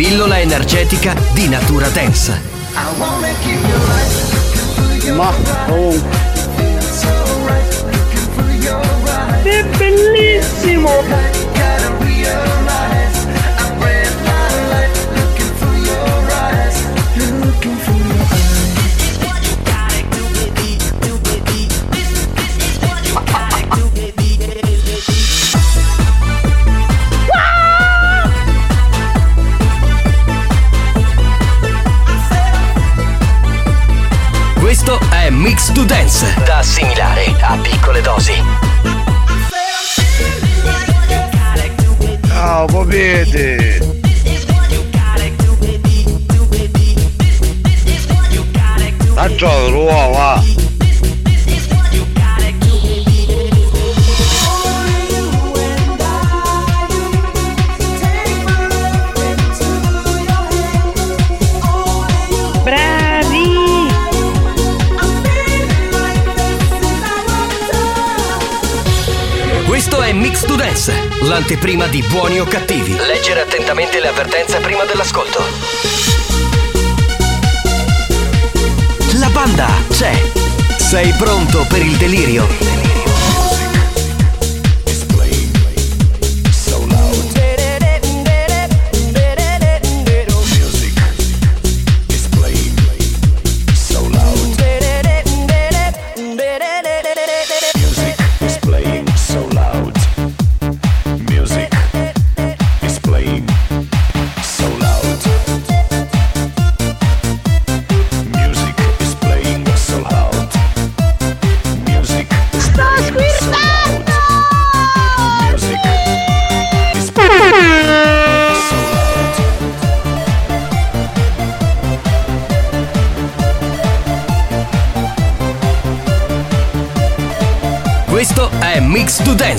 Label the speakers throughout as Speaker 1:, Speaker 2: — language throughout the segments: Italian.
Speaker 1: pillola energetica di natura dance.
Speaker 2: Ma oh. È bellissimo!
Speaker 1: Mix to Dance, da assimilare a piccole dosi.
Speaker 2: Ciao, popete! La gioco,
Speaker 1: l'anteprima di buoni o cattivi. Leggere attentamente le avvertenze prima dell'ascolto. La banda c'è. Sei pronto per il delirio?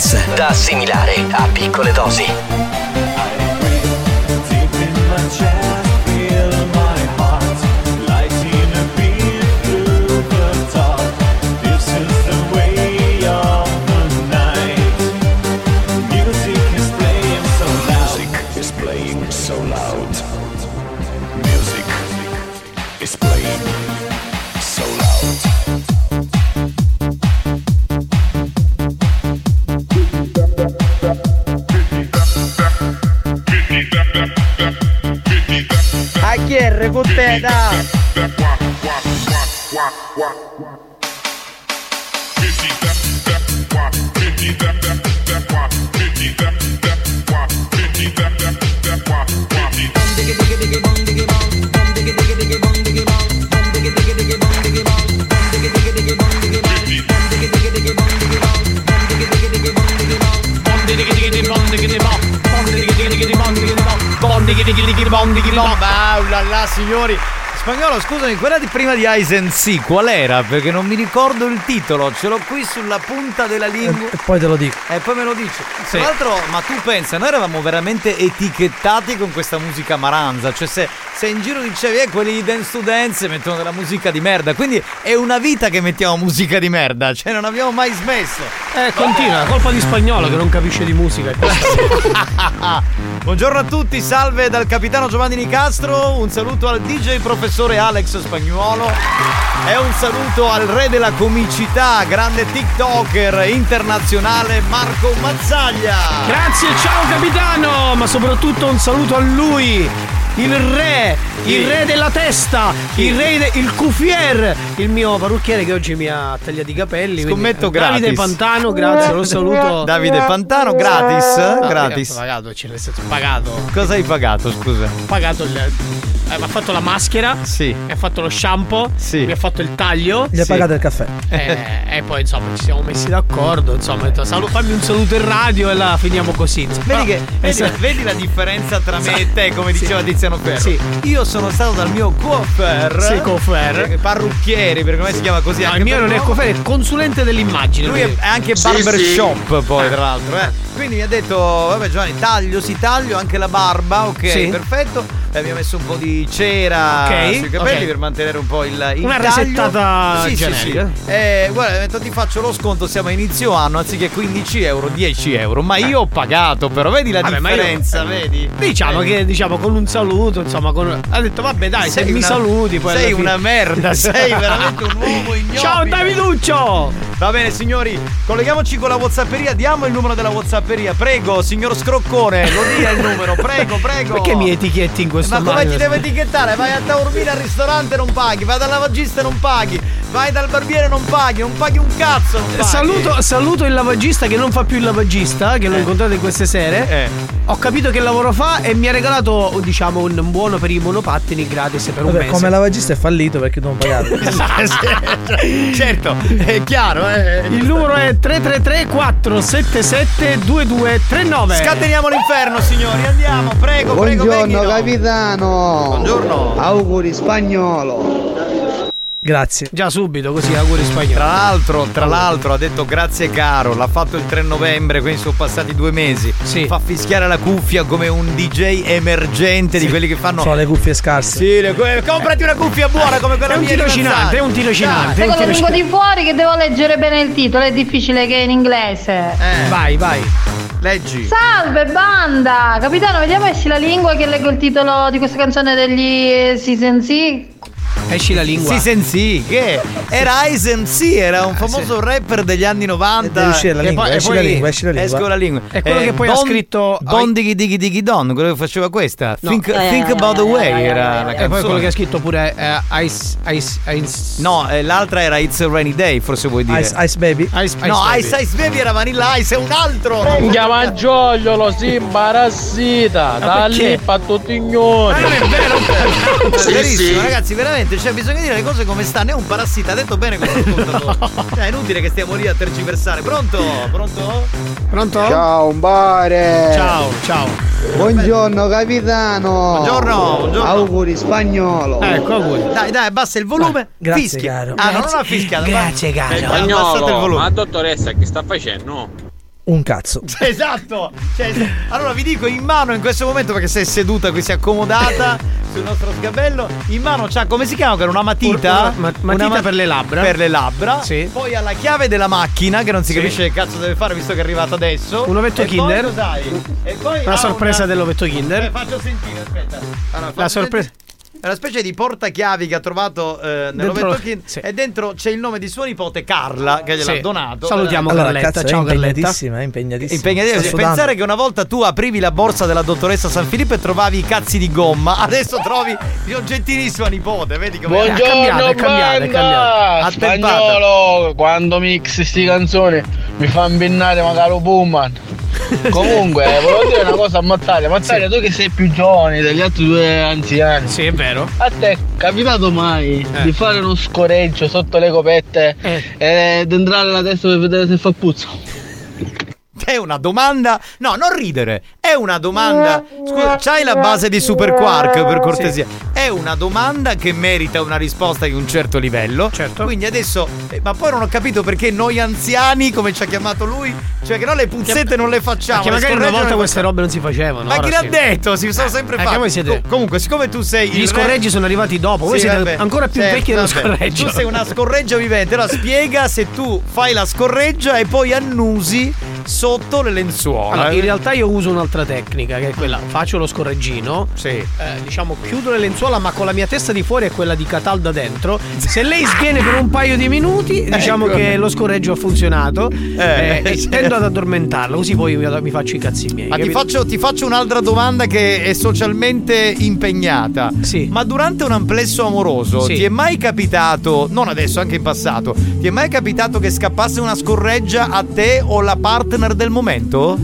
Speaker 1: Dance, da assimilare a piccole dosi.
Speaker 3: Signori,
Speaker 4: Spagnolo, scusami, quella di prima di Eisen sì, qual era? Perché non mi ricordo il titolo, ce l'ho qui sulla punta della lingua.
Speaker 3: E poi te lo dico.
Speaker 4: E poi me lo dici. Tra l'altro, ma tu pensa, noi eravamo veramente etichettati con questa musica maranza. Cioè, se, se in giro dicevi, eh, quelli di Dance to Dance mettono della musica di merda. Quindi è una vita che mettiamo musica di merda. Cioè, non abbiamo mai smesso.
Speaker 5: Eh, continua, colpa di spagnolo che non capisce di musica.
Speaker 4: Buongiorno a tutti, salve dal capitano Giovanni Nicastro. Un saluto al DJ professore Alex Spagnuolo. E un saluto al re della comicità, grande TikToker internazionale Marco Mazzaglia.
Speaker 5: Grazie, ciao capitano, ma soprattutto un saluto a lui. Il re, il re della testa, il re, de- il cufier, il mio parrucchiere che oggi mi ha tagliato i capelli. quindi-
Speaker 4: Scommetto
Speaker 5: Davide
Speaker 4: gratis.
Speaker 5: Pantano, grazie, lo saluto.
Speaker 4: Davide Pantano, gratis.
Speaker 5: Ah,
Speaker 4: gratis.
Speaker 5: Pagato, cioè, nel senso, pagato.
Speaker 4: Cosa hai pagato, scusa?
Speaker 5: Ho pagato il. eh, mi ha fatto la maschera.
Speaker 4: Sì.
Speaker 5: Mi ha fatto lo shampoo.
Speaker 4: Sì.
Speaker 5: Mi ha fatto il taglio.
Speaker 3: Gli hai
Speaker 4: Sì.
Speaker 3: pagato il caffè.
Speaker 5: Eh, e poi insomma ci siamo messi d'accordo. Insomma, ho detto, "Salu- fammi un saluto in radio e la finiamo così.
Speaker 4: Vedi, che, vedi,
Speaker 5: eh,
Speaker 4: vedi la differenza tra me e te, come
Speaker 5: Sì.
Speaker 4: diceva Tiziano Ferro?
Speaker 5: Sì.
Speaker 4: Io sono stato dal mio coiffeur.
Speaker 5: Sì, coiffeur.
Speaker 4: eh, Parrucchieri, perché come si chiama così?
Speaker 5: No,
Speaker 4: anche
Speaker 5: il mio
Speaker 4: per
Speaker 5: non è coffere, è consulente dell'immagine.
Speaker 4: Lui è anche
Speaker 6: Sì,
Speaker 4: barbershop poi tra l'altro eh. Quindi mi ha detto Vabbè Giovanni taglio si taglio anche la barba Ok
Speaker 5: Sì.
Speaker 4: perfetto E mi ha messo un po' di cera
Speaker 5: Ok,
Speaker 4: sui capelli
Speaker 5: ok.
Speaker 4: Per mantenere un po' il, il
Speaker 5: Una
Speaker 4: taglio.
Speaker 5: resettata
Speaker 4: sì, sì,
Speaker 5: generica.
Speaker 4: sì. Eh, guarda detto, ti faccio lo sconto Siamo a inizio anno Anziché 15 euro 10 euro Ma io ho pagato però Vedi la
Speaker 5: Eh. Vabbè, ma io-
Speaker 4: differenza Vedi
Speaker 5: Diciamo
Speaker 4: Vedi?
Speaker 5: che diciamo con un saluto, insomma, con... ha detto vabbè dai, se
Speaker 4: Sei
Speaker 5: mi
Speaker 4: una-
Speaker 5: saluti poi
Speaker 4: Sei una merda Sei veramente un uomo ignobile
Speaker 5: Ciao Daviduccio!
Speaker 4: Va bene signori, colleghiamoci con la Whatsapperia, diamo il numero della Whatsapperia, prego signor Scroccone, lo dia il numero, prego, prego.
Speaker 5: Perché mi etichetti in questo
Speaker 4: Ma
Speaker 5: modo?
Speaker 4: come ti devo etichettare? Vai a Taormina al ristorante non paghi, vai dal lavagista non paghi, vai dal barbiere non paghi, non paghi un cazzo. Paghi.
Speaker 5: Saluto, saluto il lavagista che non fa più il lavagista, che l'ho incontrato in queste sere.
Speaker 4: Eh.
Speaker 5: Ho capito che lavoro fa e mi ha regalato, diciamo, un buono per i monopattini gratis per un
Speaker 3: Vabbè,
Speaker 5: mese.
Speaker 3: come lavagista è fallito perché non pagato.
Speaker 4: certo, è chiaro, eh.
Speaker 5: Il numero è 333 477 2239.
Speaker 4: Scateniamo l'inferno, signori, andiamo, prego, prego,
Speaker 7: Buongiorno capitano.
Speaker 4: Buongiorno.
Speaker 7: Auguri spagnolo.
Speaker 3: Grazie.
Speaker 5: Già subito, così auguri spagnoli.
Speaker 4: Tra l'altro, tra l'altro ha detto grazie caro, l'ha fatto il 3 novembre, quindi sono passati due mesi.
Speaker 5: Sì.
Speaker 4: Fa fischiare la cuffia come un DJ emergente di quelli che fanno.
Speaker 3: Sono le cuffie scarse.
Speaker 4: Sì, le- que- comprati una cuffia buona come quella
Speaker 5: È un
Speaker 4: mia
Speaker 5: tirocinante, è un tirocinante. È
Speaker 8: Con lo lingua di fuori che devo leggere bene il titolo, è difficile che in inglese.
Speaker 4: Eh,
Speaker 5: Vai, vai.
Speaker 4: leggi.
Speaker 8: Salve banda! Capitano, vediamo esci la lingua che leggo il titolo di questa canzone degli Season C.
Speaker 5: Esci la lingua.
Speaker 4: Sì, sensi, che era Eisen sì, era un famoso rapper degli anni 90.
Speaker 3: Deve uscire la lingua,
Speaker 4: poi-
Speaker 3: esci
Speaker 4: poi
Speaker 3: la lingua, esci la lingua.
Speaker 4: Esco la lingua.
Speaker 5: È quello che poi ha
Speaker 4: Don-
Speaker 5: scritto-
Speaker 4: Don Diggy Diggy Diggy Don, quello che faceva questa.
Speaker 5: No.
Speaker 4: Think, Think About the Way era la
Speaker 5: E poi quello
Speaker 4: canzone.
Speaker 5: che ha scritto pure eh, Ice, Ice, Ice.
Speaker 4: No, eh, l'altra era It's a Rainy Day, forse vuoi dire.
Speaker 3: Ice, Ice Baby.
Speaker 5: Ice, Ice
Speaker 4: no,
Speaker 5: Baby.
Speaker 4: Ice Ice Baby era Vanilla Ice, è un altro.
Speaker 9: Chiama Giogliolo, si imbarazzita, da lì fa tutti ignori.
Speaker 4: Ma non è vero, verissimo, ragazzi, veramente, cioè bisogna dire le cose come stanno. È un parassita, ha detto bene questo ascoltatore. Cioè, è inutile che stiamo lì a tergiversare. Pronto? Pronto?
Speaker 5: Pronto?
Speaker 7: Ciao un bare.
Speaker 5: Ciao, ciao.
Speaker 7: Buongiorno capitano.
Speaker 4: Buongiorno, buongiorno.
Speaker 7: Auguri spagnolo.
Speaker 5: Ecco, auguri.
Speaker 4: Dai, dai, abbassa il volume.
Speaker 3: Grazie,
Speaker 4: Fischia.
Speaker 3: caro.
Speaker 4: Ah, no, non ha fischiato.
Speaker 5: Grazie, caro.
Speaker 4: Eh, Abbassato il
Speaker 9: Spagnolo,
Speaker 4: volume.
Speaker 9: ma dottoressa che sta facendo?
Speaker 3: Un cazzo.
Speaker 4: Esatto! Cioè, allora vi dico in mano in questo momento perché sei seduta qui, si è accomodata sul nostro sgabello. In mano c'ha come si chiama? Una matita?
Speaker 5: Una ma- matita
Speaker 4: ma-
Speaker 5: per le labbra.
Speaker 4: Per le labbra.
Speaker 5: Sì.
Speaker 4: Poi ha la chiave della macchina che non si
Speaker 5: Sì.
Speaker 4: capisce che cazzo deve fare visto che è arrivato adesso.
Speaker 5: Un ovetto
Speaker 4: E
Speaker 5: Kinder.
Speaker 4: Poi? E poi
Speaker 5: Una
Speaker 4: ha
Speaker 5: sorpresa
Speaker 4: una-
Speaker 5: dell'ovetto Kinder.
Speaker 4: Eh, faccio sentire, aspetta. Allora,
Speaker 5: La sorpresa.
Speaker 4: È una specie di portachiavi che ha trovato eh, nell'ovetto
Speaker 5: Dentro-
Speaker 4: Kinder.
Speaker 5: sì.
Speaker 4: E dentro c'è il nome di sua nipote Carla che gliel'ha
Speaker 5: Sì.
Speaker 4: donato.
Speaker 5: Salutiamo
Speaker 3: Allora,
Speaker 5: Carletta.
Speaker 3: cazzo,
Speaker 5: Ciao
Speaker 3: è
Speaker 5: Carletta.
Speaker 3: impegnatissima, è impegnatissima.
Speaker 4: Impegnativo.
Speaker 3: Sta sudando.
Speaker 4: Pensare che una volta tu aprivi la borsa della dottoressa San Filippo e trovavi i cazzi di gomma, adesso trovi gli oggettini sua nipote, vedi come
Speaker 5: Buongiorno. cambiato, è cambiato, è cambiato.
Speaker 9: Spagnolo, quando mix sti canzoni mi fa imbennare magari Pullman. Comunque, volevo dire una cosa a Mattalia. Mattalia, tu che sei più giovane degli altri due anziani,
Speaker 5: Sì, è vero.
Speaker 9: A te è capitato mai
Speaker 5: Eh.
Speaker 9: di fare uno scoreggio sotto le copette
Speaker 5: Eh.
Speaker 9: ed entrare là dentro per vedere se fa puzza?
Speaker 4: È una domanda. No, non ridere. È una domanda. Scusa, c'hai la base di Super Quark per cortesia? È una domanda che merita una risposta di un certo livello.
Speaker 5: Certo.
Speaker 4: Quindi adesso, eh, ma poi non ho capito perché noi anziani, come ci ha chiamato lui, cioè che no le puzzette non le facciamo.
Speaker 5: Perché magari una volta queste robe non si facevano.
Speaker 4: Ma chi l'ha
Speaker 5: sì.
Speaker 4: detto? Si sono sempre
Speaker 5: Perché
Speaker 4: fatti.
Speaker 5: voi siete-
Speaker 4: Com- Comunque, siccome tu sei
Speaker 5: Gli
Speaker 4: il re-
Speaker 5: scorreggi sono arrivati dopo, voi
Speaker 4: Sì,
Speaker 5: siete
Speaker 4: vabbè.
Speaker 5: ancora più
Speaker 4: Sì,
Speaker 5: vecchi dello scorreggio.
Speaker 4: Tu sei una scorreggia vivente. Allora spiega se tu fai la scorreggia e poi annusi sotto le lenzuola.
Speaker 5: Allora, in realtà io uso un'altra tecnica che è quella, faccio lo scorreggino,
Speaker 4: Sì.
Speaker 5: eh, diciamo chiudo le lenzuola ma con la mia testa di fuori e quella di Catalda dentro. Se lei sviene per un paio di minuti, diciamo
Speaker 4: Ecco.
Speaker 5: che lo scorreggio ha funzionato
Speaker 4: Eh,
Speaker 5: eh, e tendo ad addormentarla, così poi mi, faccio i cazzi miei.
Speaker 4: Ma ti faccio, ti faccio un'altra domanda che è socialmente impegnata.
Speaker 5: Sì.
Speaker 4: Ma durante un amplesso amoroso
Speaker 5: Sì.
Speaker 4: ti è mai capitato, non adesso, anche in passato, ti è mai capitato che scappasse una scorreggia a te o la partner del momento?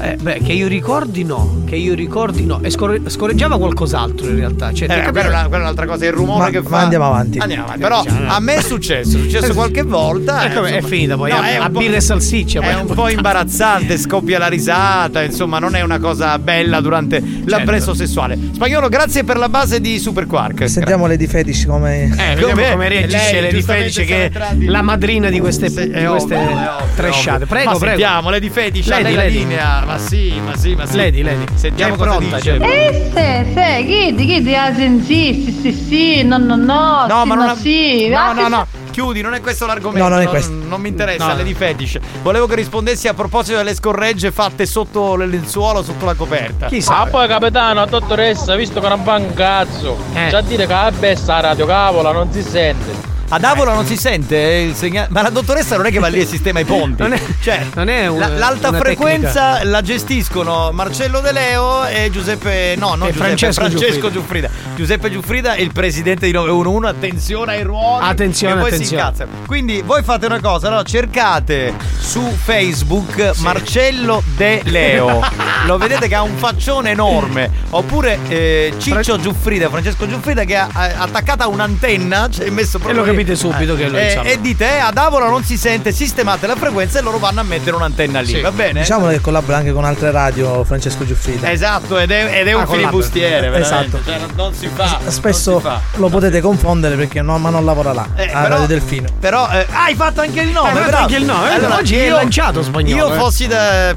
Speaker 5: Eh, beh, che io ricordi no, che io ricordi no. E scorre- scorreggiava qualcos'altro in realtà. Cioè,
Speaker 4: Eh, quella, quella è un'altra cosa, il rumore
Speaker 3: Ma-
Speaker 4: che
Speaker 3: ma
Speaker 4: fa.
Speaker 3: andiamo avanti.
Speaker 4: Andiamo avanti. Però
Speaker 5: Diciamo,
Speaker 4: a me è successo, è successo qualche volta.
Speaker 5: Eh, come- è
Speaker 4: insomma.
Speaker 5: finita poi, a-
Speaker 4: è un
Speaker 5: a
Speaker 4: po'-
Speaker 5: birra e salsiccia, poi
Speaker 4: È un po' imbarazzante, scoppia la risata, insomma, non è una cosa bella durante
Speaker 5: Certo.
Speaker 4: l'appresso sessuale. Spagnolo, grazie per la base di Super Quark.
Speaker 3: Sentiamo Lady Fetish come.
Speaker 5: Eh, vediamo
Speaker 4: Com'è?
Speaker 5: come reagisce Lady Fetish che è la madrina di queste,
Speaker 4: Sì,
Speaker 5: di queste
Speaker 4: ovvio,
Speaker 5: trashate. Prego,
Speaker 4: ma
Speaker 5: prego.
Speaker 4: Sentiamo, Lady Fetish, a lei la linea. Ma sì, ma sì, ma sì.
Speaker 5: Lady, lady.
Speaker 4: Sentiamo
Speaker 5: È
Speaker 4: cosa
Speaker 5: pronta,
Speaker 4: dice.
Speaker 5: cioè.
Speaker 8: Eh, sì, sì, chiedi, chiedi, ah, sì, sì, sì, sì, no, no, no,
Speaker 4: No,
Speaker 8: sì,
Speaker 4: ma
Speaker 8: no,
Speaker 4: non
Speaker 8: sì.
Speaker 4: No,
Speaker 8: ah,
Speaker 4: no, no. Chiudi, non è questo l'argomento.
Speaker 3: No, non è
Speaker 4: non,
Speaker 3: questo.
Speaker 4: non mi interessa,
Speaker 5: No.
Speaker 4: Lady Fetish. Volevo che rispondessi a proposito delle scorregge fatte sotto le lenzuola o sotto la coperta.
Speaker 5: Chi
Speaker 9: Ah poi capitano, dottoressa, visto che non fa un cazzo.
Speaker 5: Eh.
Speaker 9: Già dire che la bessa la radio cavola non si sente.
Speaker 4: Ad Avola non si sente eh, il segnale. Ma la dottoressa non è che va lì e sistema i ponti.
Speaker 5: Non è-
Speaker 4: cioè,
Speaker 5: non è un-
Speaker 4: la- l'alta frequenza la gestiscono Marcello De Leo e Giuseppe. No, non
Speaker 5: E
Speaker 4: Giuseppe,
Speaker 5: Francesco
Speaker 4: Giuffrida. Giuseppe Giuffrida è il presidente di 911. Attenzione ai ruoli.
Speaker 5: Attenzione, attenzione.
Speaker 4: Quindi voi fate una cosa, allora cercate su Facebook Marcello De Leo. Lo vedete che ha un faccione enorme. Oppure eh, Ciccio Giuffrida, Francesco Giuffrida che ha ha attaccata un'antenna, cioè messo proprio.
Speaker 5: Capite subito che lui,
Speaker 4: e,
Speaker 5: insomma.
Speaker 4: e dite eh, ad Avola non si sente, sistemate la frequenza e loro vanno a mettere un'antenna lì,
Speaker 5: Sì.
Speaker 4: va bene?
Speaker 3: Diciamo che collabora anche con altre radio Francesco Giuffrida.
Speaker 4: Esatto, ed è, ed è
Speaker 5: Ah,
Speaker 4: un filibustiere.
Speaker 3: Esatto.
Speaker 4: Cioè, non, si fa.
Speaker 3: Spesso
Speaker 4: si fa.
Speaker 3: lo potete confondere perché no, ma non lavora là.
Speaker 4: Eh,
Speaker 3: a Radio Delfino.
Speaker 4: Però eh, ah, hai fatto anche il nome,
Speaker 5: Hai fatto
Speaker 4: bravo.
Speaker 5: anche il nome, eh, oggi è lanciato Spagnolo,
Speaker 4: Io
Speaker 5: eh.
Speaker 4: fossi da-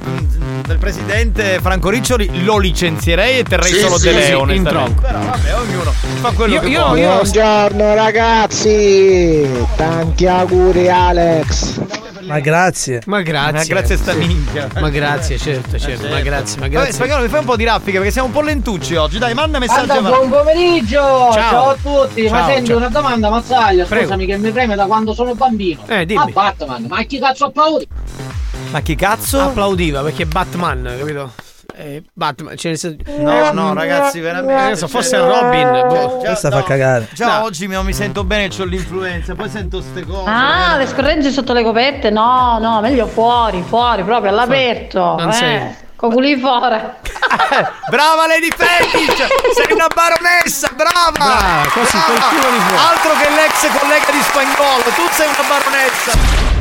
Speaker 4: del presidente Franco Riccioli lo licenzierei e terrei
Speaker 5: Sì,
Speaker 4: solo
Speaker 5: sì,
Speaker 4: De
Speaker 5: sì,
Speaker 4: Leo,
Speaker 5: in
Speaker 4: onestamente.
Speaker 5: tronco.
Speaker 4: Però vabbè, ognuno fa quello
Speaker 5: Io-
Speaker 4: che
Speaker 5: io-
Speaker 4: vuole.
Speaker 5: io-
Speaker 7: Buongiorno ragazzi, tanti auguri Alex.
Speaker 3: Ma grazie.
Speaker 5: Ma grazie.
Speaker 4: Ma grazie a sta
Speaker 5: Sì.
Speaker 4: minchia.
Speaker 5: Ma grazie, certo, certo. Ma grazie, ma
Speaker 4: Vabbè,
Speaker 5: grazie.
Speaker 4: spagnolo, mi fai un po' di raffica perché siamo un po' lentucci oggi. Dai, manda messaggio.
Speaker 6: Allora, buon pomeriggio! Ciao, a tutti!
Speaker 4: Ciao,
Speaker 6: ma senti
Speaker 4: ciao.
Speaker 6: una domanda, Mazzaglia,
Speaker 4: Prego.
Speaker 6: scusami che mi preme da quando sono bambino.
Speaker 5: Eh, dimmi.
Speaker 6: A Batman, ma chi cazzo applaudi?
Speaker 4: Ma chi cazzo?
Speaker 5: Applaudiva perché è Batman, capito? Eh, Batman, cioè senso-
Speaker 4: No, no, ragazzi, veramente.
Speaker 5: Adesso fosse Robin. boh.
Speaker 4: Già,
Speaker 3: Questa
Speaker 4: no,
Speaker 3: fa cagare.
Speaker 4: Già
Speaker 5: No.
Speaker 4: oggi mi, mi sento bene, ho l'influenza, poi sento ste cose.
Speaker 8: Ah, le scorregge sotto le coperte? No, no, meglio fuori, fuori, proprio all'aperto.
Speaker 5: Non
Speaker 8: eh.
Speaker 5: sei-
Speaker 8: Con culi fuori.
Speaker 4: Brava Lady Fetish! Sei una baronessa, brava!
Speaker 5: Brava, così, col culo di fuori.
Speaker 4: Altro che l'ex collega di spagnolo, tu sei una baronessa!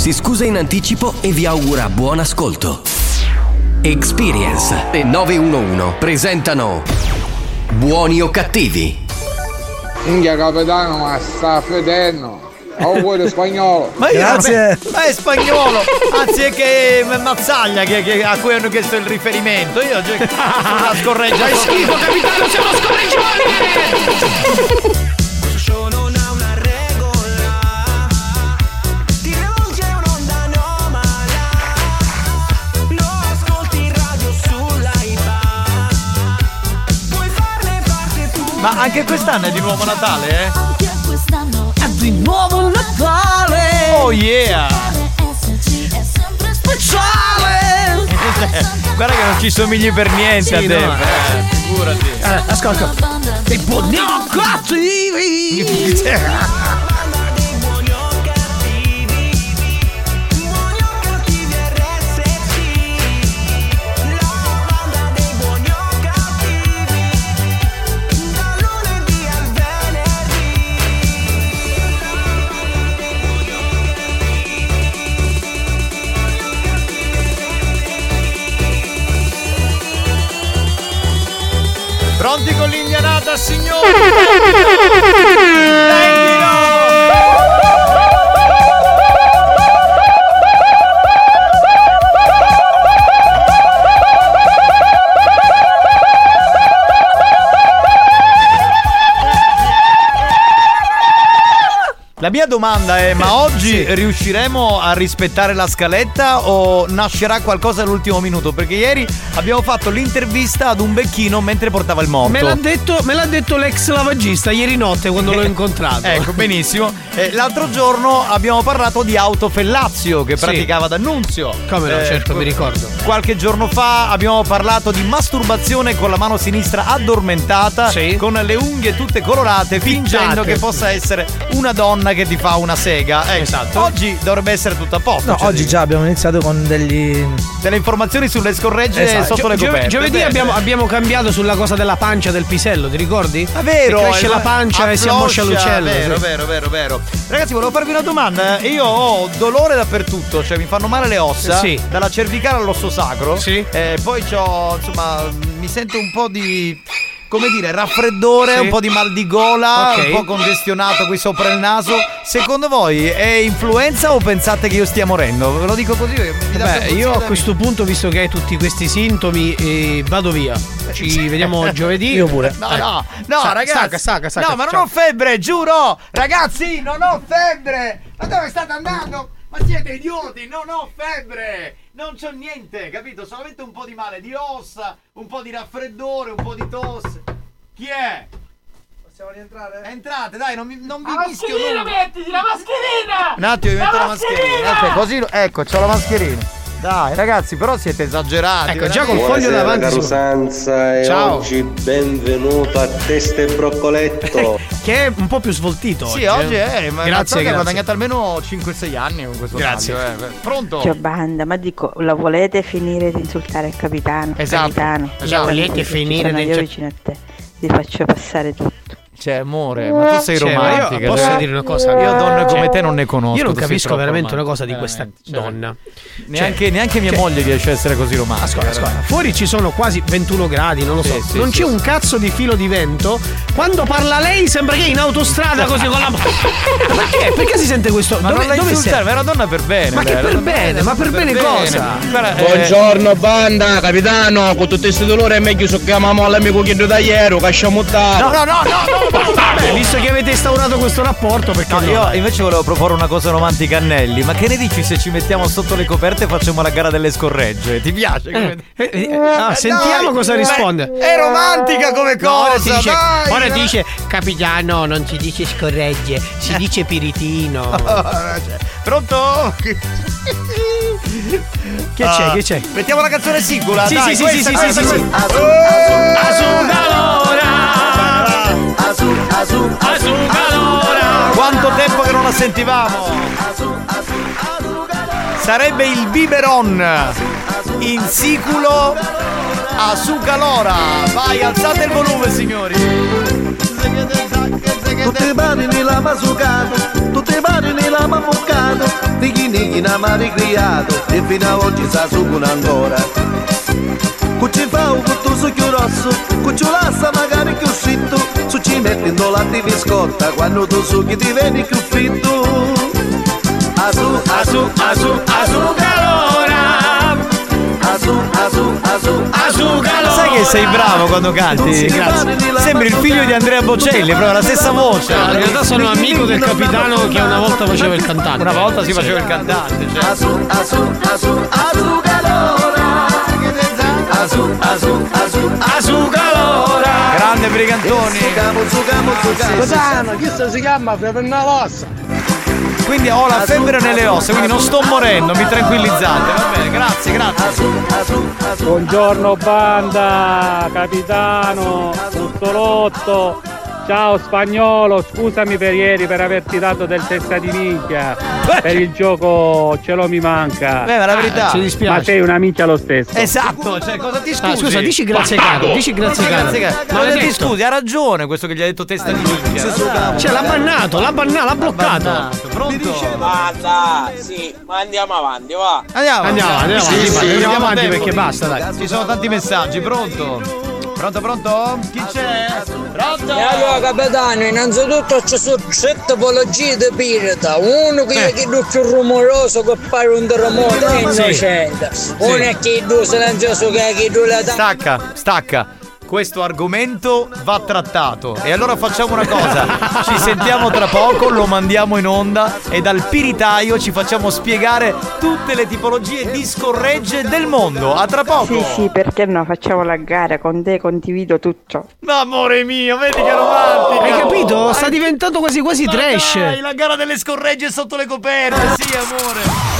Speaker 1: si scusa in anticipo e vi augura buon ascolto. Experience e 911 presentano Buoni o cattivi?
Speaker 7: Minchia capitano, ma sta fedendo. Auguri spagnolo.
Speaker 4: Ma io-
Speaker 3: Grazie.
Speaker 4: Ma è spagnolo, anzi è che è Mazzaglia che, che- a cui hanno chiesto il riferimento. Io cioè, sono una scorreggia.
Speaker 5: Fai schifo, capitano, siamo scorreggioni!
Speaker 4: Ma anche quest'anno è di nuovo Natale, eh?
Speaker 5: È di nuovo Natale!
Speaker 4: Oh yeah!
Speaker 5: Speciale!
Speaker 4: Guarda che non ci somigli per niente
Speaker 5: Sì,
Speaker 4: a te.
Speaker 5: no,
Speaker 4: eh, figurati.
Speaker 5: Eh, ascolta. I buoni o cattivi.
Speaker 4: Pronti con l'indianata, signori? Prendilo! La mia domanda è: ma oggi riusciremo a rispettare la scaletta o nascerà qualcosa all'ultimo minuto? Perché ieri abbiamo fatto l'intervista ad un becchino mentre portava il morto.
Speaker 5: Me l'ha, detto, me l'ha detto l'ex lavagista ieri notte quando l'ho incontrato.
Speaker 4: Ecco, benissimo. Eh, l'altro giorno abbiamo parlato di autofellazio che
Speaker 5: Sì.
Speaker 4: praticava D'Annunzio.
Speaker 5: Come no,
Speaker 4: Eh,
Speaker 5: certo, mi ricordo.
Speaker 4: Qualche giorno fa abbiamo parlato di masturbazione con la mano sinistra addormentata, con le unghie tutte colorate, fingendo che possa essere una donna che ti fa una sega. Ecco,
Speaker 5: Esatto.
Speaker 4: Oggi dovrebbe essere tutto a posto.
Speaker 3: No,
Speaker 4: cioè,
Speaker 3: oggi già abbiamo iniziato con degli.
Speaker 4: delle informazioni sulle scorregge
Speaker 3: Esatto.
Speaker 4: sotto le
Speaker 5: Gio-
Speaker 4: coperte.
Speaker 5: giovedì abbiamo, abbiamo cambiato sulla cosa della pancia del pisello, ti ricordi?
Speaker 4: È vero,
Speaker 5: Che cresce la pancia e si ammoscia l'ucello.
Speaker 4: Vero,
Speaker 5: sì.
Speaker 4: vero, vero, vero. Ragazzi, volevo farvi una domanda. Io ho dolore dappertutto, cioè mi fanno male le ossa.
Speaker 5: Sì.
Speaker 4: Dalla cervicale all'osso sacro.
Speaker 5: Sì.
Speaker 4: Eh, poi ho, insomma, mi sento un po' di. Come dire, raffreddore,
Speaker 5: Sì.
Speaker 4: un po' di mal di gola,
Speaker 5: Ok.
Speaker 4: un po' congestionato qui sopra il naso. Secondo voi è influenza o pensate che io stia morendo? Ve lo dico così. mi
Speaker 5: Beh, io a questo punto, visto che hai tutti questi sintomi, eh, vado via. Ci vediamo giovedì.
Speaker 3: Io pure.
Speaker 4: No,
Speaker 5: Eh.
Speaker 4: no, no,
Speaker 5: Sa-
Speaker 4: ragazzi.
Speaker 5: Sacca, sacca, sacca.
Speaker 4: No, ma non
Speaker 5: Ciao.
Speaker 4: ho febbre, giuro! Ragazzi, non ho febbre! Ma dove state andando? Ma siete idioti, non ho febbre! Non c'ho niente, capito? Solamente un po' di male di ossa, un po' di raffreddore, un po' di tosse. Chi è?
Speaker 3: Possiamo rientrare?
Speaker 4: Entrate, dai, non, mi, non vi
Speaker 6: La
Speaker 4: mischio
Speaker 6: mascherina
Speaker 4: nulla.
Speaker 6: mettiti, la mascherina!
Speaker 4: Un attimo, mi metto la mascherina. Ecco, così, ecco, c'ho la mascherina. Dai, ragazzi, però siete esagerati.
Speaker 5: Ecco, già col foglio
Speaker 10: Buonasera
Speaker 5: davanti.
Speaker 10: caro
Speaker 5: su-
Speaker 10: Sanza e
Speaker 5: Ciao.
Speaker 10: oggi benvenuto a Testa e Broccoletto.
Speaker 5: Che è un po' più svoltito.
Speaker 4: Sì, oggi è, ma
Speaker 5: Grazie,
Speaker 4: grazie, che ha
Speaker 5: grazie.
Speaker 4: guadagnato almeno 5-6 anni con questo
Speaker 5: Grazie.
Speaker 4: taglio, eh. Pronto?
Speaker 11: Ciao banda, ma dico, la volete finire di insultare il capitano?
Speaker 4: Esatto,
Speaker 11: Capitano,
Speaker 4: esatto.
Speaker 5: Volete finire di
Speaker 11: io
Speaker 5: insul-
Speaker 11: vicino a te, ti faccio passare tutto.
Speaker 4: Cioè, amore, ma tu sei
Speaker 5: Cioè, ma
Speaker 4: romantica.
Speaker 5: io posso
Speaker 4: cioè.
Speaker 5: dire una cosa?
Speaker 4: Io donne come
Speaker 5: Cioè,
Speaker 4: te non ne conosco.
Speaker 5: Io non capisco veramente una cosa di questa
Speaker 4: cioè,
Speaker 5: donna.
Speaker 4: Neanche, neanche mia
Speaker 5: cioè-
Speaker 4: moglie riesce a essere così romantica.
Speaker 5: Ascolta, ascolta, fuori ci sono quasi 21 gradi, non lo so.
Speaker 4: Sì, sì,
Speaker 5: non
Speaker 4: sì,
Speaker 5: c'è
Speaker 4: sì.
Speaker 5: un cazzo di filo di vento. Quando parla lei sembra che è in autostrada così con la mano. Perché? Perché si sente questo?
Speaker 4: Ma
Speaker 5: dove,
Speaker 4: non la
Speaker 5: dove
Speaker 4: insultare, ma è una donna per bene.
Speaker 5: Ma che
Speaker 4: lei,
Speaker 5: per bene? Ma per bene cosa?
Speaker 4: Eh,
Speaker 9: Buongiorno banda, capitano, con tutti questi dolori è meglio se chiamiamo l'amico che da ieri, che siamo
Speaker 4: No, no, no, no, no,
Speaker 5: Beh, visto che avete instaurato questo rapporto, perché
Speaker 4: No,
Speaker 5: no?
Speaker 4: io invece volevo proporre una cosa romantica a Nelly. Ma che ne dici se ci mettiamo sotto le coperte e facciamo la gara delle scorregge? Ti piace?
Speaker 5: Eh, eh, eh, ah, sentiamo
Speaker 4: Dai,
Speaker 5: cosa
Speaker 4: beh,
Speaker 5: risponde.
Speaker 4: È romantica come cosa.
Speaker 5: No, ora dice,
Speaker 4: dai,
Speaker 5: ora dice capitano, non si dice scorregge, si dice piritino.
Speaker 4: Pronto?
Speaker 5: Che c'è? Che c'è?
Speaker 4: Mettiamo la canzone sicula.
Speaker 5: Sì,
Speaker 4: dai,
Speaker 5: sì, sì,
Speaker 4: questa,
Speaker 5: sì,
Speaker 4: questa,
Speaker 5: sì, sì,
Speaker 4: questa. Quanto tempo che non la sentivamo? Sarebbe il biberon in siculo a Sucalora. Vai, alzate il volume, signori.
Speaker 12: Tutti i mani nella masucato, tutti i mani nella mamuccato, Nighi nighi na mari criato, e fino a oggi sa succono ancora. Cucci fa un cotto succhio rosso, cucci lassa magari più scritto, su ci metti in latte biscotta, quando tu succhi ti vedi più fritto. Asu, asu, asu, asu, calora. Asu, asu, asu, asu, calora.
Speaker 4: Sai che sei bravo quando canti? Grazie. Sembri il figlio di Andrea Bocelli, proprio la stessa voce.
Speaker 5: In realtà sono amico del capitano che una volta faceva il cantante.
Speaker 4: Una volta si faceva il cantante, cioè.
Speaker 12: Asu, asu, asu, asu, calora. Asu, asu, asu, asu, calora.
Speaker 4: Grande Brigantoni.
Speaker 12: Sucamo, sucamo.
Speaker 9: Capitano, chi si chiama Fevernalossa?
Speaker 4: Quindi ho la febbre nelle ossa, quindi non sto morendo, mi tranquillizzate. Va bene, grazie, grazie.
Speaker 13: Buongiorno banda, capitano, Puzzolotto. Ciao spagnolo, scusami per ieri per averti dato del testa di minchia. Per il gioco ce lo mi manca.
Speaker 4: Beh, ma la verità.
Speaker 5: ci dispiace.
Speaker 13: Ma sei una minchia lo stesso.
Speaker 4: Esatto, cioè cosa ti scusi?
Speaker 5: Ah, scusa, dici grazie caro, dici grazie caro.
Speaker 4: Ma
Speaker 5: Ma l'hai
Speaker 4: ti scusi, ha ragione questo che gli ha detto testa di minchia.
Speaker 5: Cioè l'ha bannato, l'ha bannato, l'ha bloccato.
Speaker 4: Pronto?
Speaker 14: Basta, sì, ma andiamo avanti, va.
Speaker 4: Andiamo,
Speaker 5: Andiamo, andiamo
Speaker 4: Sì,
Speaker 5: avanti,
Speaker 4: sì,
Speaker 5: andiamo
Speaker 4: andiamo
Speaker 5: avanti perché basta, dai.
Speaker 4: Ci sono tanti messaggi, pronto? Pronto, pronto? Chi c'è? Pronto?
Speaker 14: E allora capitano, innanzitutto ci sono tre tipologie di pirata. Uno che è quello più rumoroso che pare un terremoto è innocente. Uno è quello silenzioso che è quello la
Speaker 4: Stacca, stacca. Questo argomento va trattato. E allora facciamo una cosa: ci sentiamo tra poco, lo mandiamo in onda e dal piritaio ci facciamo spiegare tutte le tipologie di scorregge del mondo. A tra poco!
Speaker 11: Sì, sì, perché no? Facciamo la gara con te, condivido tutto.
Speaker 4: Ma amore mio, vedi che romantica!
Speaker 5: Hai capito? Sta diventando quasi quasi
Speaker 4: Ma
Speaker 5: trash.
Speaker 4: Dai, la gara delle scorregge sotto le coperte, sì, amore.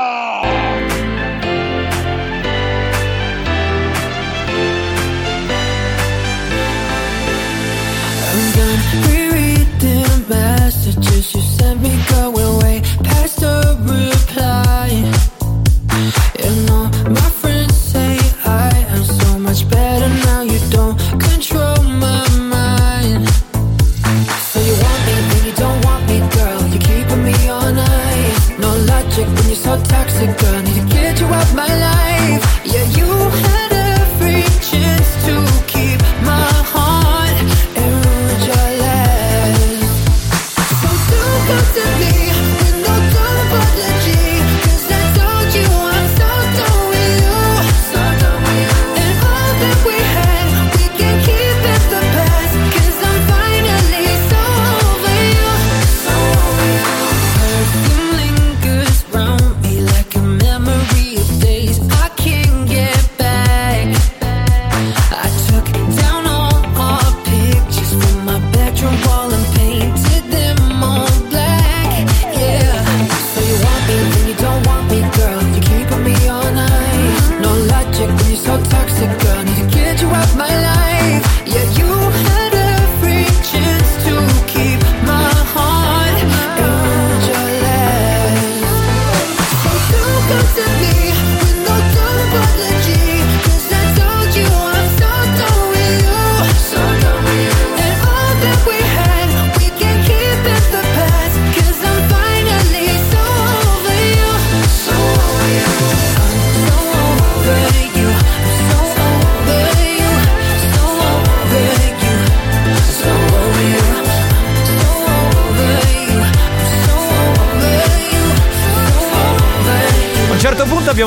Speaker 15: Messages you sent me going way past the reply. You know, my friends say I am so much better now. You don't control my mind. So you want me, then you don't want me, girl. You're keeping me all night. No logic when you're so toxic, girl. Need to get you out my life. Yeah, you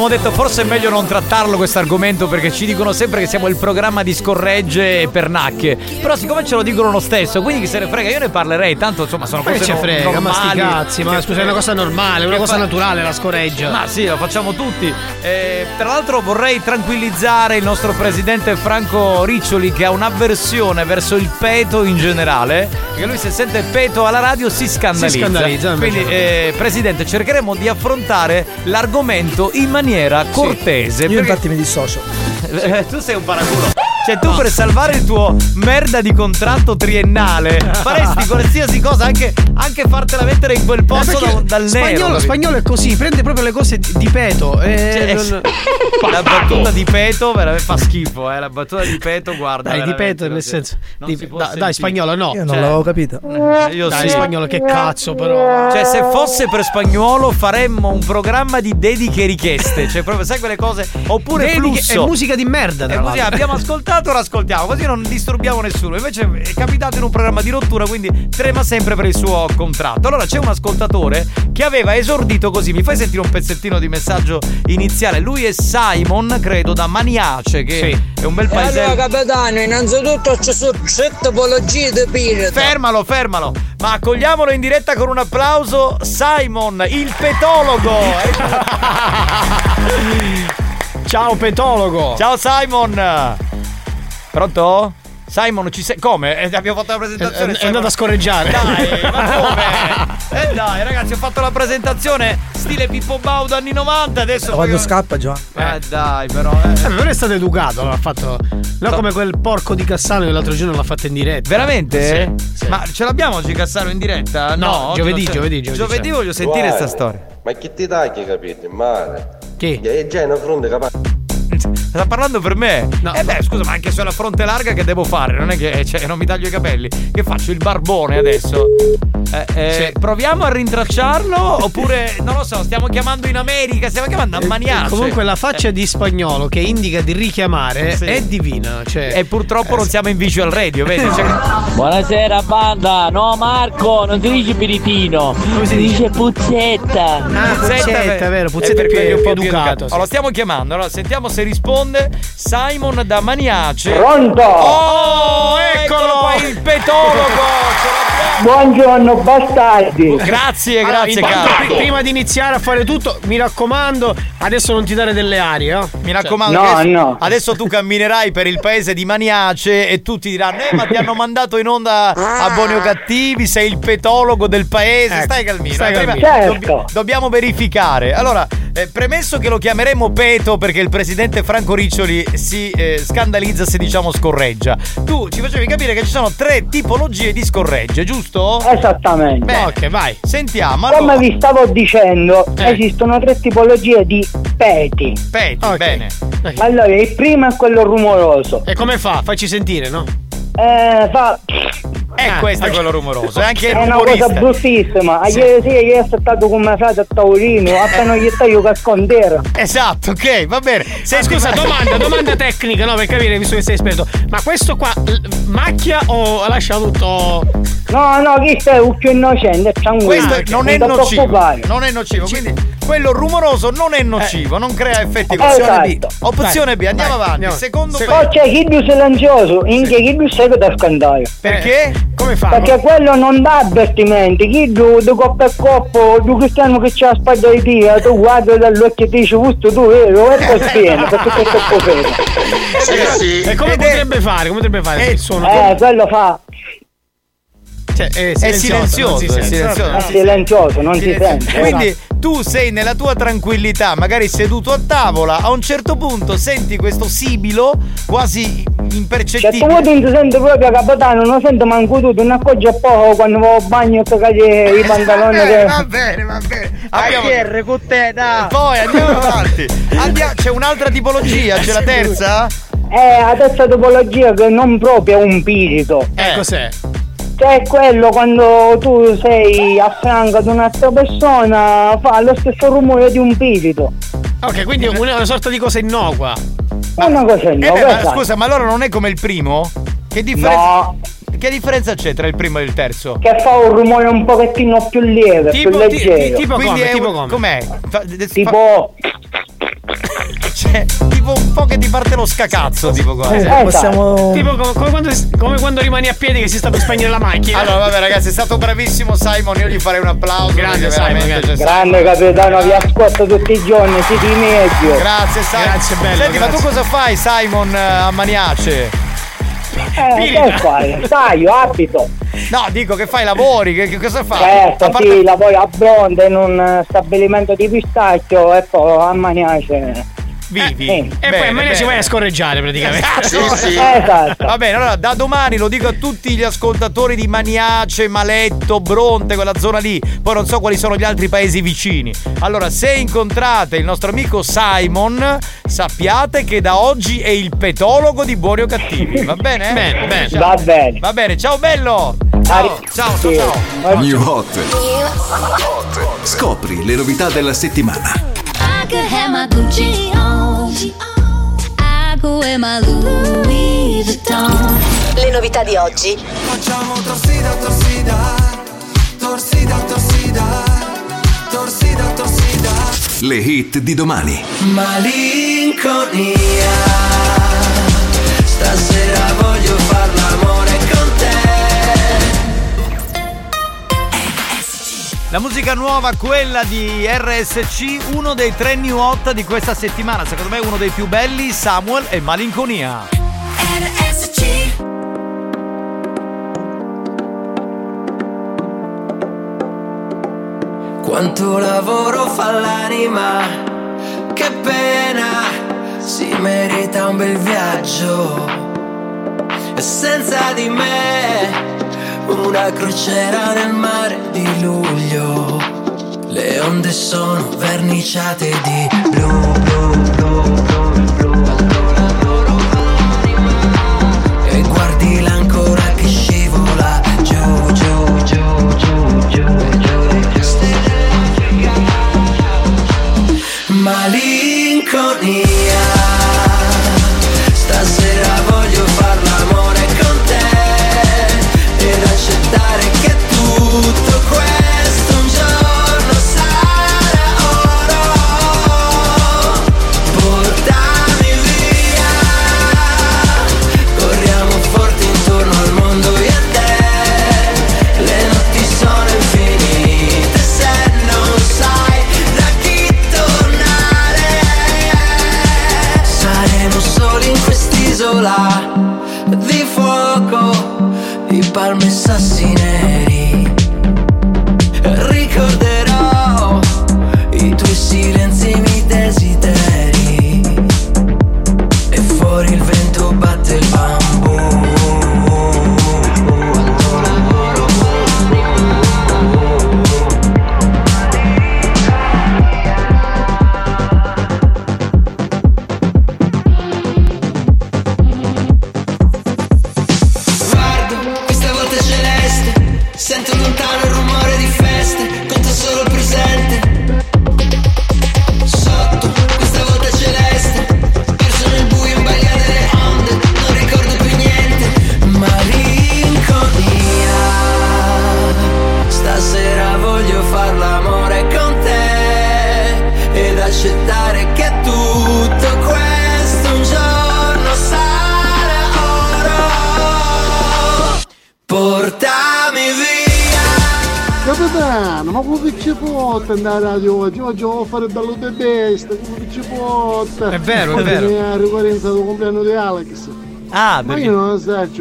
Speaker 4: abbiamo detto forse è meglio non trattarlo questo argomento perché ci dicono sempre che siamo il programma di scorregge e pernacche. Però siccome ce lo dicono lo stesso, quindi chi se ne frega, io ne parlerei, tanto insomma sono
Speaker 5: Ma che
Speaker 4: cose no-
Speaker 5: frega, ma
Speaker 4: normali.
Speaker 5: cazzi, ma scusa, è una cosa normale, una cosa
Speaker 4: fa-
Speaker 5: naturale la scoreggia.
Speaker 4: Ma sì, lo facciamo tutti. Eh, tra l'altro vorrei tranquillizzare il nostro presidente Franco Riccioli che ha un'avversione verso il peto in generale. Perché lui se sente peto alla radio si scandalizza.
Speaker 5: Si scandalizza.
Speaker 4: Quindi, eh, presidente, cercheremo di affrontare l'argomento in maniera cortese.
Speaker 3: Io
Speaker 4: perché-
Speaker 3: infatti mi dissocio.
Speaker 4: Tu sei un paraculo. Cioè, tu per salvare il tuo merda di contratto triennale faresti qualsiasi cosa, anche, anche fartela mettere in quel posto
Speaker 5: Eh, perché
Speaker 4: da- dal nero.
Speaker 5: spagnolo,
Speaker 4: capito?
Speaker 5: spagnolo è così, prende proprio le cose di, di peto. E
Speaker 4: Cioè,
Speaker 5: non-
Speaker 4: La battuta di Peto veramente fa schifo, eh. La battuta di Peto, guarda.
Speaker 5: Dai, di peto nel
Speaker 4: si-
Speaker 5: senso.
Speaker 4: non
Speaker 5: di-
Speaker 4: si può
Speaker 5: da- dai, spagnolo no.
Speaker 3: Io non
Speaker 4: Cioè,
Speaker 3: l'avevo capito.
Speaker 4: Io
Speaker 5: Dai,
Speaker 4: sì.
Speaker 5: spagnolo, che cazzo, però.
Speaker 4: Cioè, se fosse per spagnolo, faremmo un programma di dediche e richieste. Cioè, proprio, sai quelle cose? Oppure
Speaker 5: Dediche-
Speaker 4: flusso.
Speaker 5: è musica di merda, tra
Speaker 4: È musica- abbiamo ascoltato, ora ascoltiamo, così non disturbiamo nessuno. Invece è capitato in un programma di rottura, quindi trema sempre per il suo contratto. Allora c'è un ascoltatore che aveva esordito così. Mi fai sentire un pezzettino di messaggio iniziale? Lui è Simon, credo, da Maniace, che è un bel
Speaker 14: Allora
Speaker 4: paesello.
Speaker 14: capitano, innanzitutto ci sono tre tipologie di pirata.
Speaker 4: Fermalo, fermalo. Ma accogliamolo in diretta con un applauso. Simon, il petologo.
Speaker 5: Ciao petologo.
Speaker 4: Ciao Simon. Pronto? Simon, ci sei? Come? Eh, abbiamo fatto la presentazione.
Speaker 5: È- è andato a scorreggiare.
Speaker 4: Dai, ma come? Eh dai, ragazzi, ho fatto la presentazione stile Pippo Baudo anni 90. Adesso
Speaker 3: Quando
Speaker 4: poi-
Speaker 3: scappa, Giovanni.
Speaker 4: Eh dai, però. eh.
Speaker 5: Eh, non è stato educato, l'ha fatto. No, come quel porco di Cassano che l'altro giorno l'ha fatto in diretta.
Speaker 4: Veramente?
Speaker 5: Sì, sì.
Speaker 4: Ma ce l'abbiamo oggi Cassaro in diretta?
Speaker 5: No,
Speaker 4: No,
Speaker 5: giovedì, giovedì, giovedì
Speaker 4: Giovedì
Speaker 5: c'è.
Speaker 4: voglio sentire
Speaker 10: Guarda,
Speaker 4: sta storia.
Speaker 10: Ma che ti tagli, capito? Male.
Speaker 5: Chi?
Speaker 10: E già è una fronte capace.
Speaker 4: Sta parlando per me? eh beh, scusa, ma anche se ho la fronte larga che devo fare? Non è che cioè, non mi taglio i capelli. Che faccio? Il barbone adesso? Eh, eh, Proviamo a rintracciarlo oppure, non lo so, stiamo chiamando in America, stiamo chiamando a Maniace.
Speaker 5: Eh, Comunque la faccia di spagnolo che indica di richiamare
Speaker 4: Sì.
Speaker 5: è divina. Cioè,
Speaker 4: E purtroppo non siamo in visual radio, vedi? Cioè,
Speaker 16: Buonasera banda, no Marco, non si dice biritino, si dice puzzetta.
Speaker 5: Ah, Puzzetta, è vero, Puzzetta
Speaker 4: per
Speaker 5: è più-
Speaker 4: quello
Speaker 5: è più educato, sì.
Speaker 4: Allora, stiamo chiamando, allora sentiamo se risponde Simon da Maniace.
Speaker 17: Pronto?
Speaker 4: Oh, eccolo qua il petologo!
Speaker 17: Buongiorno bastardi.
Speaker 4: Grazie,
Speaker 5: Allora,
Speaker 4: grazie
Speaker 5: intanto,
Speaker 4: caro.
Speaker 5: pri- prima di iniziare a fare tutto, mi raccomando, adesso non ti dare delle arie, eh?
Speaker 4: Mi raccomando,
Speaker 17: No,
Speaker 4: adesso,
Speaker 17: no.
Speaker 4: adesso tu camminerai per il paese di Maniace e tutti diranno: Eh, ma ti hanno mandato in onda a buoni o cattivi, sei il petologo del paese.
Speaker 5: Ecco,
Speaker 4: stai calmino.
Speaker 5: stai
Speaker 4: eh,
Speaker 17: calmino. Certo.
Speaker 4: dobbiamo verificare. Allora, eh, premesso che lo chiameremo Peto perché il presidente Franco Riccioli si eh, scandalizza se diciamo scorreggia. Tu ci facevi capire che ci sono tre tipologie di scorregge, giusto?
Speaker 17: Esattamente.
Speaker 4: Beh,
Speaker 5: Ok, vai.
Speaker 4: Sentiamo.
Speaker 17: Come
Speaker 4: Allora,
Speaker 17: vi stavo dicendo,
Speaker 4: Eh.
Speaker 17: esistono tre tipologie di peti.
Speaker 4: Peti,
Speaker 5: Ok.
Speaker 4: bene.
Speaker 17: Allora, il primo è quello rumoroso.
Speaker 5: E come fa? Facci sentire, no?
Speaker 17: Eh, fa.
Speaker 4: E
Speaker 5: Ah,
Speaker 4: questo è quello rumoroso. È anche il
Speaker 17: È una cosa
Speaker 4: rumorista.
Speaker 17: bruttissima. A Ieri sera io sono stato con mia frate a Taurino, appena gli stai io cascondera.
Speaker 4: Esatto, ok, va bene.
Speaker 5: Se, scusa,
Speaker 4: ma-
Speaker 5: domanda, domanda tecnica, no? Per capire, visto che sei esperto. Ma questo qua l- macchia o lascia tutto.
Speaker 17: No, no, questo è un più innocente, è tranquillo.
Speaker 4: Questo non è
Speaker 17: ti
Speaker 4: nocivo. Non è nocivo, quindi quello rumoroso non è nocivo, non crea effetti.
Speaker 17: Esatto.
Speaker 4: B. Opzione B, andiamo
Speaker 5: Vai,
Speaker 4: avanti.
Speaker 5: andiamo.
Speaker 4: Secondo
Speaker 5: Se-
Speaker 4: me.
Speaker 17: Poi c'è chi più silenzioso, in che chi più segue da scandare.
Speaker 4: Perché?
Speaker 5: Come fa?
Speaker 17: Perché quello non dà avvertimenti, chi tu, di coppa e coppo, tu cristiano che c'ha la spalla di Dio, tu guardi dall'occhio e ti dici, questo tu vero, e poi spieno, perché questo è così.
Speaker 5: E come
Speaker 4: è-
Speaker 5: potrebbe fare? Come potrebbe fare?
Speaker 4: Eh?
Speaker 17: Eh, quello fa,
Speaker 5: Cioè, è
Speaker 4: È silenzioso,
Speaker 5: non si
Speaker 4: è silenzioso.
Speaker 17: è
Speaker 4: non si
Speaker 17: silenzioso, non si
Speaker 4: Silenzioso.
Speaker 17: sente.
Speaker 4: Quindi tu sei nella tua tranquillità, magari seduto a tavola, a un certo punto senti questo sibilo quasi
Speaker 17: Cioè,
Speaker 4: impercettibile.
Speaker 17: tu vuoi ti senti proprio capitano, non sento manco tu, ti ne accorgi a poco quando vado al bagno e cagli i pantaloni
Speaker 4: va bene,
Speaker 17: che...
Speaker 4: va bene, va bene. Abbiamo-
Speaker 3: ATR con te, dai.
Speaker 4: Poi andiamo avanti. Andiamo- c'è un'altra tipologia, c'è la terza?
Speaker 17: È la terza tipologia che non proprio è un pirito.
Speaker 5: Eh, cos'è?
Speaker 17: Cioè è quello quando tu sei a fianco di un'altra persona fa lo stesso rumore di un pirito.
Speaker 5: Ok, quindi è una, una sorta di cosa innocua.
Speaker 17: È una cosa
Speaker 4: Eh
Speaker 17: no,
Speaker 4: beh, ma
Speaker 17: questa-
Speaker 4: scusa, ma allora non è come il primo? Che differenza,
Speaker 17: No,
Speaker 4: che differenza c'è tra il primo e il terzo?
Speaker 17: che fa un rumore un pochettino più lieve, più
Speaker 5: Tipo, ti-
Speaker 17: leggero.
Speaker 5: ti- tipo
Speaker 4: Quindi
Speaker 5: come?
Speaker 4: è
Speaker 5: Tipo come?
Speaker 4: com'è? Fa- de- fa-
Speaker 17: Tipo,
Speaker 4: cioè, tipo un po' che ti parte lo scacazzo, tipo qua.
Speaker 17: Eh,
Speaker 3: Eh, possiamo.
Speaker 5: Tipo come, come quando, come quando rimani a piedi che si sta per spegnere la macchina.
Speaker 4: Allora, vabbè, ragazzi, è stato bravissimo Simon. Io gli farei un applauso.
Speaker 5: Grande Simon,
Speaker 4: cioè,
Speaker 17: grande capitano, vi ascolto tutti i giorni, siete i meglio.
Speaker 4: Grazie, Simon.
Speaker 5: Grazie, bello,
Speaker 4: Senti, ma tu
Speaker 5: grazie.
Speaker 4: cosa fai, Simon, eh, a Maniace?
Speaker 17: Eh, che fai? Sai, io abito.
Speaker 4: No, dico che fai lavori, che, che cosa fai?
Speaker 17: Certo,
Speaker 4: A parte-
Speaker 17: sì, lavoro a Bronte in un eh, stabilimento di pistacchio e poi a Maniace.
Speaker 4: Vivi.
Speaker 5: E poi a me si vai a scorreggiare praticamente.
Speaker 4: Esatto. Va bene, allora da domani lo dico a tutti gli ascoltatori di Maniace, Maletto, Bronte, quella zona lì. Poi non so quali sono gli altri paesi vicini. Allora, se incontrate il nostro amico Simon, sappiate che da oggi è il petologo di Buoni o Cattivi. Va bene?
Speaker 5: Bene, bene.
Speaker 4: Ciao.
Speaker 7: Va bene.
Speaker 4: Va bene, ciao bello. Ciao, ciao, ciao. ciao.
Speaker 18: New Hot. Scopri le novità della settimana.
Speaker 15: I could have my Gucci on.
Speaker 19: Le novità di oggi.
Speaker 20: Facciamo torsida, torsida, torsida, torsida, torsida, torsida.
Speaker 18: Le hit di domani.
Speaker 20: Malinconia. Stasera voglio far
Speaker 4: La musica nuova, quella di RSC, uno dei tre new hot di questa settimana. Secondo me uno dei più belli, Samuel e Malinconia.
Speaker 15: RSC.
Speaker 20: Quanto lavoro fa l'anima, che pena, si merita un bel viaggio. E senza di me, una crociera nel mare di luglio. Le onde sono verniciate di blu, blu, blu, blu, blu. E guardi l'ancora che scivola giù, giù, giù, giù, giù, giù. Malinconia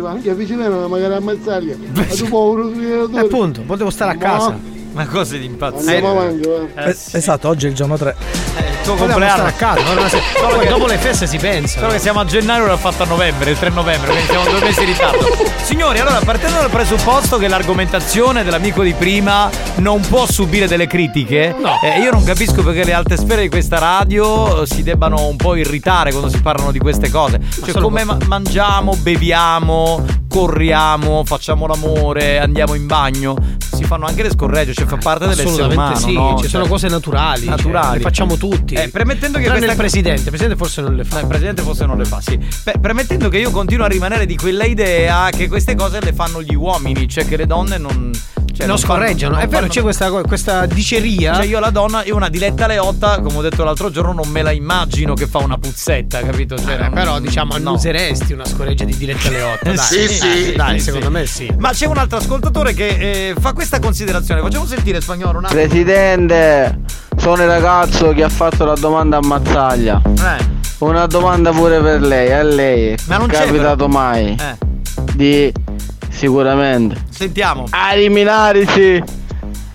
Speaker 21: anche vicino magari ammazzarli. Ma tu povero creatore.
Speaker 5: Appunto, potevo stare a casa.
Speaker 4: Ma cose di impazzire.
Speaker 21: Eh.
Speaker 4: Eh, sì.
Speaker 22: Esatto, oggi è il giorno 3.
Speaker 4: Tuo compleanno. Solo
Speaker 5: poi dopo le feste si pensa.
Speaker 4: Solo che siamo a gennaio e l'ho fatto a novembre, il 3 novembre, quindi siamo due mesi in ritardo. Signori, allora partendo dal presupposto che l'argomentazione dell'amico di prima non può subire delle critiche,
Speaker 5: No.
Speaker 4: eh, io non capisco perché le alte sfere di questa radio eh, si debbano un po' irritare quando si parlano di queste cose. Cioè, come ma- mangiamo, beviamo, corriamo, facciamo l'amore, andiamo in bagno. Fanno anche le scorregge, cioè fa parte dell'essere umano.
Speaker 5: sì,
Speaker 4: no?
Speaker 5: ci
Speaker 4: Cioè,
Speaker 5: sono cose naturali.
Speaker 4: naturali.
Speaker 5: cioè, le facciamo tutti.
Speaker 4: Eh, premettendo che questa
Speaker 5: il presidente, il presidente forse non le fa.
Speaker 4: No, il presidente forse non le fa, sì. Beh, premettendo che io continuo a rimanere di quella idea che queste cose le fanno gli uomini, cioè che le donne non. Cioè,
Speaker 5: non
Speaker 4: fanno-
Speaker 5: scorreggiano.
Speaker 4: non
Speaker 5: È vero,
Speaker 4: fanno-
Speaker 5: c'è questa, questa diceria.
Speaker 4: Cioè, io la donna, io una diletta leotta, come ho detto l'altro giorno, non me la immagino che fa una puzzetta, capito? Cioè,
Speaker 5: Eh,
Speaker 4: non-
Speaker 5: però diciamo
Speaker 4: no.
Speaker 5: annuseresti una scoreggia di Diletta Leotta. Dai,
Speaker 4: Sì, sì.
Speaker 5: Eh, dai,
Speaker 4: Sì,
Speaker 5: secondo
Speaker 4: sì.
Speaker 5: me sì.
Speaker 4: Ma c'è un altro ascoltatore che eh, fa questa considerazione. Facciamo sentire spagnolo un attimo.
Speaker 7: Presidente, sono il ragazzo che ha fatto la domanda a Mazzaglia.
Speaker 4: Eh.
Speaker 7: Una domanda pure per lei, a lei.
Speaker 4: Ma non
Speaker 7: è
Speaker 4: c'è,
Speaker 7: capitato mai
Speaker 4: Eh,
Speaker 7: di sicuramente
Speaker 4: sentiamo.
Speaker 7: a eliminarsi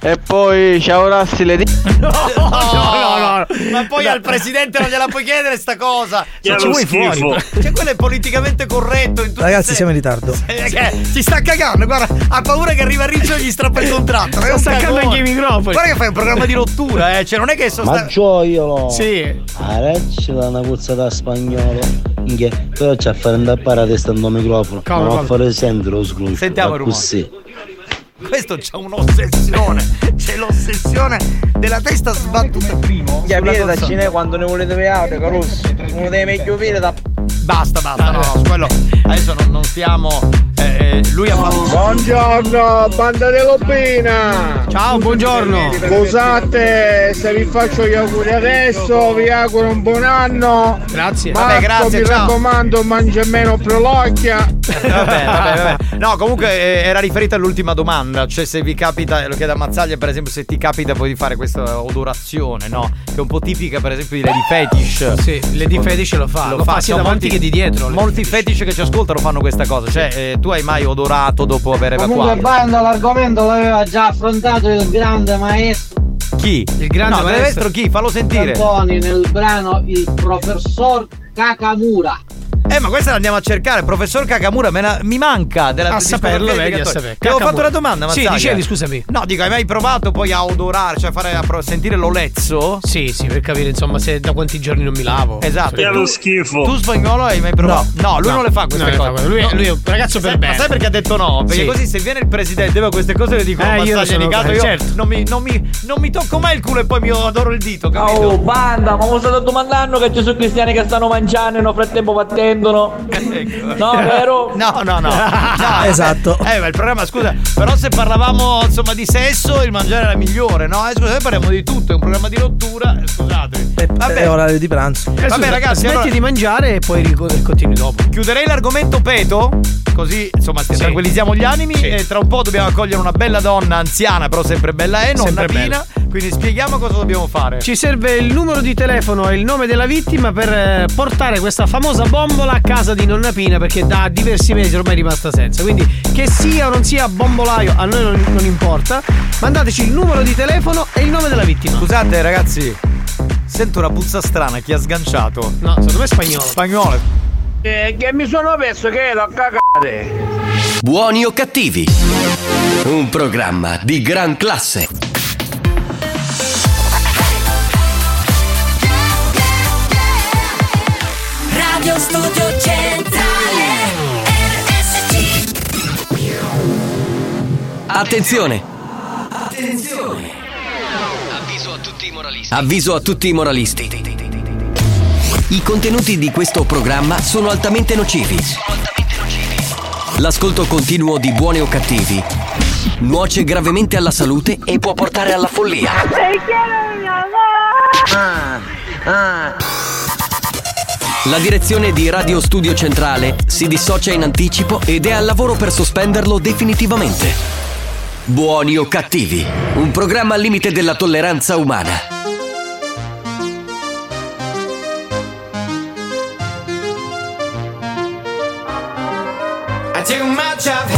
Speaker 23: E poi ciao Rassi le di...
Speaker 4: No, no, no, Ma poi al presidente non gliela puoi chiedere sta cosa.
Speaker 24: Che è lo schifo.
Speaker 4: Cioè, quello è politicamente corretto.
Speaker 5: Ragazzi, siamo in ritardo.
Speaker 4: Eh, si sta cagando, guarda, ha paura che arriva Riccio e gli strappa il contratto.
Speaker 5: Sta staccando anche i microfoni.
Speaker 4: Guarda che fai un programma di rottura, eh. Cioè, non è che sono
Speaker 25: Ma
Speaker 4: sta-
Speaker 25: gioiolo!
Speaker 4: Sì.
Speaker 25: Arecci da una puzza da spagnolo. Però c'è a fare andare a testa sto microfono.
Speaker 4: Come,
Speaker 25: non a fare sentire lo sgruscio.
Speaker 4: Sentiamo il rumore.
Speaker 25: Così.
Speaker 4: Questo c'ha un'ossessione. C'è l'ossessione della testa sbattuta primo.
Speaker 25: Aprire da. Cine quando ne volete vedere, Caruso. Uno dei meglio video da.
Speaker 4: Basta, basta, no, quello adesso non, non stiamo. eh, eh, lui ha fatto.
Speaker 26: Buongiorno, banda di Lobina!
Speaker 5: Ciao, buongiorno!
Speaker 26: Scusate se vi faccio gli auguri adesso, vi auguro un buon anno!
Speaker 5: Grazie.
Speaker 26: Marco,
Speaker 4: Vabbè, grazie,
Speaker 26: mi
Speaker 4: ciao.
Speaker 26: raccomando, mangia meno prolocchia!
Speaker 4: Vabbè, vabbè, vabbè. No, comunque eh, era riferita all'ultima domanda. Cioè, se vi capita, lo chiedo a Mazzaglia, per esempio, se ti capita poi di fare questa odorazione, no? Che è un po' tipica, per esempio, di Lady Fetish.
Speaker 5: Sì, Lady Fetish lo fa, lo fa sia
Speaker 4: sono
Speaker 5: davanti che di dietro.
Speaker 4: Molti fetish che ci ascoltano fanno questa cosa. Cioè, eh, tu hai mai odorato dopo aver
Speaker 27: Comunque
Speaker 4: evacuato?
Speaker 27: banda l'argomento l'aveva già affrontato il grande maestro
Speaker 4: Chi?
Speaker 5: Il grande
Speaker 4: no,
Speaker 5: maestro.
Speaker 4: maestro chi? Fallo sentire.
Speaker 27: Cantoni nel brano Il professor Kakamura.
Speaker 4: Eh, ma questa la andiamo a cercare. Professor Kakamura, me la- mi manca della
Speaker 5: A saperlo,
Speaker 4: discografia dei
Speaker 5: vedi, a.
Speaker 4: Ti avevo fatto una domanda,
Speaker 5: Sì,
Speaker 4: Mazzaglia.
Speaker 5: dicevi, scusami.
Speaker 4: No, dico, hai mai provato poi a odorare, cioè a fare a pro- sentire l'olezzo?
Speaker 5: Sì, sì, per capire insomma se da quanti giorni non mi lavo.
Speaker 4: Esatto.
Speaker 24: È lo
Speaker 4: Tu-
Speaker 24: schifo.
Speaker 4: Tu spagnolo hai mai provato? No, lui
Speaker 5: No.
Speaker 4: non le fa queste
Speaker 5: No,
Speaker 4: cose.
Speaker 5: Lui è- lui è un ragazzo per
Speaker 4: sai,
Speaker 5: bene.
Speaker 4: Ma sai perché ha detto no? Perché
Speaker 5: Sì.
Speaker 4: così se viene il presidente e queste cose le dico
Speaker 5: Eh, io sono-
Speaker 4: di casa,
Speaker 5: eh,
Speaker 4: io
Speaker 5: certo.
Speaker 4: non, mi, non, mi, non mi tocco mai il culo e poi mi adoro il dito, capito?
Speaker 28: Oh, banda, ma mi state domandando che ci sono cristiani che stanno mangiando e nel frattempo battendono? No, vero?
Speaker 4: No, no, no. No,
Speaker 5: Esatto.
Speaker 4: Eh, eh, ma il programma, scusa, però se parlavamo insomma di sesso, il mangiare era migliore, no? Eh, scusa, noi parliamo di tutto, è un programma di rottura, eh, scusatemi. Vabbè,
Speaker 5: È orario di pranzo.
Speaker 4: Vabbè, ragazzi,
Speaker 5: smetti
Speaker 4: allora-
Speaker 5: di mangiare e poi continui dopo.
Speaker 4: chiuderei l'argomento peto, così insomma
Speaker 5: Sì.
Speaker 4: tranquillizziamo gli animi
Speaker 5: Sì.
Speaker 4: e tra un po' dobbiamo accogliere una bella donna anziana, però sempre bella è, nonna
Speaker 5: Sempre
Speaker 4: Pina, quindi spieghiamo cosa dobbiamo fare.
Speaker 5: Ci serve il numero di telefono e il nome della vittima per eh, portare questa famosa bombola a casa di nonna Pina perché da diversi mesi ormai è rimasta senza. Quindi che sia o non sia bombolaio a noi non, non importa. Mandateci il numero di telefono e il nome della vittima.
Speaker 4: Scusate ragazzi, sento una puzza strana, chi ha sganciato?
Speaker 5: No, secondo me è spagnolo.
Speaker 4: Spagnolo.
Speaker 29: Eh, che mi sono perso che ero a cagare.
Speaker 1: Buoni o cattivi? Un programma di gran classe.
Speaker 30: Studio Centrale RSC
Speaker 1: Attenzione! Attenzione! Avviso a tutti i moralisti. Avviso a tutti i moralisti. I contenuti di questo programma sono altamente nocivi. L'ascolto continuo di buoni o cattivi nuoce gravemente alla salute e può portare alla follia. La direzione di Radio Studio Centrale si dissocia in anticipo ed è al lavoro per sospenderlo definitivamente. Buoni o cattivi, un programma al limite della tolleranza umana.
Speaker 31: Too much of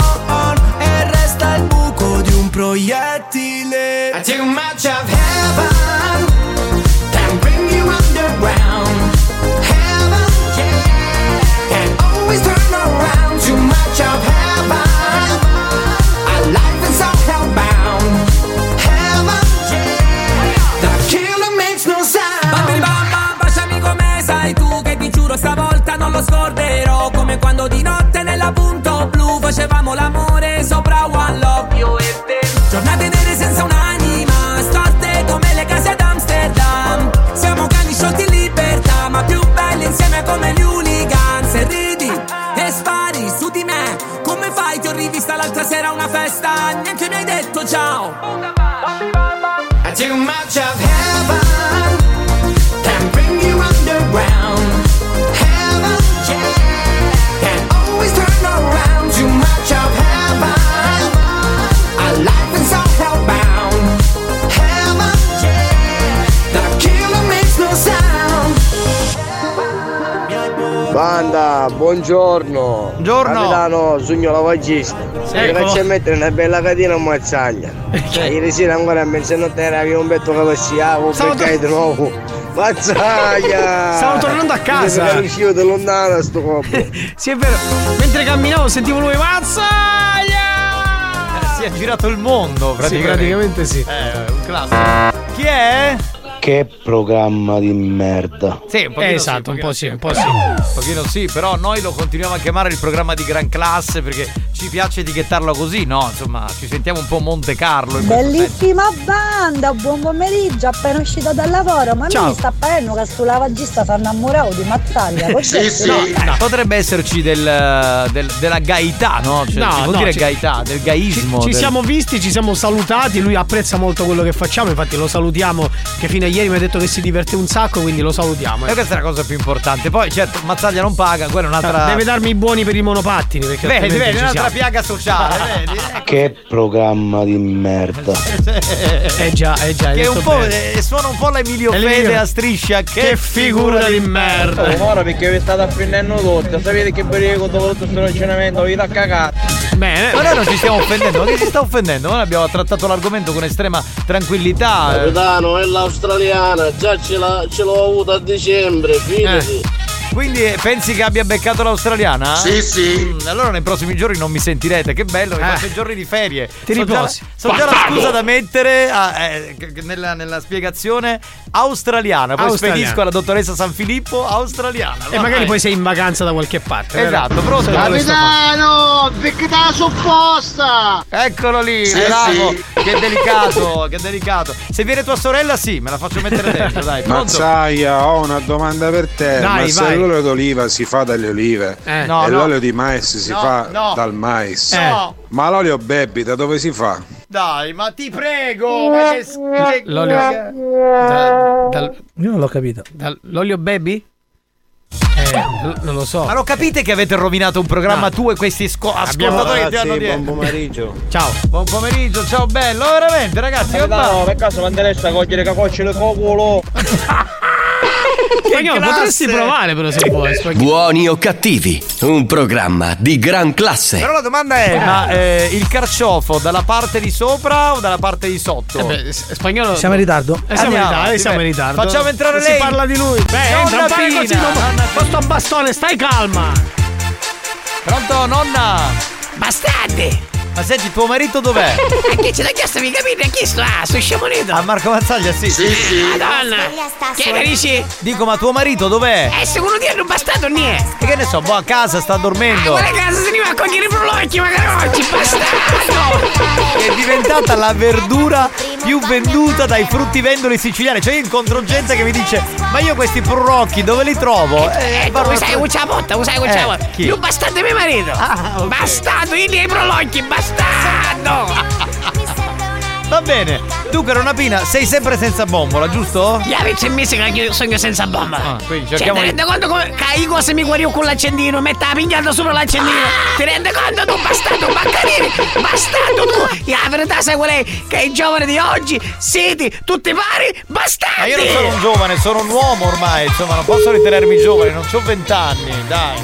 Speaker 15: proiettile.
Speaker 31: I too much of
Speaker 20: detto ciao Too much of heaven Can bring you underground Heaven, yeah Can always turn around Too much of heaven Our life is all hellbound Heaven, yeah The killer makes no sound
Speaker 7: Banda, buongiorno.
Speaker 4: Buongiorno.
Speaker 7: Capitano, sogno lavagista.
Speaker 4: Sì,
Speaker 7: Mi
Speaker 4: ecco.
Speaker 7: faccio mettere una bella catena a mazzaglia. Ieri sera ancora a mezzanotte era un betto che passiavo,
Speaker 5: Stavo
Speaker 7: perché di nuovo. Mazzaglia!
Speaker 5: Stavo tornando a casa.
Speaker 7: Non riuscivo da lontano sto copo.
Speaker 5: Sì, è vero. Mentre camminavo sentivo lui Mazzaglia!
Speaker 4: Si è girato il mondo,
Speaker 5: Sì,
Speaker 4: praticamente.
Speaker 5: praticamente sì.
Speaker 4: Eh, un classico. Chi è?
Speaker 3: Che programma di merda.
Speaker 4: Sì, un pochino
Speaker 5: Esatto,
Speaker 4: sì,
Speaker 5: un po' sì, un po' sì.
Speaker 4: Un pochino sì, però noi lo continuiamo a chiamare il programma di gran classe perché ci piace etichettarlo così, no? Insomma, ci sentiamo un po' Monte Carlo. in questo senso.
Speaker 32: Bellissima banda, buon pomeriggio, appena uscita dal lavoro, ma
Speaker 4: Ciao.
Speaker 32: mi sta parendo che sto lavagista fa innamorato di Mazzaglia. cos'è?
Speaker 4: No, eh, potrebbe esserci del, del- della gaità, no? Cioè,
Speaker 5: No,
Speaker 4: si può
Speaker 5: no,
Speaker 4: dire
Speaker 5: ci-
Speaker 4: gaità, del gaismo.
Speaker 5: Ci
Speaker 4: del-
Speaker 5: siamo visti, ci siamo salutati, lui apprezza molto quello che facciamo, infatti lo salutiamo che fino a ieri mi ha detto che si diverte un sacco, quindi lo salutiamo.
Speaker 4: E questa è la cosa più importante. Poi, certo, Mazzaglia non paga, quella è un'altra.
Speaker 5: Deve darmi i buoni per i monopattini perché
Speaker 4: Vedi, vedi,
Speaker 5: ci
Speaker 4: un'altra
Speaker 5: siamo.
Speaker 4: piaga sociale, vedi?
Speaker 3: Che programma di merda.
Speaker 5: Eh già, eh già.
Speaker 4: Che è un po'.
Speaker 5: bene.
Speaker 4: eh, suona un po' l'Emilio
Speaker 5: Emilio.
Speaker 4: Fede a striscia. Che,
Speaker 5: Che figura di merda.
Speaker 7: Oh, ora perché vi state affendendo tutto, sapete che pericolo dopo tutto questo ragionamento vi da cagare.
Speaker 5: Bene.
Speaker 4: Ma noi non ci stiamo offendendo, ma che si sta offendendo? Noi abbiamo trattato l'argomento con estrema tranquillità. eh.
Speaker 12: Capitano, è l'australiana, già ce, l'ho avuta a dicembre, fidati.
Speaker 4: Quindi eh, pensi che abbia beccato l'australiana?
Speaker 12: Sì, sì.
Speaker 4: Mm, allora nei prossimi giorni non mi sentirete, che bello, mi fate i giorni di ferie.
Speaker 5: Ti
Speaker 4: So già-
Speaker 5: riposi.
Speaker 4: So già la scusa da mettere a- eh, nella, nella spiegazione australiana. Poi
Speaker 5: Australiana.
Speaker 4: spedisco alla dottoressa San Filippo australiana.
Speaker 5: E magari poi sei in vacanza da qualche parte. vero?
Speaker 4: Esatto, pronto?
Speaker 5: Questo fa.
Speaker 21: Capitano, te la supposta?
Speaker 4: Eccolo lì,
Speaker 21: Sì,
Speaker 4: bravo.
Speaker 21: sì.
Speaker 4: Che delicato, che delicato. Se viene tua sorella, sì, me la faccio mettere dentro, dai. Pronto?
Speaker 33: Mazzaia, ho una domanda per te.
Speaker 4: Dai,
Speaker 33: Ma
Speaker 4: vai.
Speaker 33: L'olio d'oliva si fa dalle olive
Speaker 4: Eh.
Speaker 33: e
Speaker 4: No, no.
Speaker 33: l'olio di mais si
Speaker 4: No,
Speaker 33: fa
Speaker 4: no.
Speaker 33: dal mais,
Speaker 4: No.
Speaker 33: ma l'olio baby da dove si fa?
Speaker 4: Dai, ma ti prego, ma che, che
Speaker 5: L'olio. Da- dal- io non l'ho capito. Dal- l'olio baby? Eh, non lo so.
Speaker 4: Ma lo capite che avete rovinato un programma
Speaker 5: No.
Speaker 4: tu e questi sco-
Speaker 5: Abbiamo-
Speaker 4: ascoltatori che ti hanno dietro?
Speaker 7: buon pomeriggio.
Speaker 5: Ciao.
Speaker 4: Buon pomeriggio, ciao bello, veramente ragazzi, che va?
Speaker 7: per caso sta a cogliere cacocce le cocolo?
Speaker 5: Spagnolo,
Speaker 4: classe!
Speaker 5: potresti provare però se vuoi. Spagnolo.
Speaker 1: Buoni o cattivi, un programma di gran classe.
Speaker 4: Però la domanda è, ma eh, il carciofo dalla parte di sopra o dalla parte di sotto?
Speaker 5: Eh beh, spagnolo.
Speaker 19: Siamo in ritardo?
Speaker 5: Eh, siamo in ritardo, eh, siamo in ritardo.
Speaker 4: Facciamo entrare lei.
Speaker 5: Si parla di lui. Beh,
Speaker 4: Nonna
Speaker 5: entra, fai così, con sto bastone, stai calma.
Speaker 4: Pronto, nonna?
Speaker 16: Bastardi!
Speaker 4: Ma senti, tuo marito dov'è?
Speaker 16: A chi ce l'ha chiesto mi capite? A chi sto? Ah, sto sciamonito!
Speaker 4: A Marco Mazzaglia, sì.
Speaker 16: Sì, sì. Madonna! Che ne dici?
Speaker 4: Dico, ma tuo marito dov'è?
Speaker 16: Eh, secondo te non bastardo niente!
Speaker 4: E che ne so, boh, a casa sta dormendo.
Speaker 16: Quella casa se ne va a cogliere i prolocchi magari oggi, bastardo!
Speaker 4: È diventata la verdura più venduta dai fruttivendoli siciliani. Cioè, io incontro gente che mi dice: Ma io questi prurocchi dove li trovo?
Speaker 16: Eh,
Speaker 4: parlo-
Speaker 16: tu sai c'è la botta, tu sai c'è la
Speaker 4: Eh,
Speaker 16: botta.
Speaker 4: chi?
Speaker 16: Più bastardo è mio marito! Bastardo, io ai prolocchi, bastardo!
Speaker 4: Va bene. Dunque, Ronapina, sei sempre senza bombola, giusto?
Speaker 16: Gli avete mesi che io sogno senza bomba.
Speaker 4: Ah, quindi
Speaker 16: Cioè,
Speaker 4: cerchiamo
Speaker 16: ti
Speaker 4: di-
Speaker 16: rendi conto come io cosa mi guarivo con l'accendino? Metta la pigliata sopra l'accendino. Ti rendi conto tu, bastardo, baccanini? Bastardo tu! La verità sai qual è? Che i giovani di oggi siete tutti pari bastardi!
Speaker 4: Ma io non sono un giovane, sono un uomo ormai, insomma, non posso ritenermi giovane, non ho vent'anni, dai.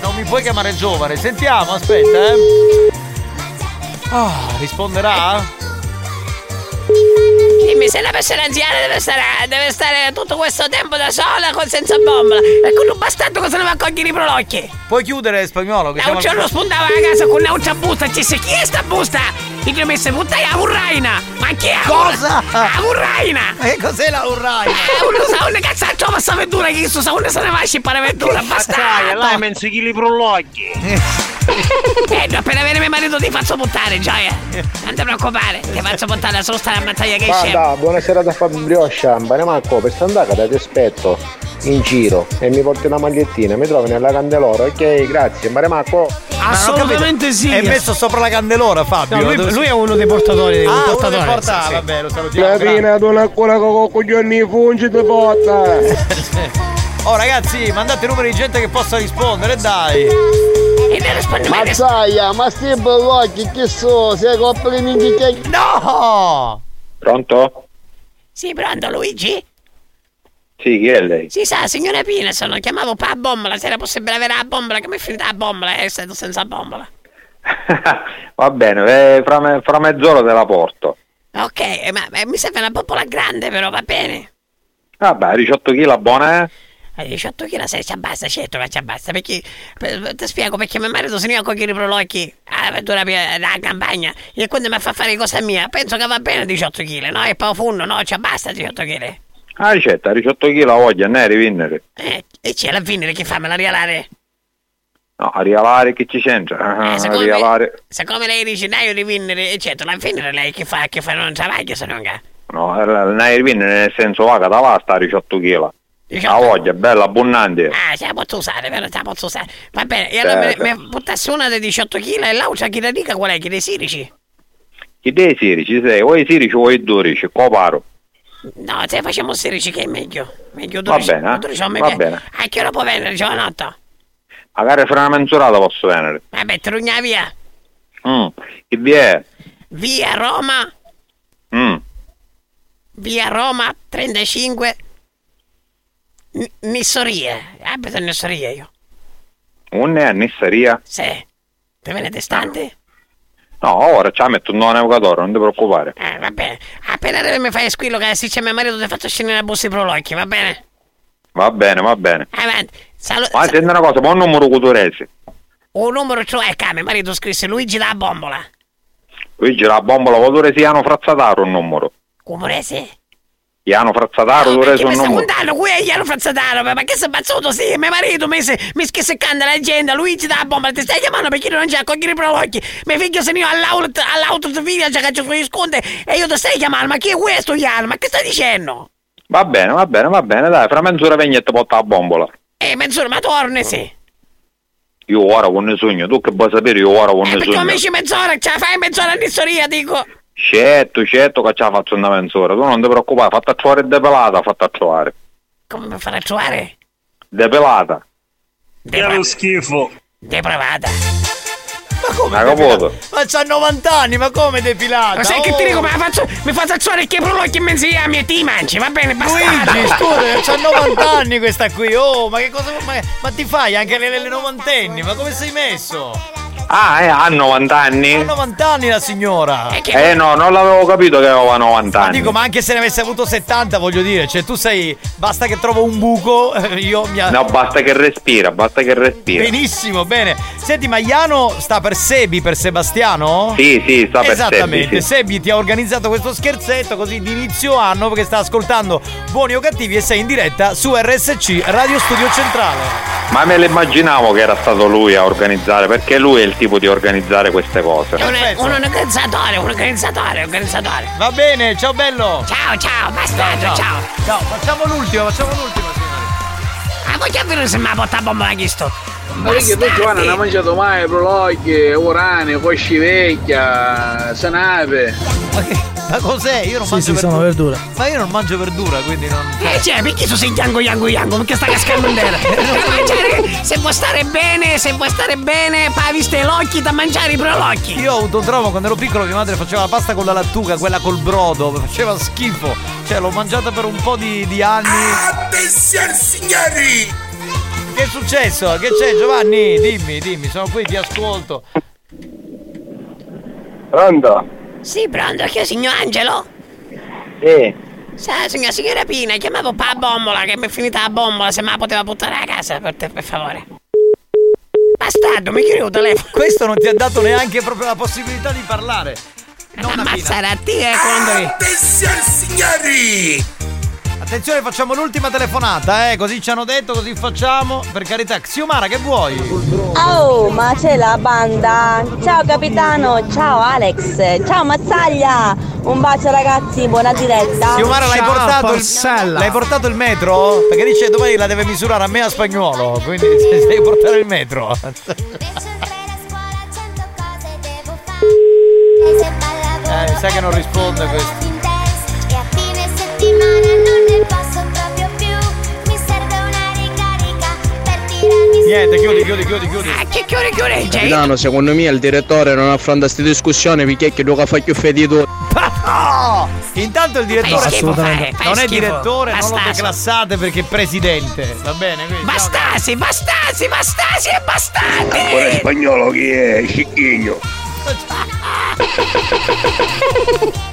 Speaker 4: Non mi puoi chiamare giovane. Sentiamo, aspetta, eh. Ah, risponderà?
Speaker 16: Dimmi se una persona anziana deve stare, deve stare tutto questo tempo da sola con senza bombola e con un bastardo cosa ne va a cogliere i prolocchi?
Speaker 4: Puoi chiudere spagnolo? Che
Speaker 16: Da
Speaker 4: siamo
Speaker 16: un giorno spuntava a casa con un'altra busta e ci disse chi è sta busta? Io ti ho messo puttana a Urraina! Ma chi è?
Speaker 4: Cosa?
Speaker 16: A Urraina!
Speaker 4: Ma che cos'è la urraina?
Speaker 16: Eh, uno sa un cazzaccio ma sta avventura che sto sa uno se ne va a scippare avventura, bastardo!
Speaker 34: là menzo chi li prologhi.
Speaker 16: Eh, appena viene mio marito ti faccio buttare, gioia! Non ti preoccupare, ti faccio buttare solo stare a battaglia che scemo!
Speaker 7: Guarda, buonasera da Fabio Sciambane, Marco, per st'andata ti aspetto in giro e mi porti una magliettina, mi trovi nella candelora, ok, grazie, Mare Marco.
Speaker 5: Assolutamente sì.
Speaker 4: È messo sopra la candelora, Fabio.
Speaker 5: No, lui,
Speaker 4: Dove-
Speaker 5: lui è uno dei portatori.
Speaker 4: Ah,
Speaker 5: un
Speaker 4: uno
Speaker 5: portatore.
Speaker 4: del portale,
Speaker 5: sì,
Speaker 4: vabbè, lo salutiamo.
Speaker 26: La pina tu una cola con coglioni fungi di botta.
Speaker 4: Oh ragazzi, mandate numeri di gente che possa rispondere, dai.
Speaker 16: E ne rispondi mai
Speaker 21: Mazzaia, ma sti blocchi che so, sei coppa di minchia.
Speaker 4: No!
Speaker 10: Pronto?
Speaker 16: Sì, pronto Luigi?
Speaker 10: Sì, chi è lei?
Speaker 16: Si sa, signora Pina, sono chiamato per la bombola, se era possibile avere la bombola, che mi è finita la bombola, è stato senza bombola.
Speaker 10: Va bene, eh, fra, me- fra mezz'ora te la porto.
Speaker 16: Ok, eh, ma, ma mi serve una bombola grande però, va bene?
Speaker 10: Vabbè, 18 kg buona, eh?
Speaker 16: A 18 kg se ci abbassa, certo che ci abbassa, perché per- ti spiego perché mio marito se ne va con i prolocchi all'avventura della campagna e quando mi fa fare cosa mia, penso che va bene 18 kg, no? E poi funno, no? Ci abbassa 18 kg.
Speaker 10: Ah, ricetta, 18 kg la voglia, ne rivinnere.
Speaker 16: Eh, e c'è la fine che fa, me la rialare?
Speaker 10: No, a rialare che ci c'entra? Ah,
Speaker 16: Eh,
Speaker 10: a
Speaker 16: secondo
Speaker 10: rialare...
Speaker 16: Siccome lei dice dai io rivinnere, eccetera, la fine lei che fa, che fa non travaglia se non ga.
Speaker 10: No, eh, ne rivinnere nel senso va che da là sta a 18 kg. La voglia, bella, abbondante.
Speaker 16: Ah, se la posso usare, però se la posso usare. Va bene, e allora
Speaker 10: Certo.
Speaker 16: mi, mi buttassi una di 18 kg e l'altra chi la dica qual è? Chi dei sirici?
Speaker 10: Chi dei sirici sei? O i sirici o i 12, coparo.
Speaker 16: No, se facciamo 16 che è meglio. Meglio
Speaker 10: Va
Speaker 16: 12.
Speaker 10: bene, eh?
Speaker 16: 12 non mi
Speaker 10: Va bene.
Speaker 16: A che ora può venire, giovanotto?
Speaker 10: Magari fra una mezz'orata posso venire.
Speaker 16: Vabbè, trugna via.
Speaker 10: Mm. Chi vi è?
Speaker 16: Via Roma,
Speaker 10: Mm.
Speaker 16: via Roma 35. Nissorie. Abito in Nissorie io.
Speaker 10: Un è a Nissaria?
Speaker 16: Sì. Te viene distante?
Speaker 10: No, ora ci metto un nuovo navigatore, non ti preoccupare.
Speaker 16: Eh, va bene. Appena arrivi mi fai squillo che se c'è mio marito ti faccio scendere la busta di prolocchi, va bene?
Speaker 10: Va bene, va bene.
Speaker 16: Avanti. Salu-
Speaker 10: Ma senti una cosa, buon numero culturese.
Speaker 16: un numero cioè che mio marito scrisse Luigi da bombola.
Speaker 10: Luigi, la bombola, culturese Iano Frazzataro un numero.
Speaker 16: Cumorese?
Speaker 10: Iano Frazzataro,
Speaker 16: mi
Speaker 10: un
Speaker 16: sta
Speaker 10: numero.
Speaker 16: contando? Qui è Iano Frazzataro, ma che sei bazzuto? Sì, mio marito mi, se- mi sta seccando l'agenda, Luigi da bombola, ti stai chiamando perché non c'è a cogliere i prolocchi. Mio figlio se ne va all'auto, all'auto di figlia, già che ci sugli sconti e io ti stai chiamando, ma chi è questo Iano? Ma che stai dicendo?
Speaker 10: Va bene, va bene, va bene, dai, fra mezz'ora vengi e ti porta la bombola.
Speaker 16: Eh, mezz'ora, ma torni, sì.
Speaker 10: Io ora con ne sogno, tu che vuoi sapere, io ora con
Speaker 16: Eh,
Speaker 10: ne
Speaker 16: perché
Speaker 10: sogno.
Speaker 16: mi dici mezz'ora, ce la fai mezz'ora in storia, dico.
Speaker 10: Certo, certo che ce la faccio una mezz'ora, tu non ti preoccupare, fatta trovare depelata, fatta trovare.
Speaker 16: Come mi farà trovare?
Speaker 10: Depelata.
Speaker 16: Che lo schifo. Depravata.
Speaker 4: Ma come?
Speaker 10: Hai capito?
Speaker 4: Ma c'ha 90 anni, ma come depilata?
Speaker 16: Ma sai che ti
Speaker 4: Oh.
Speaker 16: dico, ma faccio, mi faccio alzare che prolocchi in mezzo a e ti mangi, va bene, bastardo.
Speaker 4: Luigi, scusa, c'ha 90 anni questa qui. Oh, ma che cosa. Ma, ma ti fai anche le, le novantenni? Ma come sei messo?
Speaker 10: Ah, eh, ha 90 anni?
Speaker 4: Ha 90 anni la signora.
Speaker 10: Eh no, non l'avevo capito che aveva 90
Speaker 4: Ma
Speaker 10: anni.
Speaker 4: dico, ma anche se ne avesse avuto 70, voglio dire, cioè tu sei. Basta che trovo un buco, eh, io mi.
Speaker 10: No, basta che respira, basta che respira.
Speaker 4: Benissimo, bene. Senti, ma Iano sta per Sebi, per Sebastiano?
Speaker 10: Sì, sì, sta per
Speaker 4: Esattamente,
Speaker 10: Sebi, sì.
Speaker 4: Sebi ti ha organizzato questo scherzetto così di inizio anno perché sta ascoltando Buoni o Cattivi e sei in diretta su RSC Radio Studio Centrale.
Speaker 10: Ma me lo immaginavo che era stato lui a organizzare, perché lui è il tipo di organizzare queste cose.
Speaker 16: È un, un organizzatore, un organizzatore, un organizzatore.
Speaker 4: Va bene, ciao bello.
Speaker 16: Ciao, ciao, bastardo, ciao.
Speaker 4: ciao. Ciao, facciamo l'ultimo, facciamo l'ultimo.
Speaker 16: Ah, voglio vedere se mi ha portato bomba la chisto.
Speaker 35: Ma perché tu Giovanna non hai mangiato mai prologhi, urani, cosci vecchia, sanave.
Speaker 4: Ma cos'è? Io non
Speaker 5: Sì,
Speaker 4: mangio
Speaker 5: sì, sono verdura.
Speaker 4: Ma io non mangio verdura, quindi non.
Speaker 16: Eh, cioè, perché tu sei yango yango yango? Perché sta cascando in terra? Se vuoi stare bene, se vuoi stare bene, poi viste l'occhi da mangiare i prolocchi.
Speaker 4: Io ho avuto un trauma quando ero piccolo, mia madre faceva la pasta con la lattuga, quella col brodo, faceva schifo. Cioè, l'ho mangiata per un po' di, di anni.
Speaker 36: Attenzione signori!
Speaker 4: Che è successo? Che c'è Giovanni? Dimmi, dimmi, sono qui, ti ascolto.
Speaker 7: Pronto?
Speaker 16: Sì, pronto, chi è signor Angelo?
Speaker 7: Sì.
Speaker 16: Sa, signora, signora Pina, chiamavo pa bombola, che mi è finita la bombola, se me la poteva buttare a casa, per te, per favore. Bastardo, mi chiudi il telefono.
Speaker 4: Questo non ti ha dato neanche proprio la possibilità di parlare.
Speaker 16: Ammazzare a te e quando
Speaker 36: Attenzione signori!
Speaker 4: Attenzione, facciamo l'ultima telefonata, eh, così ci hanno detto, così facciamo. Per carità, Xiomara, che vuoi?
Speaker 37: Oh, ma c'è la banda! Ciao capitano, ciao Alex, ciao Mazzaglia! Un bacio ragazzi, buona diretta!
Speaker 4: Xiomara, l'hai portato, il, l'hai portato il metro? Perché dice domani la deve misurare a me a spagnolo, quindi devi portare il metro. Eh, mi sa che non risponde questo.
Speaker 38: E a fine settimana non
Speaker 4: Niente, chiudi, chiudi, chiudi, chiudi.
Speaker 16: Che chiudi, chiudi,
Speaker 23: Capitano, secondo me il direttore non affronta queste discussioni perché che lo fa più fedito.
Speaker 4: No! Intanto il direttore
Speaker 16: Fai schifo,
Speaker 4: assolutamente
Speaker 16: fai- fai
Speaker 4: non è
Speaker 16: schifo.
Speaker 4: direttore, non lo declassate perché è presidente. Va bene? Quindi,
Speaker 16: Bastasi, bastasi, bastasi e bastardi!
Speaker 36: Ancora in spagnolo chi è? Cicchigno.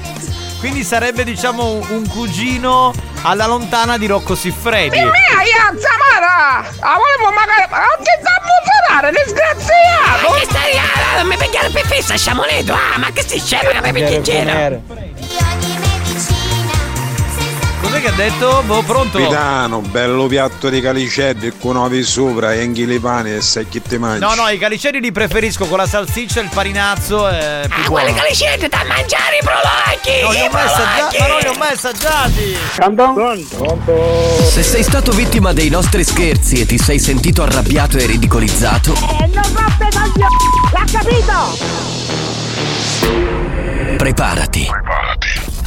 Speaker 4: Quindi sarebbe, diciamo, un- cugino alla lontana di Rocco Siffredi.
Speaker 39: Mia, io Zamara! Ah, volevo magari. Ma non ti sa funzionare, disgraziato!
Speaker 16: Ma che stai non mi pigliare per fissa, sciamoneto! Ah, ma che stai scemo che mi pigli in giro?
Speaker 4: Cos'è che ha detto? Boh, pronto?
Speaker 33: Capitano, bello piatto di calicelli con uovi sopra e anche le pani e sai chi te mangi.
Speaker 4: No, no, i caliceri li preferisco con la salsiccia e il farinazzo. Più
Speaker 16: Ah,
Speaker 4: buono.
Speaker 16: quelle calicette da mangiare i prolacchi!
Speaker 4: Non li ho mai assaggiati, ma non li ho mai assaggiati.
Speaker 1: Se sei stato vittima dei nostri scherzi e ti sei sentito arrabbiato e ridicolizzato,
Speaker 39: E non roppe coglioni! L'ha capito!
Speaker 1: preparati.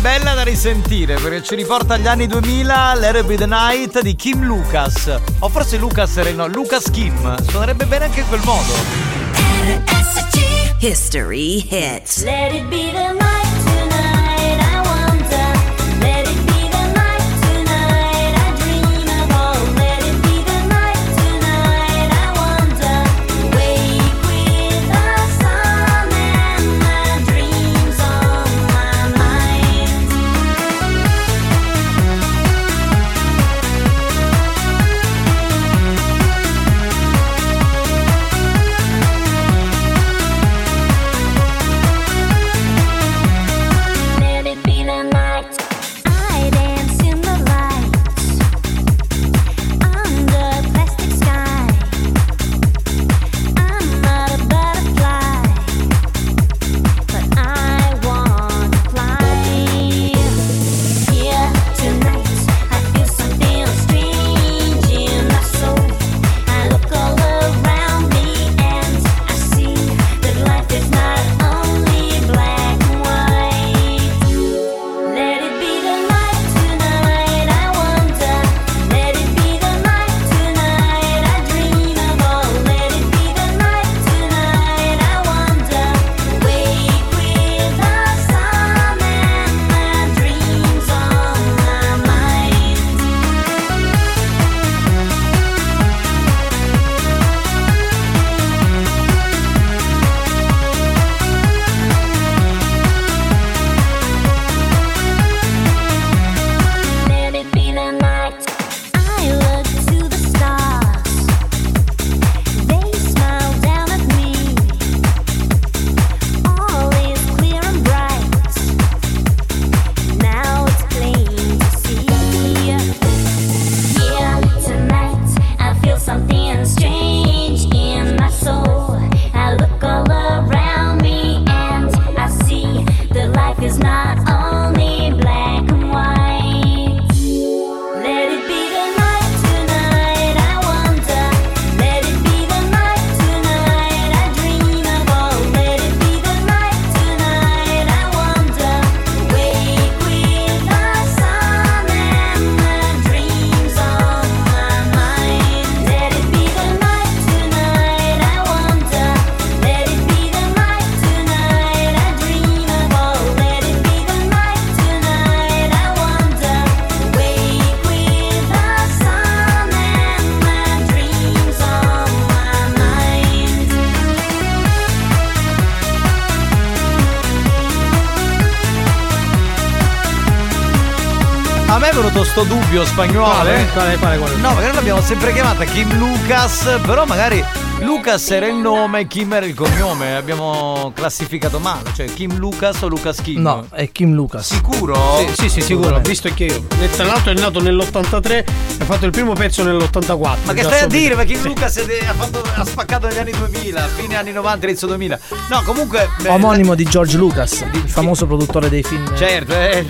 Speaker 4: bella da risentire perché ci riporta agli anni 2000 l'Ere Be the Night di Kim Lucas. O forse Lucas era il no, Lucas Kim. Suonerebbe bene anche in quel modo.
Speaker 38: History hits. Let it be the night
Speaker 4: sto dubbio spagnolo.
Speaker 5: Quale?
Speaker 4: eh.
Speaker 5: Quale, quale, quale?
Speaker 4: No, magari l'abbiamo sempre chiamata Kim Lucas, però magari Lucas era il nome, Kim era il cognome. Abbiamo classificato male, cioè Kim Lucas o Lucas Kim?
Speaker 40: No, è Kim Lucas.
Speaker 4: Sicuro?
Speaker 5: Sì, sì, sì, sicuro, visto anche io. E Tra l'altro è nato nell'83 e ha fatto il primo pezzo nell'84.
Speaker 4: Ma che stai a dire? Ma Kim Lucas è de- ha, fatto- ha spaccato negli anni 2000, fine anni 90, inizio 2000. No, comunque. beh,
Speaker 40: Omonimo di George Lucas, il famoso produttore dei film.
Speaker 4: Certo, eh,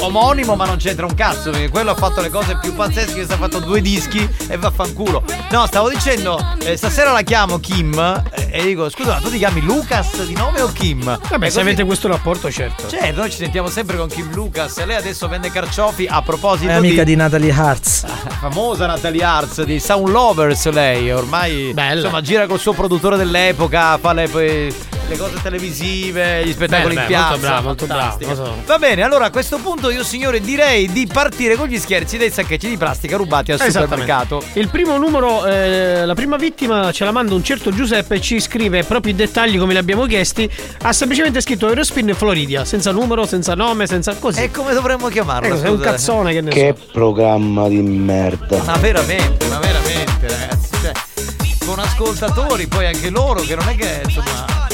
Speaker 4: omonimo ma non c'entra un cazzo perché quello ha fatto le cose più pazzesche che si è fatto due dischi e vaffanculo. No, stavo dicendo, eh, stasera la chiamo Kim eh, e dico, scusa, ma tu ti chiami Lucas di nome o Kim?
Speaker 5: Vabbè,
Speaker 4: E
Speaker 5: se
Speaker 4: così-
Speaker 5: avete questo rapporto, certo.
Speaker 4: Certo, noi ci sentiamo sempre con Kim Lucas e lei adesso vende carciofi a proposito
Speaker 40: È amica di Natalie Hartz.
Speaker 4: famosa Natalie Arts di Sound Lovers lei ormai insomma gira col suo produttore dell'epoca fa le, le cose televisive gli spettacoli
Speaker 5: Beh,
Speaker 4: in
Speaker 5: beh,
Speaker 4: piazza
Speaker 5: molto bravo, molto bravo, so.
Speaker 4: va bene allora a questo punto io signore direi di partire con gli scherzi dei sacchetti di plastica rubati al supermercato
Speaker 5: Il primo numero, eh, la prima vittima ce la manda un certo Giuseppe e ci scrive proprio i dettagli come li abbiamo chiesti. Ha semplicemente scritto Eurospin Floridia, senza numero, senza nome, senza così.
Speaker 4: e come dovremmo chiamarlo
Speaker 5: Ecco, è un cazzone che ne
Speaker 3: Che
Speaker 5: so.
Speaker 3: programma di merda.
Speaker 4: ma veramente ma veramente ragazzi cioè con ascoltatori poi anche loro che non è che insomma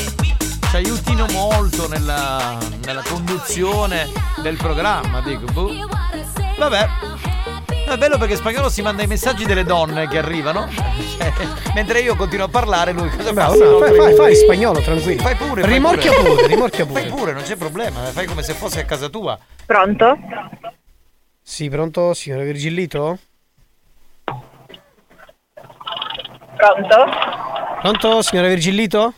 Speaker 4: ci aiutino molto nella, nella conduzione del programma dico boh. vabbè è bello perché spagnolo si manda i messaggi delle donne che arrivano cioè, mentre io continuo a parlare lui cosa
Speaker 5: Bravo,
Speaker 4: fa?
Speaker 5: no, fai, fai, fai spagnolo, tranquillo.
Speaker 4: fai pure fai
Speaker 5: Rimorchia pure, rimorchia pure.
Speaker 4: fai pure non c'è problema fai come se fosse a casa tua
Speaker 37: Pronto?
Speaker 5: Sì, pronto, signora Virgillito?
Speaker 37: Pronto?
Speaker 5: Pronto, signora Virgillito?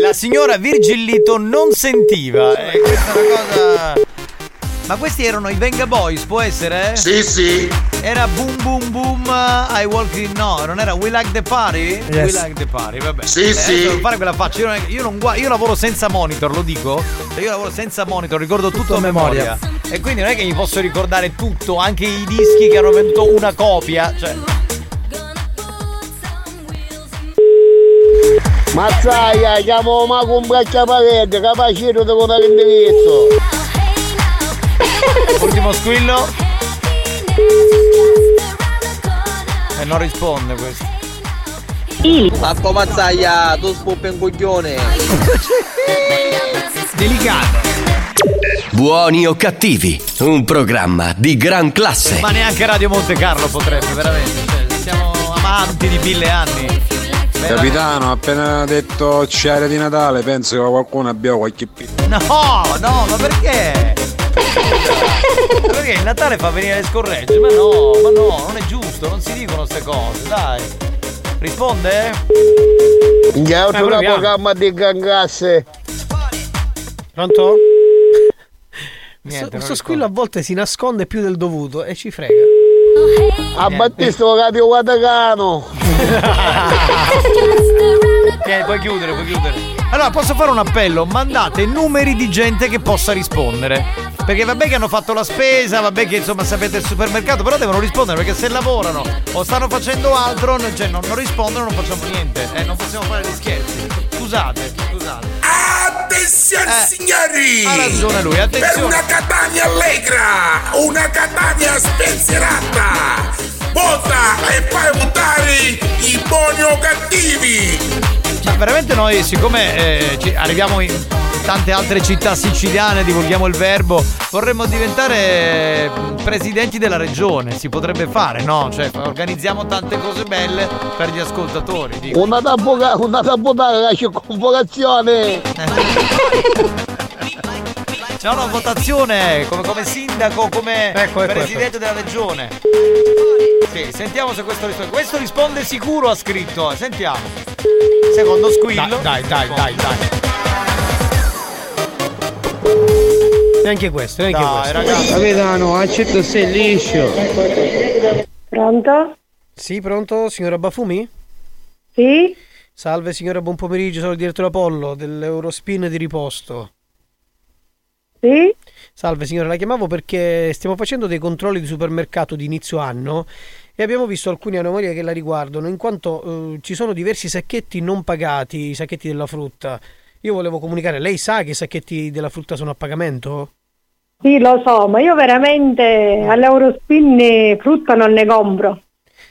Speaker 4: La signora Virgillito non sentiva. E questa è una cosa. Ma questi erano i Venga Boys, può essere?
Speaker 36: Sì, sì.
Speaker 4: Era Boom Boom Boom I Walk In No, non era We Like the Party? We
Speaker 36: Yes.
Speaker 4: Like the Party, vabbè.
Speaker 36: Sì,
Speaker 4: Eh,
Speaker 36: sì.
Speaker 4: Non fare quella faccia, io, non, io, non gua- io lavoro senza monitor, lo dico. Cioè, Io lavoro senza monitor, ricordo tutto, a memoria. E quindi non è che mi posso ricordare tutto, anche i dischi che hanno venduto una copia. Cioè.
Speaker 26: Mazzaia, chiamo ma con braccia parete, capacito di con l'indirizzo.
Speaker 4: Ultimo squillo. E non risponde questo.
Speaker 27: Marco Mazzaia, tu spoppi un coglione.
Speaker 4: Delicato.
Speaker 1: Buoni o cattivi, un programma di gran classe.
Speaker 4: Ma neanche Radio Monte Carlo potrebbe, veramente. Cioè, siamo amanti di mille anni.
Speaker 33: Capitano, appena detto c'era di Natale, penso che qualcuno abbia qualche pizza.
Speaker 4: No, no, ma perché? Perché il Natale fa venire le scorregge? Ma no, ma no, non è giusto, non si dicono queste cose, dai. Risponde?
Speaker 26: Già,
Speaker 5: Eh, proviamo.
Speaker 26: programma di gangasse.
Speaker 5: Pronto?
Speaker 4: Niente,
Speaker 5: Questo squillo a volte si nasconde più del dovuto e ci frega.
Speaker 26: A Battisto Capio Guadagano.
Speaker 4: Tieni, puoi chiudere, puoi chiudere. Allora, posso fare un appello? Mandate numeri di gente che possa rispondere. Perché vabbè che hanno fatto la spesa, vabbè che insomma sapete il supermercato, però devono rispondere perché se lavorano o stanno facendo altro, cioè non, non rispondono, non facciamo niente. Eh, non possiamo fare gli scherzi. Scusate, scusate.
Speaker 36: Attenzione signori!
Speaker 4: Eh, ha ragione lui, attenzione.
Speaker 36: Per una Catania allegra, una Catania spensierata! Vota e fai votare i buoni o cattivi!
Speaker 4: Ma veramente noi, siccome eh, ci- arriviamo in tante altre città siciliane, divulghiamo il verbo, vorremmo diventare eh, presidenti della regione. Si potrebbe fare, no? Cioè, organizziamo tante cose belle per gli ascoltatori. dico.
Speaker 26: Una tabboca, una tabbotata, la c'è convocazione.
Speaker 4: C'è una votazione come, come sindaco, come
Speaker 5: Ecco, ecco,
Speaker 4: presidente della regione. Sì, sentiamo se questo risponde. Questo risponde sicuro, ha scritto. Sentiamo. Secondo squillo.
Speaker 5: Dai, dai, dai, dai. Neanche questo, neanche
Speaker 4: Dai,
Speaker 5: questo.
Speaker 4: ragazzi.
Speaker 26: Capitano, accetto sei liscio.
Speaker 37: Pronto?
Speaker 5: Sì, pronto, signora Bafumi?
Speaker 37: Sì?
Speaker 5: Salve signora, buon pomeriggio, sono il direttore Apollo dell'Eurospin di riposto.
Speaker 37: Sì?
Speaker 5: Salve signora, la chiamavo perché stiamo facendo dei controlli di supermercato di inizio anno e abbiamo visto alcune anomalie che la riguardano, in quanto eh, ci sono diversi sacchetti non pagati, i sacchetti della frutta. Io volevo comunicare, lei sa che i sacchetti della frutta sono a pagamento?
Speaker 32: Sì, lo so, ma io veramente all'Eurospin frutta non ne compro.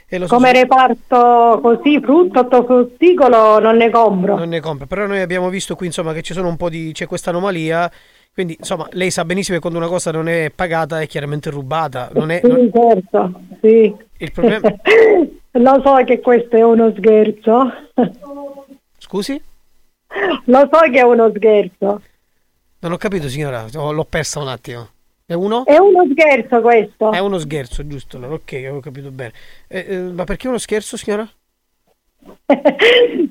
Speaker 5: Eh, lo so,
Speaker 32: Come reparto così, frutta, ortofrutticolo non ne compro.
Speaker 5: Non ne compra, però noi abbiamo visto qui insomma che ci sono un po' di c'è questa anomalia, quindi insomma lei sa benissimo che quando una cosa non è pagata è chiaramente rubata, non è
Speaker 32: Sì,
Speaker 5: non-
Speaker 32: certo, sì.
Speaker 5: il problema
Speaker 32: Lo so che questo è uno scherzo.
Speaker 5: Scusi?
Speaker 32: Lo so che è uno scherzo.
Speaker 5: Non ho capito signora, oh, l'ho persa un attimo. È uno?
Speaker 32: È uno scherzo questo.
Speaker 5: È uno scherzo, giusto? allora, Ok, avevo capito bene. Eh, eh, ma perché uno scherzo, signora?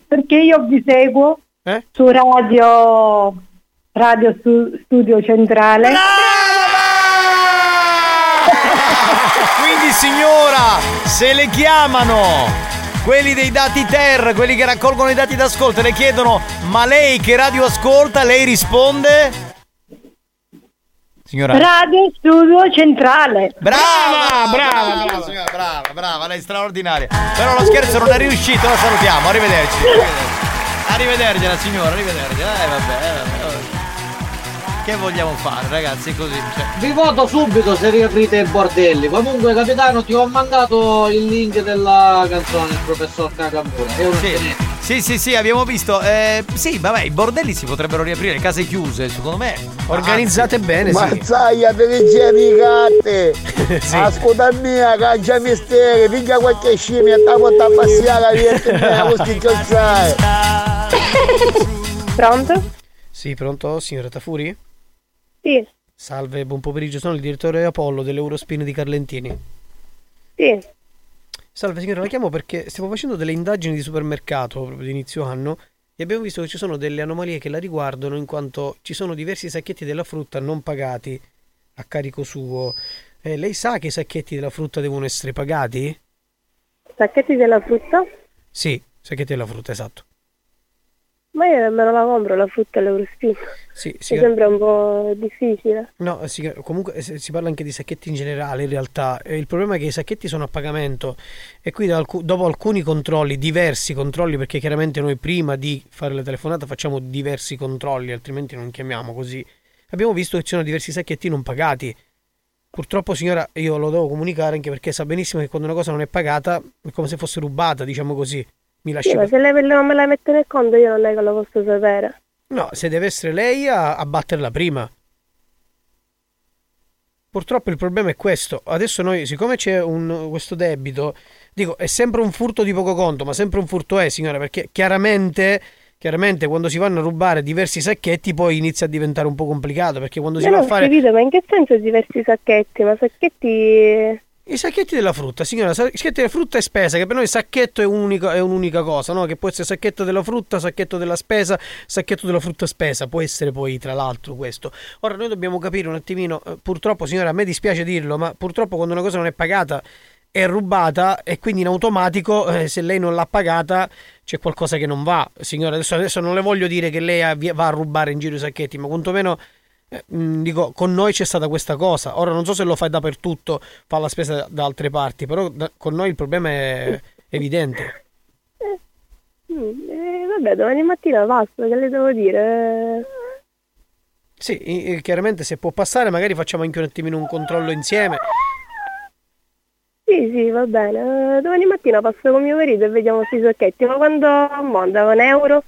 Speaker 32: Perché io vi seguo
Speaker 5: Eh?
Speaker 32: su radio, radio Stu- Studio Centrale.
Speaker 4: Quindi signora, se le chiamano quelli dei dati TER, quelli che raccolgono i dati d'ascolto le chiedono ma lei che radio ascolta, lei risponde? Signora.
Speaker 32: Radio Studio Centrale.
Speaker 4: Brava, brava, brava, signora, brava, brava, lei è straordinaria. Però lo scherzo non è riuscito, la salutiamo, arrivederci. Arrivederci, arrivedercela signora, arrivedercela. Eh vabbè, eh, vabbè. Che vogliamo fare ragazzi, così. Cioè.
Speaker 27: Vi voto subito se riaprite i bordelli. Comunque, capitano, ti ho mandato il link della canzone del professor Cagamura. È un
Speaker 4: Sì, sì, sì, sì, abbiamo visto. Eh, sì, vabbè, i bordelli si potrebbero riaprire, le case chiuse, secondo me.
Speaker 5: Organizzate bene, sì.
Speaker 26: Mazzaia, delle di carte. Ascolta mia, caccia misteri, piglia qualche scimmia, sta porta a vierte me, così che sai.
Speaker 32: Pronto?
Speaker 5: Sì, pronto, signora Tafuri?
Speaker 32: Sì,
Speaker 5: Salve, buon pomeriggio, sono il direttore Apollo dell'Eurospin di Carlentini.
Speaker 32: sì.
Speaker 5: Salve signora, la chiamo perché stiamo facendo delle indagini di supermercato proprio di inizio anno e abbiamo visto che ci sono delle anomalie che la riguardano in quanto ci sono diversi sacchetti della frutta non pagati a carico suo. Eh, lei sa che i sacchetti della frutta devono essere pagati?
Speaker 32: Sacchetti della frutta?
Speaker 5: Sì, sacchetti della frutta, esatto.
Speaker 32: Ma io nemmeno la compro la frutta all'Eurospin.
Speaker 5: Sì,
Speaker 32: Mi
Speaker 5: signora-
Speaker 32: sembra un po' difficile.
Speaker 5: No, eh, sì, comunque eh, si parla anche di sacchetti in generale in realtà. Eh, Il problema è che i sacchetti sono a pagamento e qui dopo alcuni controlli, diversi controlli, perché chiaramente noi prima di fare la telefonata facciamo diversi controlli, altrimenti non chiamiamo così. Abbiamo visto che ci sono diversi sacchetti non pagati. Purtroppo signora io lo devo comunicare anche perché sa benissimo che quando una cosa non è pagata è come se fosse rubata, diciamo così. Mi lasci
Speaker 32: Sì, ma se lei non me la mette nel conto io non è che lo posso sapere.
Speaker 5: No, se deve essere lei a, a batterla prima. Purtroppo il problema è questo. Adesso noi, siccome c'è un, questo debito, dico, è sempre un furto di poco conto, ma sempre un furto è, signora, perché chiaramente, chiaramente quando si vanno a rubare diversi sacchetti poi inizia a diventare un po' complicato, perché quando si
Speaker 32: Io
Speaker 5: va a fare...
Speaker 32: capito, ma in che senso diversi sacchetti? Ma sacchetti...
Speaker 5: I sacchetti della frutta, signora, sa- sacchetti della frutta e spesa, che per noi sacchetto è, un'unica- è un'unica cosa, no? Che può essere sacchetto della frutta, sacchetto della spesa, sacchetto della frutta spesa, può essere poi tra l'altro questo. Ora noi dobbiamo capire un attimino, eh, purtroppo signora, a me dispiace dirlo, ma purtroppo quando una cosa non è pagata è rubata e quindi in automatico eh, se lei non l'ha pagata c'è qualcosa che non va. Signora, adesso, adesso non le voglio dire che lei va a rubare in giro i sacchetti, ma quantomeno dico, con noi c'è stata questa cosa. Ora non so se lo fai dappertutto, fa la spesa da, altre parti, però da- con noi il problema è evidente.
Speaker 32: Mm, eh, vabbè, domani mattina basta, che le devo dire?
Speaker 5: Sì, i- chiaramente se può passare, magari facciamo anche un attimino un controllo insieme.
Speaker 32: Sì, sì, va bene. Eh, domani mattina passo con mio marito e vediamo questi sacchetti. Ma quando monta? Un euro?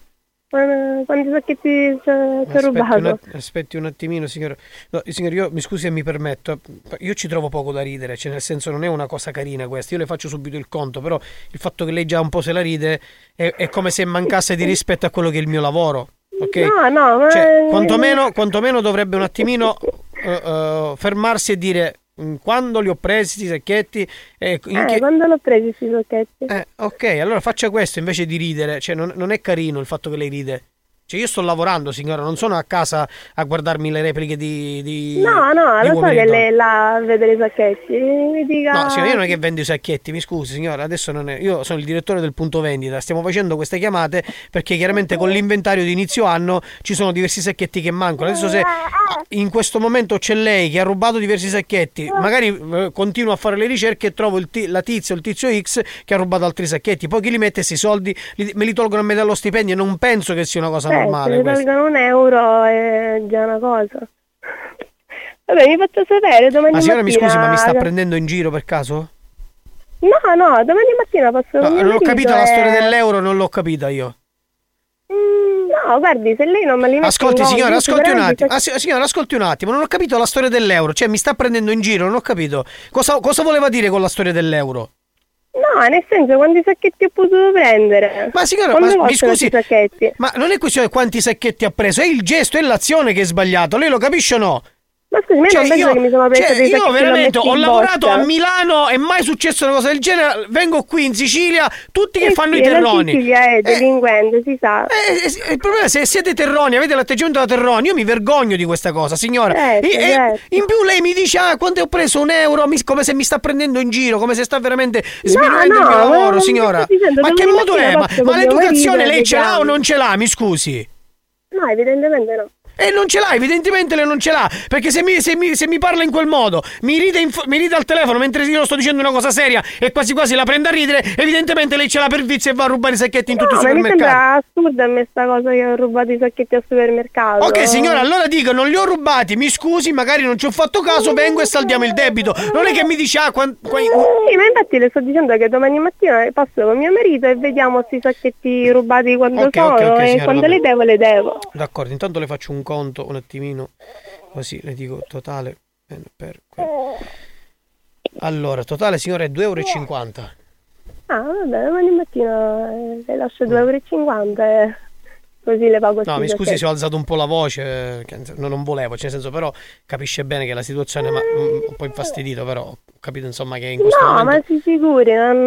Speaker 32: Quan- Quanti sacchetti ci ho rubato?
Speaker 5: aspetti un attimino, signor. No, signor, io mi scusi e mi permetto. Io ci trovo poco da ridere, cioè nel senso non è una cosa carina questa. Io le faccio subito il conto, però il fatto che lei già un po' se la ride è, è come se mancasse di rispetto a quello che è il mio lavoro. Ok?
Speaker 32: No, no, ma...
Speaker 5: Cioè, quantomeno, quantomeno dovrebbe un attimino eh, eh, fermarsi e dire quando li ho presi questi sacchetti e in
Speaker 32: Eh,
Speaker 5: che-
Speaker 32: quando l'ho presi questi sacchetti?
Speaker 5: eh, ok, allora faccia questo invece di ridere. Cioè, non, non è carino il fatto che lei ride. Cioè, io sto lavorando, signora, non sono a casa a guardarmi le repliche di. di
Speaker 32: No, no,
Speaker 5: di
Speaker 32: lo so che lei là a vedere i sacchetti. Mi dica...
Speaker 5: No, signora, io non è che vendo i sacchetti, mi scusi, signora, adesso non è. Io sono il direttore del punto vendita, stiamo facendo queste chiamate perché chiaramente con l'inventario di inizio anno ci sono diversi sacchetti che mancano. Adesso se in questo momento c'è lei che ha rubato diversi sacchetti, magari eh, continuo a fare le ricerche e trovo il ti- la tizia o il tizio X che ha rubato altri sacchetti, poi chi li mette questi soldi Li- me li tolgono a me dallo stipendio e non penso che sia una cosa
Speaker 32: Eh,
Speaker 5: normale
Speaker 32: se tolgono un euro è già una cosa. Vabbè, mi faccio sapere domani
Speaker 5: Ma signora mi
Speaker 32: mattina.
Speaker 5: scusi, ma mi sta prendendo in giro per caso?
Speaker 32: No, no, domani mattina passo
Speaker 5: No, non ho capito la
Speaker 32: e-
Speaker 5: storia dell'euro, non l'ho capita io.
Speaker 32: Mm, No, guardi, se lei non me li mette
Speaker 5: Ascolti signora,
Speaker 32: conto,
Speaker 5: ascolti un attimo. Ah, si- signora, ascolti un attimo, non ho capito la storia dell'euro, cioè mi sta prendendo in giro, non ho capito. Cosa, cosa voleva dire con la storia dell'euro?
Speaker 32: No, nel senso, quanti sacchetti ho potuto prendere?
Speaker 5: Ma signora,
Speaker 32: Quante
Speaker 5: ma mi scusi, ma non è questione di quanti sacchetti ha preso, è il gesto, è l'azione che è sbagliato, lei lo capisce o no?
Speaker 32: Ma scusi, ma io
Speaker 5: Cioè,
Speaker 32: non penso
Speaker 5: io-
Speaker 32: che mi sono presa
Speaker 5: cioè,
Speaker 32: dei
Speaker 5: io veramente ho lavorato a Milano, è mai successo una cosa del genere. Vengo qui in Sicilia, tutti che
Speaker 32: Eh
Speaker 5: fanno
Speaker 32: sì,
Speaker 5: i
Speaker 32: la
Speaker 5: terroni.
Speaker 32: Sicilia è delinquente, si sa.
Speaker 5: Eh, il problema è se siete terroni, avete l'atteggiamento da terroni, io mi vergogno di questa cosa, signora.
Speaker 32: Certo,
Speaker 5: E- e-
Speaker 32: certo.
Speaker 5: in più lei mi dice, ah, quanto ho preso un euro, mi- come se mi sta prendendo in giro, come se sta veramente sminuendo il
Speaker 32: no,
Speaker 5: mio
Speaker 32: ma
Speaker 5: lavoro, signora.
Speaker 32: dicendo,
Speaker 5: Ma che modo è? Ma, ma
Speaker 32: mio
Speaker 5: l'educazione
Speaker 32: e
Speaker 5: lei ce l'ha o non ce l'ha, mi scusi?
Speaker 32: No, evidentemente no.
Speaker 5: E non ce l'ha, evidentemente lei non ce l'ha. Perché se mi, se mi- se mi parla in quel modo, mi ride, in mi ride al telefono mentre io sto dicendo una cosa seria e quasi quasi la prende a ridere, evidentemente lei ce l'ha per vizio e va a rubare i sacchetti in tutto
Speaker 32: No,
Speaker 5: il
Speaker 32: ma mi
Speaker 5: supermercato.
Speaker 32: sembra assurda a me sta cosa che ho rubato i sacchetti al supermercato.
Speaker 5: Ok signora, allora dico, non li ho rubati, mi scusi, magari non ci ho fatto caso, vengo e saldiamo il debito. Non è che mi dice, ah, quan- qua-
Speaker 32: Sì, ma infatti le sto dicendo che domani mattina passo con mio marito e vediamo se i sacchetti rubati quando
Speaker 5: Ok, ok,
Speaker 32: sono
Speaker 5: ok,
Speaker 32: e
Speaker 5: signora,
Speaker 32: quando
Speaker 5: va
Speaker 32: le devo le devo.
Speaker 5: D'accordo, intanto le faccio un conto un attimino, così le dico totale. eh, Per Allora, totale signora è 2,50 euro.
Speaker 32: Ah, vabbè, domani mattina eh, le lascio 2,50 euro e così le pago
Speaker 5: No, mi scusi se ho alzato un po' la voce, eh, che no, non volevo, cioè nel senso però capisce bene che la situazione ma mm, un po' infastidito, però capito insomma che in questo
Speaker 32: No,
Speaker 5: momento...
Speaker 32: ma si figuri, non...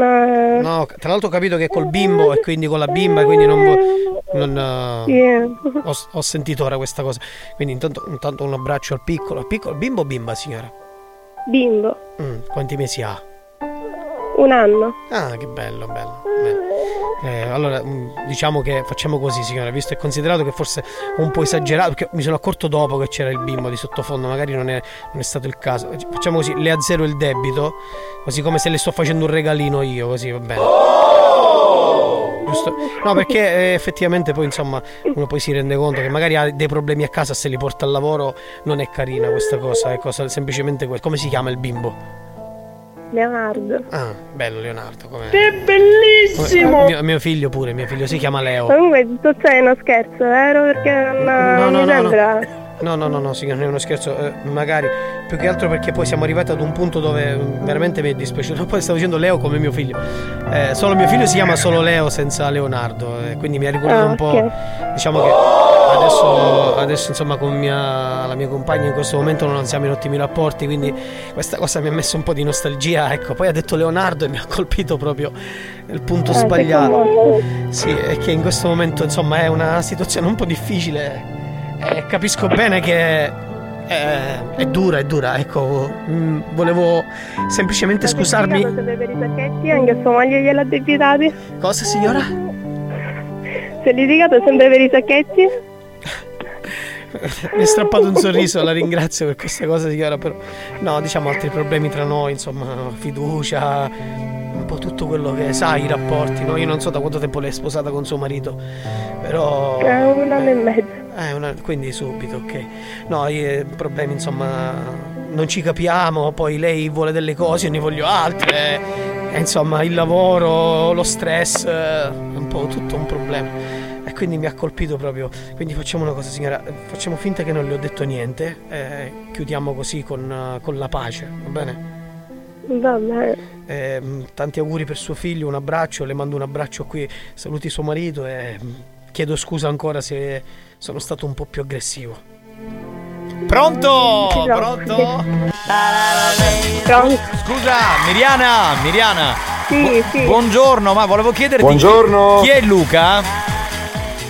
Speaker 5: No, tra l'altro ho capito che col bimbo e quindi con la bimba, quindi non... vo- non, eh,
Speaker 32: Sì.
Speaker 5: ho, ho sentito ora questa cosa. Quindi intanto, intanto un abbraccio al piccolo. Piccolo bimbo o bimba, signora?
Speaker 32: Bimbo,
Speaker 5: Mm, quanti mesi ha?
Speaker 32: Un anno.
Speaker 5: Ah, che bello, bello. Eh, allora, mm, diciamo che facciamo così, signora, visto e considerato che forse un po' esagerato, perché mi sono accorto dopo che c'era il bimbo di sottofondo, magari non è, non è stato il caso. Facciamo così, le azzero il debito, così come se le sto facendo un regalino io, così va bene. Giusto? No, perché eh, effettivamente poi insomma uno poi si rende conto che magari ha dei problemi a casa se li porta al lavoro, non è carina questa cosa, è cosa semplicemente questo. Come si chiama il bimbo?
Speaker 32: Leonardo.
Speaker 5: Ah, bello Leonardo, come
Speaker 32: È bellissimo!
Speaker 5: mio, mio figlio pure, mio figlio si chiama Leo.
Speaker 32: Comunque tutto ciò è uno scherzo, vero? Perché non
Speaker 5: No, no,
Speaker 32: mi
Speaker 5: no,
Speaker 32: sembra...
Speaker 5: No, no, no, no, signor, non è uno scherzo, eh, magari più che altro perché poi siamo arrivati ad un punto dove mm, veramente mi è dispiaciuto. Poi stavo dicendo Leo come mio figlio. Eh, solo mio figlio si chiama solo Leo senza Leonardo, eh, quindi mi ha ricordato
Speaker 32: Ah,
Speaker 5: un po'. Diciamo che adesso, adesso insomma con mia, la mia compagna in questo momento non siamo in ottimi rapporti, quindi questa cosa mi ha messo un po' di nostalgia. Ecco, poi ha detto Leonardo e mi ha colpito proprio il punto
Speaker 32: Eh,
Speaker 5: sbagliato. Sì, è che in questo momento insomma è una situazione un po' difficile e capisco bene che è, è dura, è dura, ecco, mm, volevo semplicemente scusarmi.
Speaker 32: Litigato sempre per i sacchetti, anche sua moglie gliel'ha debitati.
Speaker 5: Cosa signora?
Speaker 32: Si è litigato sempre per i sacchetti?
Speaker 5: Mi è strappato un sorriso, la ringrazio per questa cosa signora, però no, diciamo altri problemi tra noi, insomma, fiducia, un po' tutto quello che sa, i rapporti, no? Io non so da quanto tempo lei è sposata con suo marito, però...
Speaker 32: Eh, un anno e mezzo.
Speaker 5: Eh, una- quindi subito, ok. No, i problemi, insomma, non ci capiamo, poi lei vuole delle cose, io ne voglio altre. E, insomma, il lavoro, lo stress, eh, un po' tutto un problema. E quindi mi ha colpito proprio. Quindi facciamo una cosa, signora, eh, facciamo finta che non le ho detto niente. e chiudiamo così con, eh, con la pace, va bene?
Speaker 32: Va bene.
Speaker 5: Ehm, tanti auguri per suo figlio, un abbraccio, le mando un abbraccio qui, saluti suo marito e mm, chiedo scusa ancora se sono stato un po' più aggressivo.
Speaker 4: Pronto? Pronto? Scusa, Miriana, Miriana.
Speaker 32: Sì, sì.
Speaker 4: Buongiorno, ma volevo chiederti
Speaker 32: Buongiorno.
Speaker 4: chi è Luca?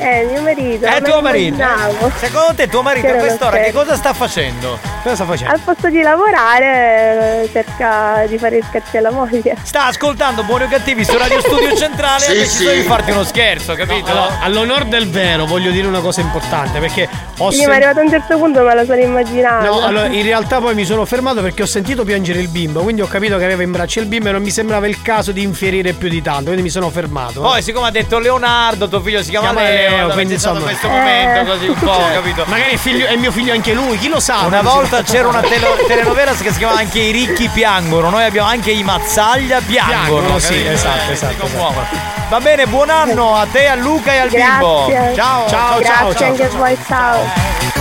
Speaker 32: Eh, mio marito.
Speaker 4: È
Speaker 32: me
Speaker 4: tuo marito.
Speaker 32: immaginavo.
Speaker 4: Secondo te tuo marito a quest'ora che cosa sta facendo?
Speaker 5: Cosa sta facendo?
Speaker 32: Al posto di lavorare eh, cerca di fare scherzi alla moglie.
Speaker 4: Sta ascoltando Buoni o Cattivi su Radio Studio Centrale e ha
Speaker 5: Sì,
Speaker 4: deciso
Speaker 5: sì.
Speaker 4: di farti uno scherzo, capito?
Speaker 5: Allora, all'onor del vero voglio dire una cosa importante perché ho
Speaker 32: Sì, ma
Speaker 5: sen-
Speaker 32: arrivato a un certo punto me lo sono immaginato.
Speaker 5: No, allora in realtà poi mi sono fermato perché ho sentito piangere il bimbo, quindi ho capito che aveva in braccio il bimbo e non mi sembrava il caso di infierire più di tanto, quindi mi sono fermato.
Speaker 4: Poi siccome ha detto Leonardo, tuo figlio si chiama,
Speaker 5: Chiama
Speaker 4: Leo,
Speaker 5: Matteo,
Speaker 4: vabbè,
Speaker 5: quindi
Speaker 4: c'è stato
Speaker 5: insomma.
Speaker 4: questo momento così un po',
Speaker 5: Cioè,
Speaker 4: capito?
Speaker 5: Magari è, figlio- è mio figlio anche lui, chi lo sa?
Speaker 4: Una volta c'era una tele- telenovela che si chiamava anche I ricchi piangono, noi abbiamo anche i Mazzaglia piangono.
Speaker 5: Piangono, sì,
Speaker 4: capito?
Speaker 5: esatto,
Speaker 4: Eh,
Speaker 5: esatto,
Speaker 4: commuovono. Va bene, buon anno a te, a Luca e al bimbo.
Speaker 32: Grazie.
Speaker 4: Ciao, ciao,
Speaker 32: Grazie
Speaker 4: ciao, ciao.
Speaker 32: anche a voi, ciao.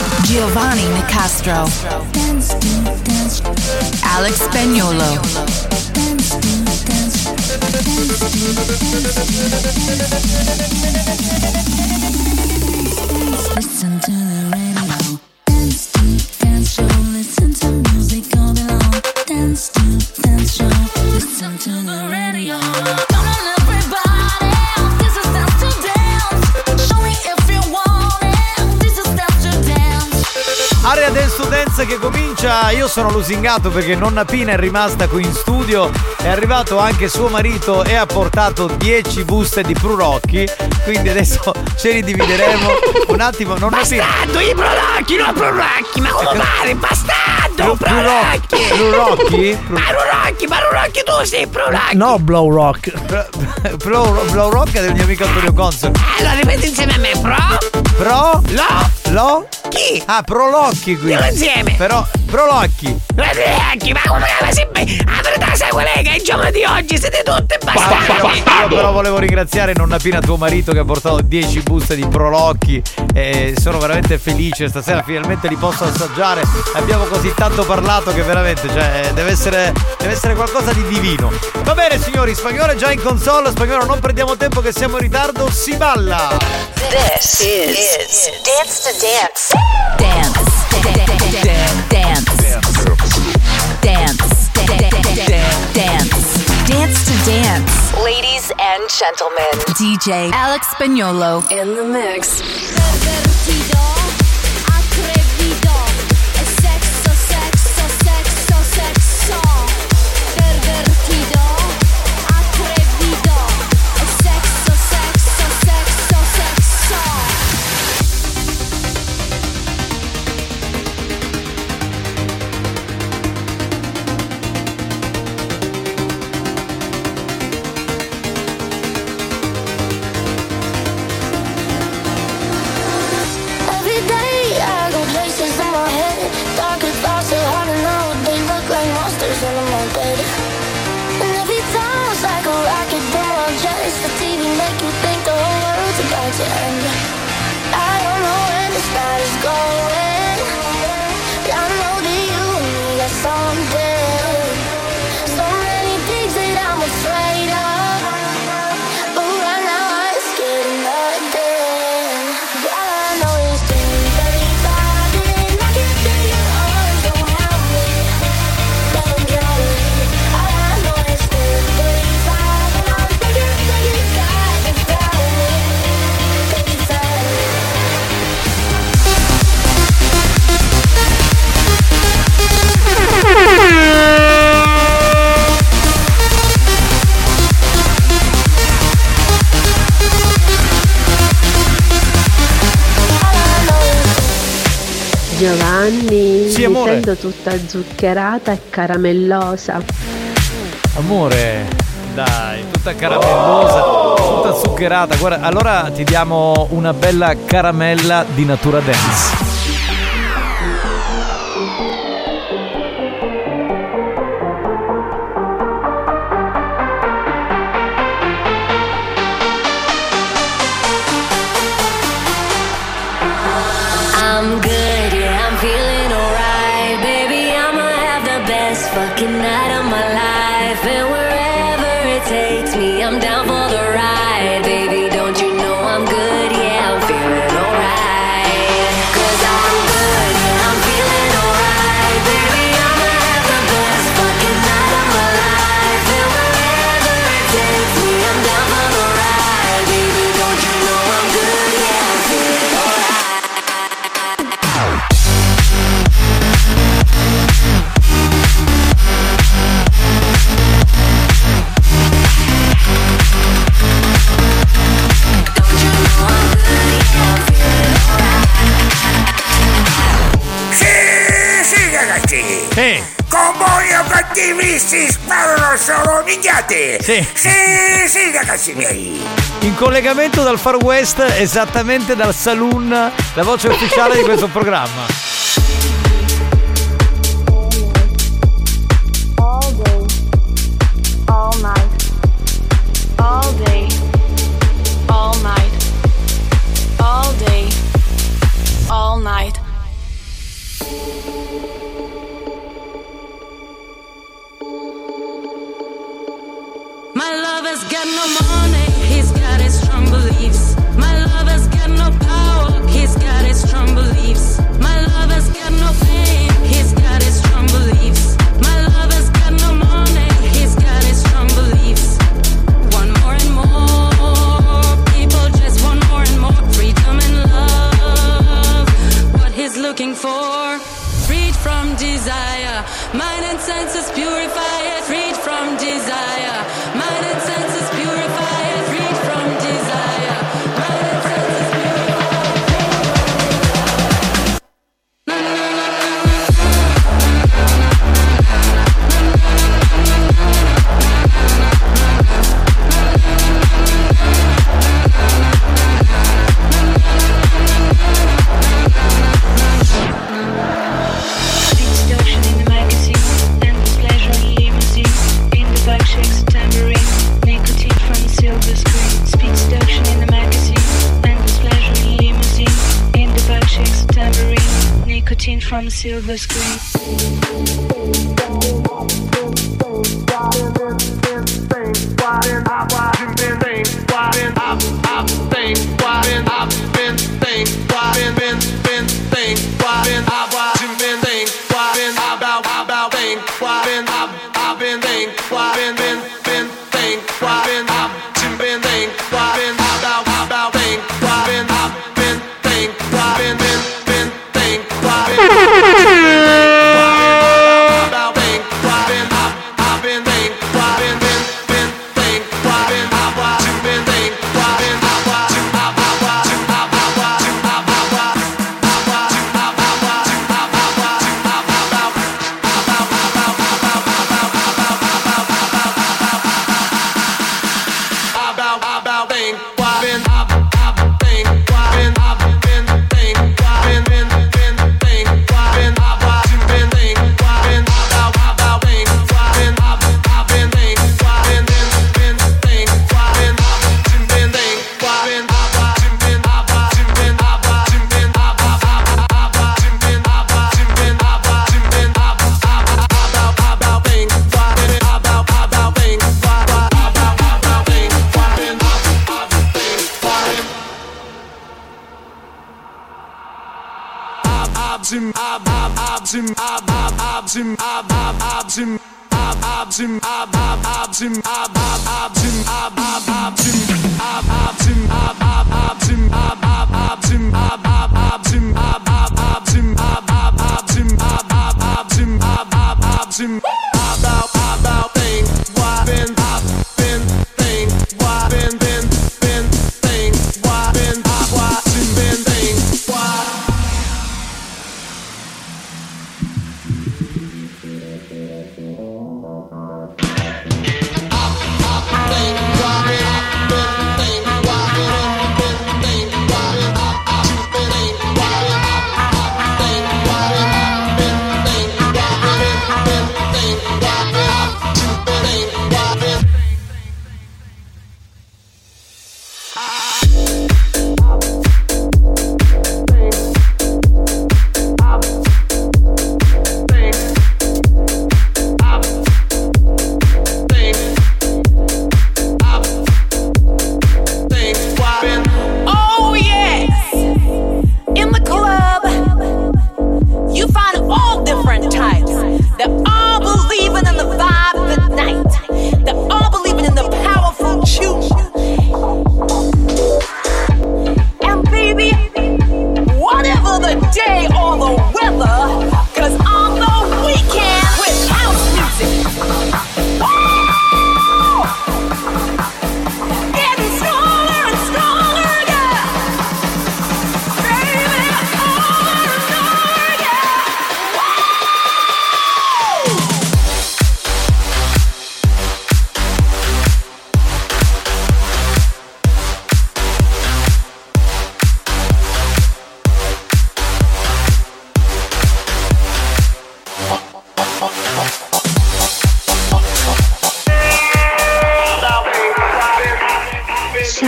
Speaker 30: Giovanni Nicastro. Alex Spagnolo. Listen to the radio. Dance to Dance show. Listen to music all day Dance to Dance show. Listen to the radio
Speaker 4: Area del Students che comincia, io sono lusingato perché nonna Pina è rimasta qui in studio, è arrivato anche suo marito e ha portato 10 buste di prurocchi, quindi adesso ce li divideremo un attimo, nonna Pina.
Speaker 16: Bastardo, i prolocchi, non prolocchi, ma come pare, bastardo,
Speaker 4: Pru-
Speaker 16: prolocchi!
Speaker 4: Prurocchi?
Speaker 16: Ma prolocchi, ma prolocchi tu sei prolocchi!
Speaker 3: No, Blow Rock.
Speaker 4: Blow, Blow Rock è del mio amico Antonio Consol.
Speaker 16: Allora ripeti insieme a me, pro?
Speaker 4: Pro?
Speaker 16: Lo?
Speaker 4: Lo?
Speaker 16: Chi?
Speaker 4: Ah, Prolocchi qui.
Speaker 16: Dillo insieme.
Speaker 4: Però, Prolocchi.
Speaker 16: Prolocchi, ma come ma sempre? La verità sai qual è che il giorno di oggi siete tutti bastardi!
Speaker 4: Io però volevo ringraziare nonna Pina, tuo marito, che ha portato 10 buste di Prolocchi. E sono veramente felice. Stasera finalmente li posso assaggiare. Abbiamo così tanto parlato che veramente, cioè, deve essere, deve essere qualcosa di divino. Va bene, signori, spagnolo è già in console. Spagnolo, non perdiamo tempo che siamo in ritardo. Si balla!
Speaker 30: This is, Dance to Dance. Dance. Dance. Dance. Dance. Dance to Dance. Ladies and gentlemen, DJ Alex Spagnolo in the mix.
Speaker 41: Giovanni,
Speaker 4: Sì,
Speaker 41: mi sento tutta zuccherata e caramellosa.
Speaker 4: Amore, dai, tutta caramellosa, tutta zuccherata. Guarda, allora ti diamo una bella caramella di Natura Dance.
Speaker 36: si sparano solo minchiate!
Speaker 42: Sì!
Speaker 36: Sì, sì, ragazzi miei!
Speaker 42: In collegamento dal Far West, esattamente dal saloon, la voce ufficiale di questo programma.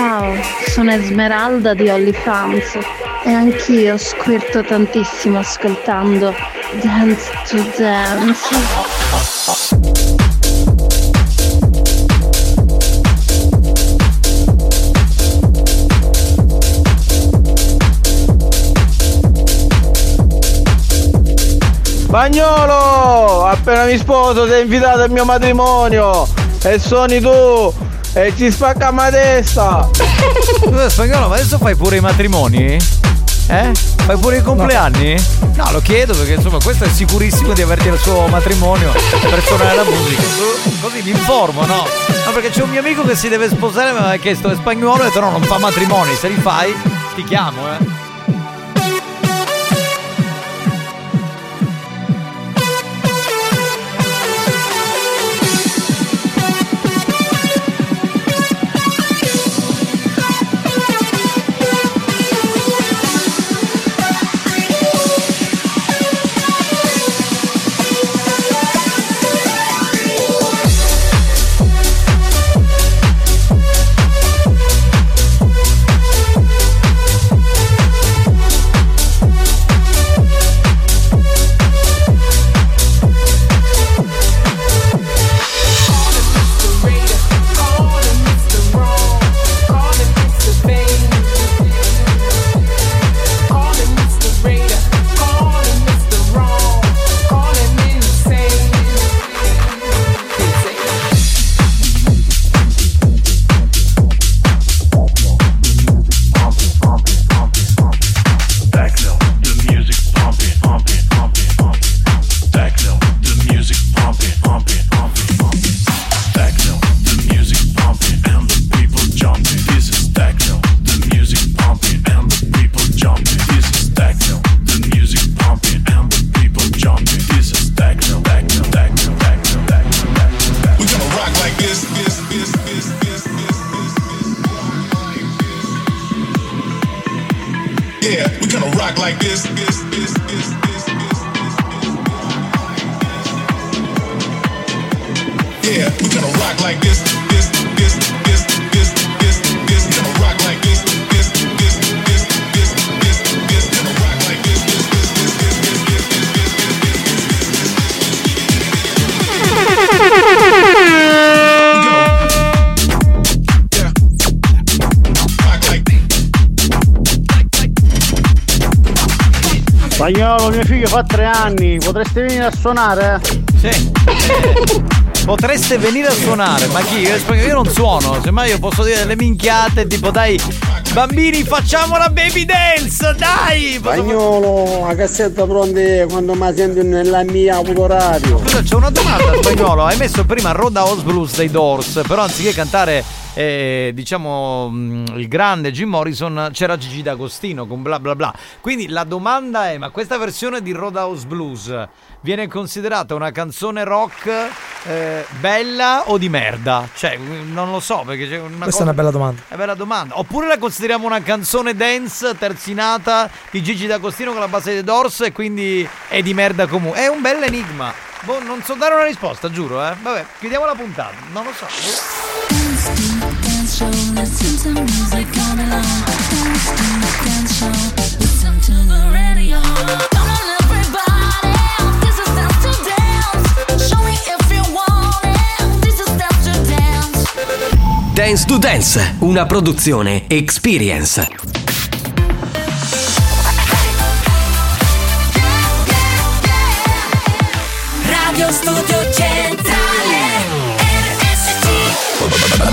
Speaker 43: Ciao, sono Esmeralda di OnlyFans e anch'io squirto tantissimo ascoltando Dance to Dance.
Speaker 23: Spagnolo, appena mi sposo sei invitato al mio matrimonio e suoni tu e ci spacca la testa.
Speaker 4: Scusa spagnolo, ma adesso fai pure i matrimoni? Eh? Fai pure i compleanni? No, lo chiedo perché insomma questo è sicurissimo di averti al suo matrimonio per suonare la musica. Così mi informo, no? No, perché c'è un mio amico che si deve sposare e mi aveva chiesto è spagnolo e ho detto no, non fa matrimoni, se li fai ti chiamo, eh.
Speaker 23: Tre anni, potreste venire a suonare?
Speaker 4: Sì. Potreste venire a suonare, ma chi? Io perché io non suono, semmai io posso dire delle minchiate tipo dai bambini facciamo la baby dance, dai!
Speaker 26: Spagnolo, la cassetta pronta quando mi senti nella mia autoradio.
Speaker 4: Scusa, c'è una domanda spagnolo, hai messo prima Roadhouse Blues dei Doors, però anziché cantare eh, diciamo mh, il grande Jim Morrison c'era Gigi D'Agostino con bla bla bla. Quindi la domanda è, ma questa versione di Roadhouse Blues viene considerata una canzone rock eh, bella o di merda? Cioè, non lo so perché c'è una
Speaker 3: Questa è
Speaker 4: cosa-
Speaker 3: una bella domanda.
Speaker 4: è bella domanda. Oppure la consideriamo una canzone dance terzinata di Gigi D'Agostino con la base dei Doors e quindi è di merda comunque. È un bel enigma. Boh, non so dare una risposta, giuro, eh. Vabbè, chiudiamo la puntata. Non lo so.
Speaker 30: Dance dance show, Dance to Dance,
Speaker 1: una produzione Experience.
Speaker 30: Radio Studio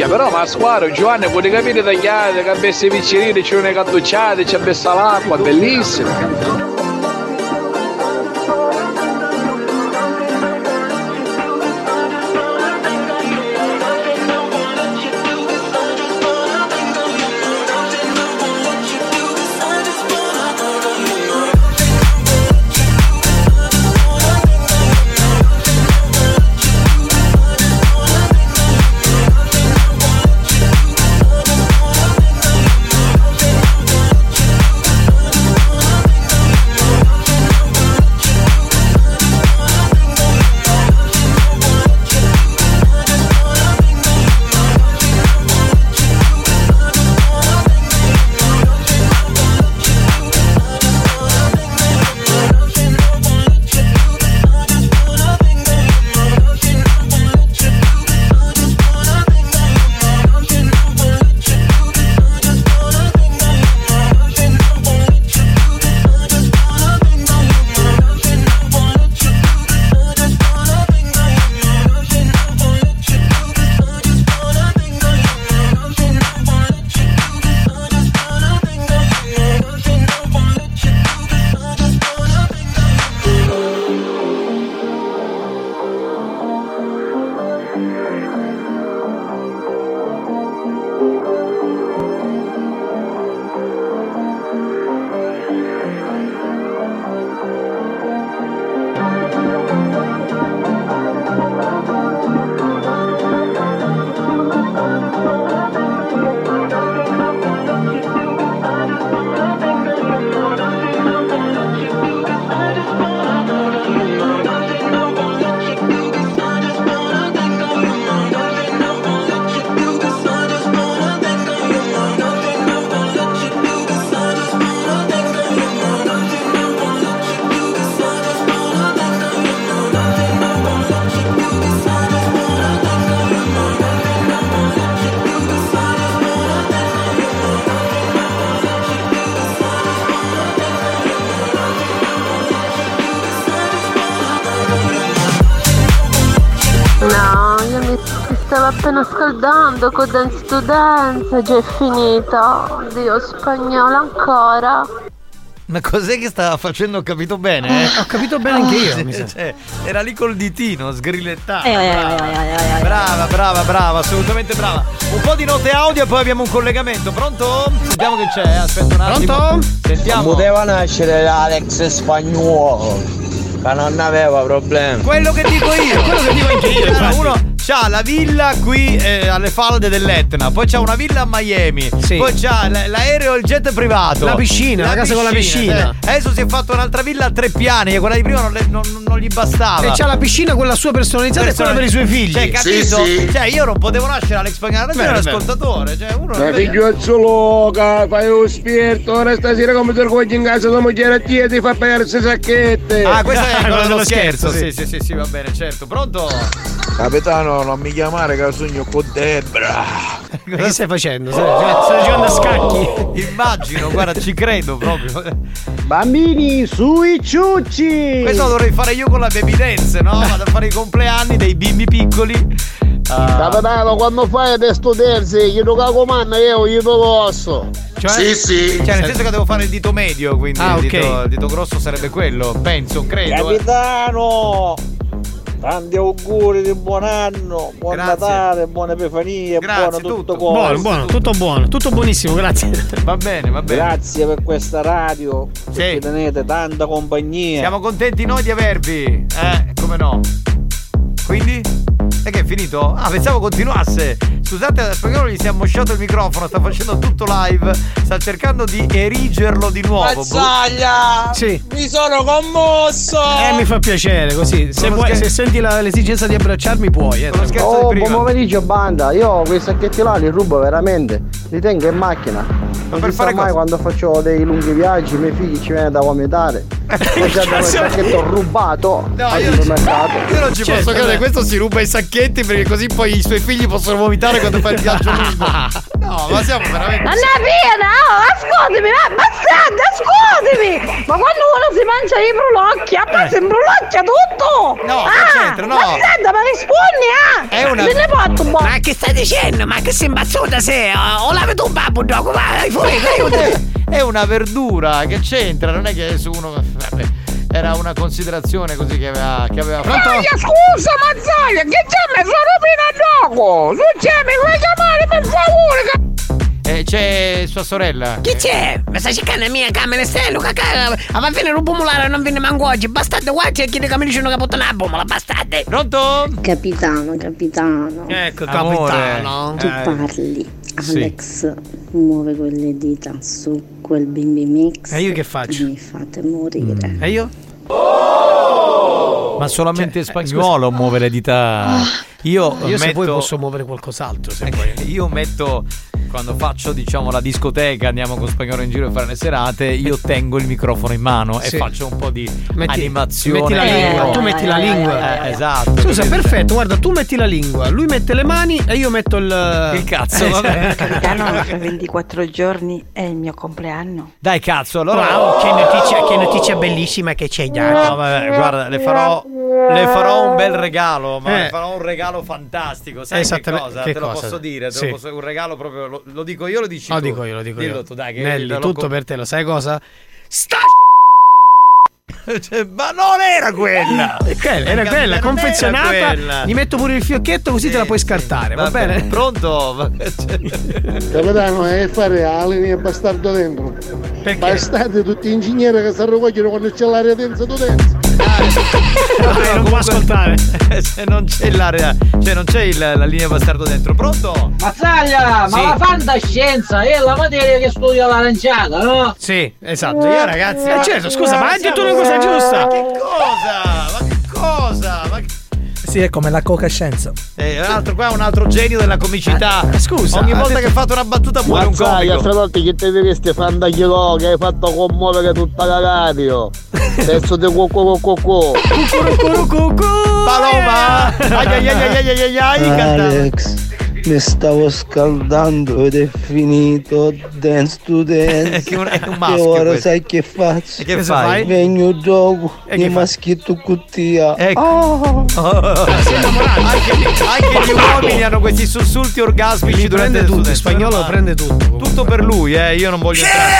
Speaker 44: Ya, però squadra Giovanni puoi capire tagliate, che avesse i piccerini, ci sono cattucciate, ci avesse l'acqua, bellissimo.
Speaker 45: Scaldando con Dance to Dance, già è finita. Dio spagnolo ancora.
Speaker 4: Ma cos'è che stava facendo? Ho capito bene? Eh?
Speaker 5: Ho capito bene anche io,
Speaker 4: Sì, cioè, era lì col ditino, sgrillettato.
Speaker 37: Eh, eh,
Speaker 4: brava.
Speaker 37: eh, eh, eh,
Speaker 4: brava, brava, brava, assolutamente brava. Un po' di note audio e poi abbiamo un collegamento. Pronto? Sentiamo che c'è, eh, aspetta un attimo.
Speaker 5: Pronto?
Speaker 4: Sentiamo.
Speaker 23: Poteva nascere l'Alex spagnolo, che non aveva problemi.
Speaker 4: Quello che dico io.
Speaker 5: Quello che dico anche io,
Speaker 4: uno c'ha la villa qui eh, alle falde dell'Etna, poi c'ha una villa a Miami,
Speaker 5: Sì.
Speaker 4: poi c'ha l- l'aereo e il jet privato.
Speaker 5: La piscina, la casa con la piscina.
Speaker 4: eh. Adesso si è fatto un'altra villa a tre piani, e quella di prima non, le- non- non gli bastava.
Speaker 5: E c'ha la piscina quella sua personalizzata e quella per i suoi figli.
Speaker 4: Cioè, capito? Cioè, io non potevo nascere Alex Spagnolo, io ero
Speaker 5: Bene, bene.
Speaker 4: ascoltatore. Cioè, uno
Speaker 23: Ma figliuozzo loca, fai lo spirito, ora stasera come ti ricordi in casa tua moglie a te ti fa pagare queste sacchette.
Speaker 4: Ah, questo è quello dello
Speaker 5: dello
Speaker 4: scherzo.
Speaker 5: scherzo,
Speaker 4: Sì, sì, sì, sì, va bene, certo. Pronto?
Speaker 23: Capitano, non mi chiamare che sogno con Debra.
Speaker 5: Ma che stai facendo? Stai, stai giocando a scacchi?
Speaker 4: Immagino, guarda, ci credo proprio.
Speaker 23: Bambini, sui ciucci!
Speaker 4: Questo lo dovrei fare io con la baby dance, no? Vado a fare i compleanni dei bimbi piccoli. Ah,
Speaker 26: Capitano, quando fai le studenze, io lo comando io, io lo posso.
Speaker 4: cioè,
Speaker 26: Sì, sì.
Speaker 4: Cioè, nel senso che devo fare il dito medio, quindi
Speaker 5: Ah,
Speaker 4: il,
Speaker 5: ok.
Speaker 4: dito, il dito grosso sarebbe quello, penso, credo. eh.
Speaker 23: Tanti auguri di buon anno, buon
Speaker 4: Grazie.
Speaker 23: Natale, buona Epifania,
Speaker 4: Grazie,
Speaker 23: buono tutto,
Speaker 4: tutto.
Speaker 5: Buono, buono, tutto buono, tutto buonissimo, grazie.
Speaker 4: Va bene, va bene.
Speaker 23: Grazie per questa radio,
Speaker 4: Sì.
Speaker 23: ci tenete tanta compagnia.
Speaker 4: Siamo contenti noi di avervi. Eh, come no? Quindi? E che è finito? Ah, pensavo continuasse. Scusate, a spagnolo gli si è ammosciato il microfono, sta facendo tutto live, sta cercando di erigerlo di nuovo.
Speaker 23: Mazzaglia!
Speaker 5: Sì.
Speaker 23: Mi sono commosso!
Speaker 5: Eh, mi fa piacere così. Se, vuoi-
Speaker 4: scher-
Speaker 5: se senti la- l'esigenza di abbracciarmi, puoi. Eh.
Speaker 23: Oh,
Speaker 4: di
Speaker 23: buon pomeriggio banda, io quei sacchetti là li rubo veramente, li tengo in macchina. Non
Speaker 4: per
Speaker 23: si sa
Speaker 4: fare
Speaker 23: mai
Speaker 4: cosa?
Speaker 23: quando faccio dei lunghi viaggi, i miei figli ci viene da vomitare. Già abbiamo il sacchetto rubato
Speaker 4: No,
Speaker 23: al
Speaker 4: io-
Speaker 23: supermercato.
Speaker 4: Io non ci
Speaker 5: Certo,
Speaker 4: posso credere, questo si ruba i sacchetti perché così poi i suoi figli possono vomitare quando fa il viaggio lungo. No, ma siamo veramente.
Speaker 45: Non è piena, oh, ascoltami, ma bastardi, ascoltami! Ma quando uno si mangia i brulocchi, a me si imbrulocchia tutto!
Speaker 4: No,
Speaker 45: ah,
Speaker 4: c'entra, no.
Speaker 45: Bastarda, ma rispondi, ah!
Speaker 4: È una-
Speaker 45: Me ne porto un po'!
Speaker 16: Ma che stai dicendo? Ma che sei imbazzuta sei? O, o lavi tu un babbo dopo? Vai fuori, aiutami!
Speaker 4: È una verdura, che c'entra? Non è che adesso uno. Vabbè, era una considerazione così che aveva. Che aveva fatto.
Speaker 34: Mazzaglia, scusa Mazzaglia, che già mi sono dopo! Su c'è, mi vuoi chiamare per favore?
Speaker 4: Eh, c'è sua sorella.
Speaker 16: Chi c'è? Mi stai cercando la mia camera stello, cacà? Alla fine non pomolare non viene manco oggi. Bastardo qua c'è chi mi dice che puttana la pomola, bastardo!
Speaker 4: Pronto?
Speaker 37: Capitano, capitano.
Speaker 5: Ecco,
Speaker 4: Amore.
Speaker 5: capitano.
Speaker 37: Tu
Speaker 4: Eh,
Speaker 37: parli.
Speaker 4: sì.
Speaker 37: Alex muove quelle dita su quel bimbi mix.
Speaker 5: E io che faccio?
Speaker 37: Mi fate morire.
Speaker 5: E io?
Speaker 4: Ma solamente spagnolo muove le dita. Io,
Speaker 5: Io se
Speaker 4: metto,
Speaker 5: vuoi posso muovere qualcos'altro, se vuoi.
Speaker 4: Io metto. Quando faccio, diciamo, la discoteca, andiamo con spagnolo in giro a fare le serate, io tengo il microfono in mano
Speaker 5: Sì.
Speaker 4: e faccio un po' di
Speaker 5: Metti-
Speaker 4: animazione.
Speaker 5: metti la lingua,
Speaker 4: Eh,
Speaker 5: tu metti la lingua.
Speaker 4: eh, esatto.
Speaker 5: Scusa,
Speaker 4: capito?
Speaker 5: perfetto, guarda, tu metti la lingua, lui mette le mani e io metto il.
Speaker 4: Il cazzo,
Speaker 5: Eh,
Speaker 4: vabbè.
Speaker 46: Capitano, fra 24 giorni è il mio compleanno.
Speaker 4: Dai, cazzo, allora.
Speaker 16: Wow, che notizia, che notizia bellissima che ci hai dato.
Speaker 4: No, vabbè, guarda, le farò, le farò un bel regalo, ma
Speaker 5: Eh.
Speaker 4: le farò un regalo fantastico. Sai che cosa?
Speaker 5: che
Speaker 4: te lo
Speaker 5: cosa?
Speaker 4: posso dire? Te
Speaker 5: Sì.
Speaker 4: lo posso- un regalo proprio. Lo, lo dico io, lo dici
Speaker 5: Lo
Speaker 4: tu?
Speaker 5: dico io, lo dico
Speaker 4: Dillo
Speaker 5: io.
Speaker 4: tu, dai, che
Speaker 5: Nelly,
Speaker 4: lo-
Speaker 5: tutto
Speaker 4: lo-
Speaker 5: per te, lo sai cosa?
Speaker 16: Sta
Speaker 4: Cioè, ma non era quella!
Speaker 5: È quella, era quella,
Speaker 4: non
Speaker 5: confezionata.
Speaker 4: era quella.
Speaker 5: Gli metto pure il fiocchetto così te la puoi scartare, va,
Speaker 4: Vabbè,
Speaker 5: bene?
Speaker 4: Pronto? Va-
Speaker 23: Capitano, è fare la linea bastardo dentro.
Speaker 5: Perché?
Speaker 23: Bastardi tutti gli ingegneri che si arrogogliano quando c'è l'aria densa tu dentro.
Speaker 5: Dai, non può ascoltare.
Speaker 4: Se non c'è l'area, cioè non c'è il- la linea bastardo dentro. Pronto?
Speaker 27: Mazzaglia,
Speaker 4: Sì.
Speaker 27: ma la fantascienza è la materia che studia l'aranciata, no?
Speaker 5: Sì, esatto. Io ragazzi.
Speaker 4: Eh,
Speaker 5: Eh, certo, scusa, ma hai detto una cosa giusta.
Speaker 4: Che cosa? Ma che cosa? Ma che-
Speaker 40: Sì, è come la coca scienza.
Speaker 4: Eh, un altro, qua un altro genio della comicità.
Speaker 5: Eh, scusa,
Speaker 4: Ogni volta
Speaker 5: detto-
Speaker 4: che fate una battuta muore un
Speaker 26: Mazzaglia,
Speaker 4: comico.
Speaker 26: fratello, che te diresti fantachilo che hai fatto commuovere tutta la radio. Adesso te cucù cucù cucù.
Speaker 4: Paloma! Ai ai ai ai ai ai ai ai.
Speaker 23: Alex, Mi stavo scaldando ed è finito dance to dance.
Speaker 4: È che un- è un
Speaker 23: E
Speaker 4: maschio
Speaker 23: ora
Speaker 4: questo.
Speaker 23: sai che faccio?
Speaker 4: E che fai?
Speaker 23: Vengo gioco
Speaker 4: E che
Speaker 23: maschietto cuttia.
Speaker 4: Ecco.
Speaker 23: Oh.
Speaker 4: anche, anche gli uomini hanno questi sussulti orgasmici durante
Speaker 47: prende
Speaker 4: le
Speaker 47: tutto, in
Speaker 4: studenze.
Speaker 47: spagnolo
Speaker 4: Normale.
Speaker 47: prende tutto.
Speaker 4: Tutto per lui, eh, io non voglio entrare.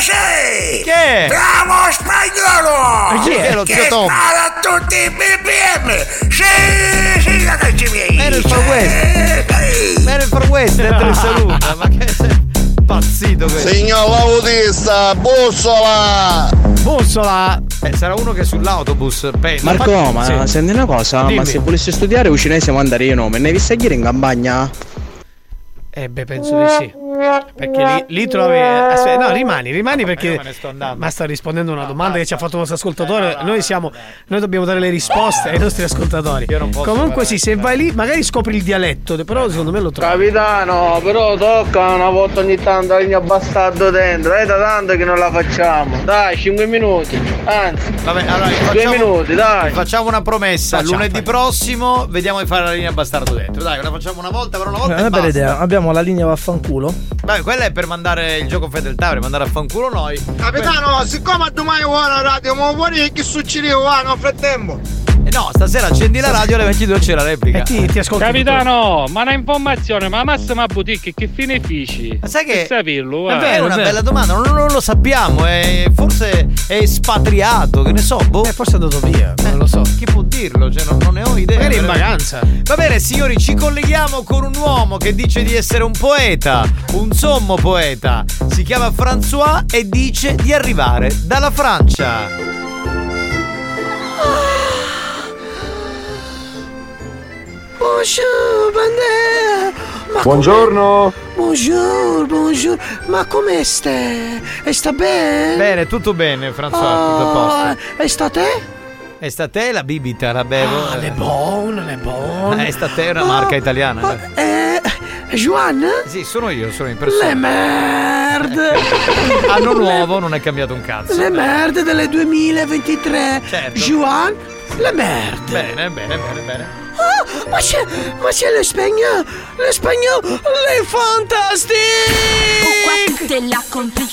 Speaker 36: Sì!
Speaker 4: Che?
Speaker 36: Bravo spagnolo!
Speaker 4: Chi è? Lo
Speaker 36: Che
Speaker 4: zio Tom.
Speaker 36: spara a tutti i BPM! Sì, sì, ragazzi miei!
Speaker 4: Era il Far West. Era il Far West, dentro il saluta. Ma che sei impazzito questo?
Speaker 48: Signor autista, bussola!
Speaker 47: Bussola!
Speaker 4: Eh, sarà uno che è sull'autobus pensa.
Speaker 23: Marco, ma
Speaker 4: Sì.
Speaker 23: senti una cosa,
Speaker 4: Dimmi.
Speaker 23: ma se volessi studiare ucinese andare io nome, ne hai visto ieri in campagna?
Speaker 47: Eh beh, penso di sì. Perché lì, lì trovi. aspetta, no, rimani, rimani perché.
Speaker 4: ne sto andando.
Speaker 47: Ma sta rispondendo a una domanda che ci ha fatto il nostro ascoltatore. Noi siamo. Noi dobbiamo dare le risposte ai nostri ascoltatori.
Speaker 4: posso
Speaker 47: Comunque sì, se vai lì, magari scopri il dialetto, però secondo me lo trovi.
Speaker 23: Capitano, però tocca una volta ogni tanto la linea bastardo dentro, è da tanto che non la facciamo. Dai, 5 minuti. Anzi,
Speaker 4: Vabbè, allora
Speaker 23: due
Speaker 4: facciamo,
Speaker 23: minuti, dai.
Speaker 4: facciamo una promessa.
Speaker 23: Facciamo,
Speaker 4: Lunedì prossimo vediamo di fare la linea bastardo dentro. Dai, la facciamo una volta, però una
Speaker 3: È
Speaker 4: volta. e
Speaker 3: una bella
Speaker 4: basta.
Speaker 3: idea. Abbiamo la linea vaffanculo.
Speaker 4: Beh, quella è per mandare il gioco fedeltà, per mandare a fanculo noi.
Speaker 48: Capitano, siccome domani buona radio, ma vuoi che succede qua nel frattempo?
Speaker 4: Eh no, stasera accendi la radio alle 22 c'è la replica.
Speaker 47: E ti, ti ascolti.
Speaker 13: Capitano, ma una informazione, ma Massima Boutique che fine fici?
Speaker 4: Ma sai che-
Speaker 13: Saperlo,
Speaker 4: È
Speaker 13: eh.
Speaker 4: vero, una bella domanda, non, non lo sappiamo, è- forse è espatriato, che ne so, boh.
Speaker 47: Eh, forse è andato via, non lo so.
Speaker 4: Chi può dirlo? Cioè, non, non ne ho idea.
Speaker 47: Magari in vacanza.
Speaker 4: Va bene, signori, ci colleghiamo con un uomo che dice di essere un poeta, un sommo poeta. Si chiama François e dice di arrivare dalla Francia.
Speaker 5: Bonjour, Bandera! Ma
Speaker 26: Buongiorno.
Speaker 5: come- Bonjour, bonjour! Ma come stai? E sta bene?
Speaker 4: Bene, tutto bene, François, tutto a posto.
Speaker 5: Ah, e sta te?
Speaker 4: E sta te la bibita, la bevo.
Speaker 5: Ah, le buone, le buone.
Speaker 4: Eh, sta te è una marca italiana.
Speaker 5: Eh, Juan?
Speaker 4: Sì, sono io, sono in
Speaker 5: Le
Speaker 4: persona.
Speaker 5: merde!
Speaker 4: Anno nuovo, non è cambiato un cazzo.
Speaker 5: Le merde del 2023!
Speaker 4: Certo.
Speaker 5: Juan? Le merde!
Speaker 4: Bene, bene, bene, bene.
Speaker 5: Ah, ma c'è, ma c'è l'espagnolo! L'espagnolo! Le fantastiche!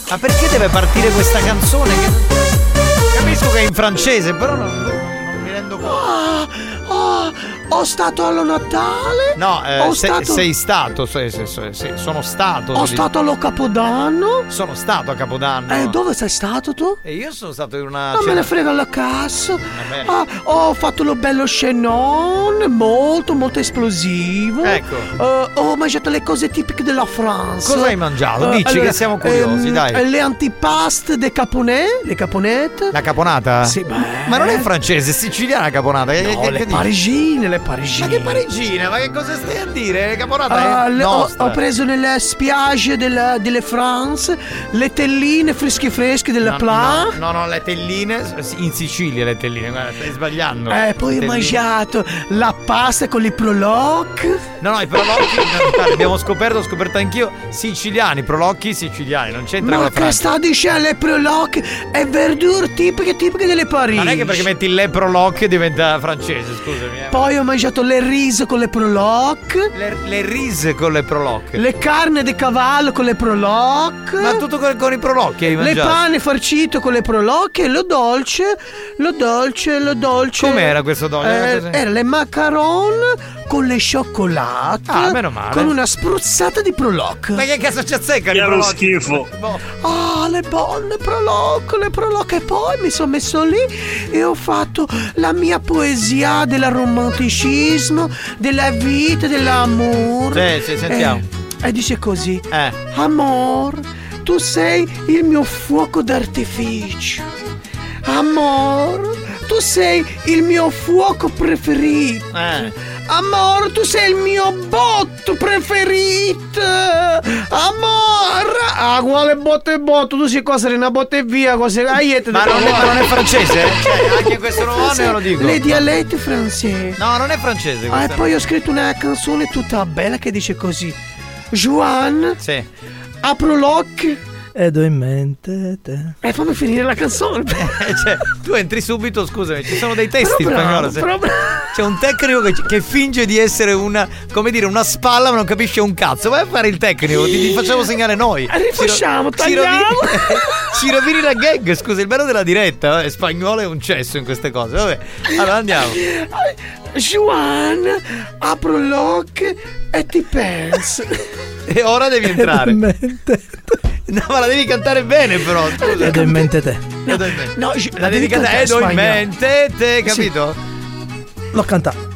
Speaker 4: Ma perché deve partire questa canzone? Che... Capisco che è in francese, però non, non mi rendo conto.
Speaker 5: Ah, ah, ho stato allo Natale?
Speaker 4: No, eh, se-
Speaker 5: stato,
Speaker 4: sei stato, sì, sì, sono stato.
Speaker 5: ho stato allo Capodanno?
Speaker 4: Sono stato a Capodanno.
Speaker 5: E dove sei stato tu?
Speaker 4: E io sono stato in una.
Speaker 5: Non me
Speaker 4: cena-
Speaker 5: ne frega la cassa. Ah, ho fatto lo bello scenon, molto molto esplosivo.
Speaker 4: Ecco.
Speaker 5: Eh, ho mangiato le cose tipiche della France.
Speaker 4: Cosa hai mangiato?
Speaker 5: Eh,
Speaker 4: Dici che siamo curiosi,
Speaker 5: ehm,
Speaker 4: dai.
Speaker 5: Le antipaste de caponè, le caponette.
Speaker 4: La caponata?
Speaker 5: Sì, beh.
Speaker 4: Ma non è francese, è siciliana la caponata.
Speaker 5: No,
Speaker 4: che-
Speaker 5: le
Speaker 4: che
Speaker 5: parigine, le parigine.
Speaker 4: Ma che parigina? Ma che cosa stai a dire?
Speaker 5: Ah,
Speaker 4: è
Speaker 5: le- ho, ho preso nelle spiagge della, delle France le telline fresche fresche della
Speaker 4: No,
Speaker 5: Pla.
Speaker 4: No, no, no, le telline. In Sicilia le telline, guarda, stai sbagliando.
Speaker 5: Eh, poi ho mangiato la pasta con i proloc.
Speaker 4: No, no, i prolocchi, abbiamo scoperto, ho scoperto anch'io, siciliani, prolocchi siciliani, non c'entra
Speaker 5: Ma che sta dicendo le proloc e verdure tipiche tipiche delle Parigi.
Speaker 4: Non è che perché metti le proloc diventa francese, scusami. eh.
Speaker 5: Poi ho mangiato le riso con le proloc.
Speaker 4: Le, le rise con le proloc.
Speaker 5: Le carne di cavallo con le proloc.
Speaker 4: Ma tutto con, con i prolocchi hai
Speaker 5: Le
Speaker 4: mangiato?
Speaker 5: pane farcito con le proloc e lo dolce, lo dolce, lo dolce.
Speaker 4: Com'era questo dolce?
Speaker 5: Eh, era le macaron con le cioccolate.
Speaker 4: Ah, meno male.
Speaker 5: Con una spruzzata di proloc.
Speaker 4: Ma che cazzo ci azzeccano i
Speaker 5: Che
Speaker 4: prolocchi?
Speaker 5: schifo.
Speaker 4: Boh.
Speaker 5: Ah, le buone proloc, le proloc e poi mi sono messo lì e ho fatto la mia poesia del romanticismo, della vita, dell'amore.
Speaker 4: Sì, sì, sentiamo.
Speaker 5: E, e dice così:
Speaker 4: Eh.
Speaker 5: Amor, tu sei il mio fuoco d'artificio. Amor, tu sei il mio fuoco preferito.
Speaker 4: Eh.
Speaker 5: Amor, tu sei il mio botto preferito. Amor. Ah, quale botto e botto? Tu sei cosa una botta e via, cose. Aiete
Speaker 4: Ma non, è, ma non è francese? Cioè, anche questo nuovo io lo dico.
Speaker 5: Le dialetti francesi.
Speaker 4: No, non è francese
Speaker 5: Ah, e poi ho scritto una canzone tutta bella che dice così. Juan,
Speaker 4: Sì.
Speaker 5: apro l'occhio
Speaker 40: Ed ho in mente te.
Speaker 5: E fammi finire la canzone.
Speaker 4: cioè, tu entri subito, scusami, ci sono dei testi in spagnolo. se-. C'è un tecnico che, che finge di essere una, come dire, una spalla, ma non capisce un cazzo. Vai a fare il tecnico, ti, ti facciamo segnare noi.
Speaker 5: Rifacciamo,
Speaker 4: Ci ro- ci rovini-
Speaker 5: tagliamo.
Speaker 4: Ci rovini la gag, scusa, il bello della diretta, eh, spagnolo è un cesso in queste cose. Vabbè, allora andiamo.
Speaker 5: Juan, apro l'occhio e ti penso.
Speaker 4: E ora devi entrare. No, ma la devi cantare bene, però. Scusa.
Speaker 40: Ed ho in mente te.
Speaker 4: Ed mente.
Speaker 5: No, ci-
Speaker 4: la devi cantare. Ed ho in mente, te, capito?
Speaker 40: L'ho cantato.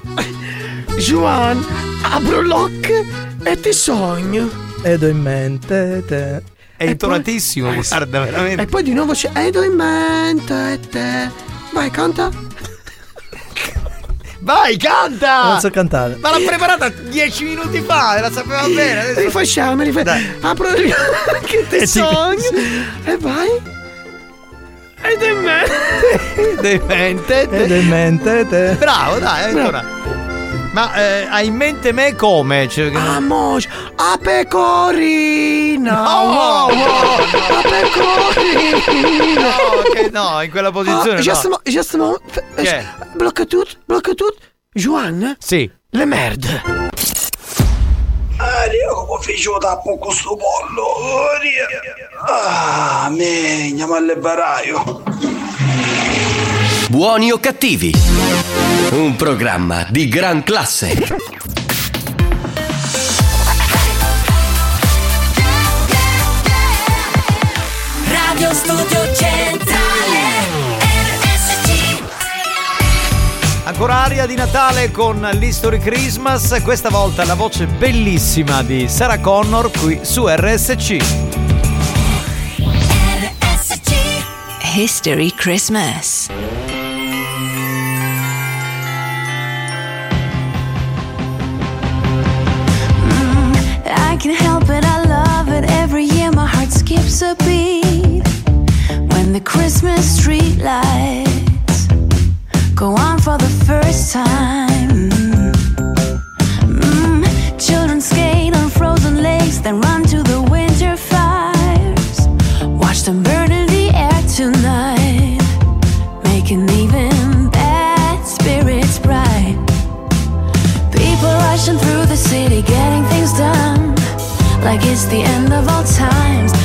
Speaker 5: Juan, apro l'occhio e ti sogno.
Speaker 40: Ed ho in mente te.
Speaker 4: È intonatissimo, guarda, veramente.
Speaker 5: E poi di nuovo c'è Edo in mente te. Vai, canta.
Speaker 4: Vai, canta!
Speaker 40: Non so cantare.
Speaker 4: Ma l'ha preparata dieci minuti fa, e la sapeva bene. Adesso...
Speaker 5: Rifacciamo, rifacciamo. Apro gli occhi e ti
Speaker 4: E ti
Speaker 5: sogno. E vai. Ed è me.
Speaker 4: Ed ho in mente te.
Speaker 40: Ed ho in mente te.
Speaker 4: Bravo, dai, ancora. Ma eh, hai in mente me come? Cioè,
Speaker 5: Amos, a pecorina.
Speaker 4: No,
Speaker 5: wow, wow,
Speaker 4: no,
Speaker 5: a pecorina.
Speaker 4: No, che no, in quella posizione.
Speaker 5: Ah, just
Speaker 4: no.
Speaker 5: mo- just mo- f-
Speaker 4: Che è?
Speaker 5: Blocca tutto, blocca tutto. Juan?
Speaker 4: Sì.
Speaker 5: Le merde.
Speaker 49: Aria, come fece tappo con sto pollo? Aria. Ah, me, andiamo al baraio.
Speaker 1: Buoni o cattivi? Un programma di gran classe.
Speaker 15: Radio Studio Centrale RSC
Speaker 4: Ancora aria di Natale con l'History Christmas. Questa volta la voce bellissima di Sarah Connor qui su RSC.
Speaker 50: History Christmas.
Speaker 15: I can help it, I love it. Every year my heart skips a beat. When the Christmas street lights go on for the first time. Mm, Children skate on frozen lakes, then run it's the end of all times.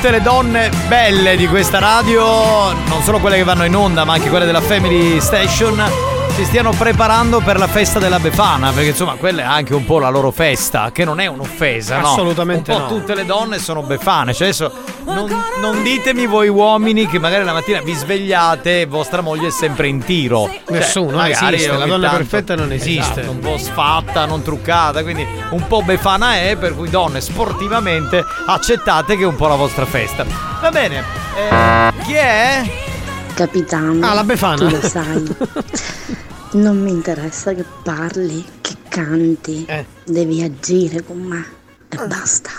Speaker 4: Tutte le donne belle di questa radio, non solo quelle che vanno in onda, ma anche quelle della Family Station, si stiano preparando per la festa della Befana, perché insomma quella è anche un po' la loro festa, che non è un'offesa, no?
Speaker 5: Assolutamente
Speaker 4: un po'
Speaker 5: no.
Speaker 4: tutte le donne sono Befane, cioè adesso non, non ditemi voi uomini che magari la mattina vi svegliate e vostra moglie è sempre in tiro. Cioè,
Speaker 5: Nessuno, non
Speaker 4: magari
Speaker 5: esiste, la donna
Speaker 4: tanto-
Speaker 5: perfetta non esiste.
Speaker 4: Esatto, un po' sfatta, non truccata, quindi un po' Befana è, per cui donne sportivamente accettate che è un po' la vostra festa. Va bene, eh, chi è?
Speaker 50: Capitano.
Speaker 4: Ah, la Befana.
Speaker 50: Tu lo sai. Non mi interessa che parli, che canti.
Speaker 4: Eh.
Speaker 50: Devi agire con me. E basta.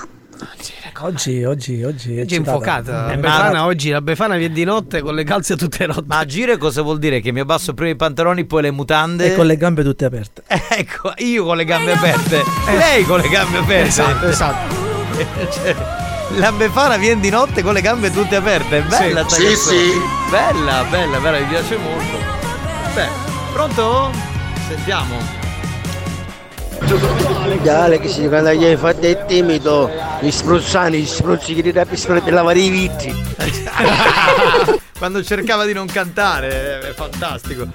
Speaker 3: Oggi, oggi, oggi.
Speaker 5: Oggi è infocata. La
Speaker 4: Eh,
Speaker 5: Befana
Speaker 4: ma-
Speaker 5: oggi, la Befana viene di notte con le calze tutte rotte.
Speaker 4: Ma agire cosa vuol dire? Che mi abbasso prima i pantaloni, poi le mutande.
Speaker 3: E con le gambe tutte aperte.
Speaker 4: Ecco, io con le gambe aperte. Lei con le gambe aperte.
Speaker 5: Esatto, esatto.
Speaker 4: Cioè, la Befana viene di notte con le gambe tutte aperte. È bella
Speaker 51: Sì. Sì, sì.
Speaker 4: Bella, bella, bella, mi piace molto. Beh, pronto? Sentiamo.
Speaker 26: Dale che si quando gli hai fatto il timido, gli spruzzani, gli spruzzi che ti dà per lavare i vitri.
Speaker 4: Quando cercava di non cantare, è fantastico.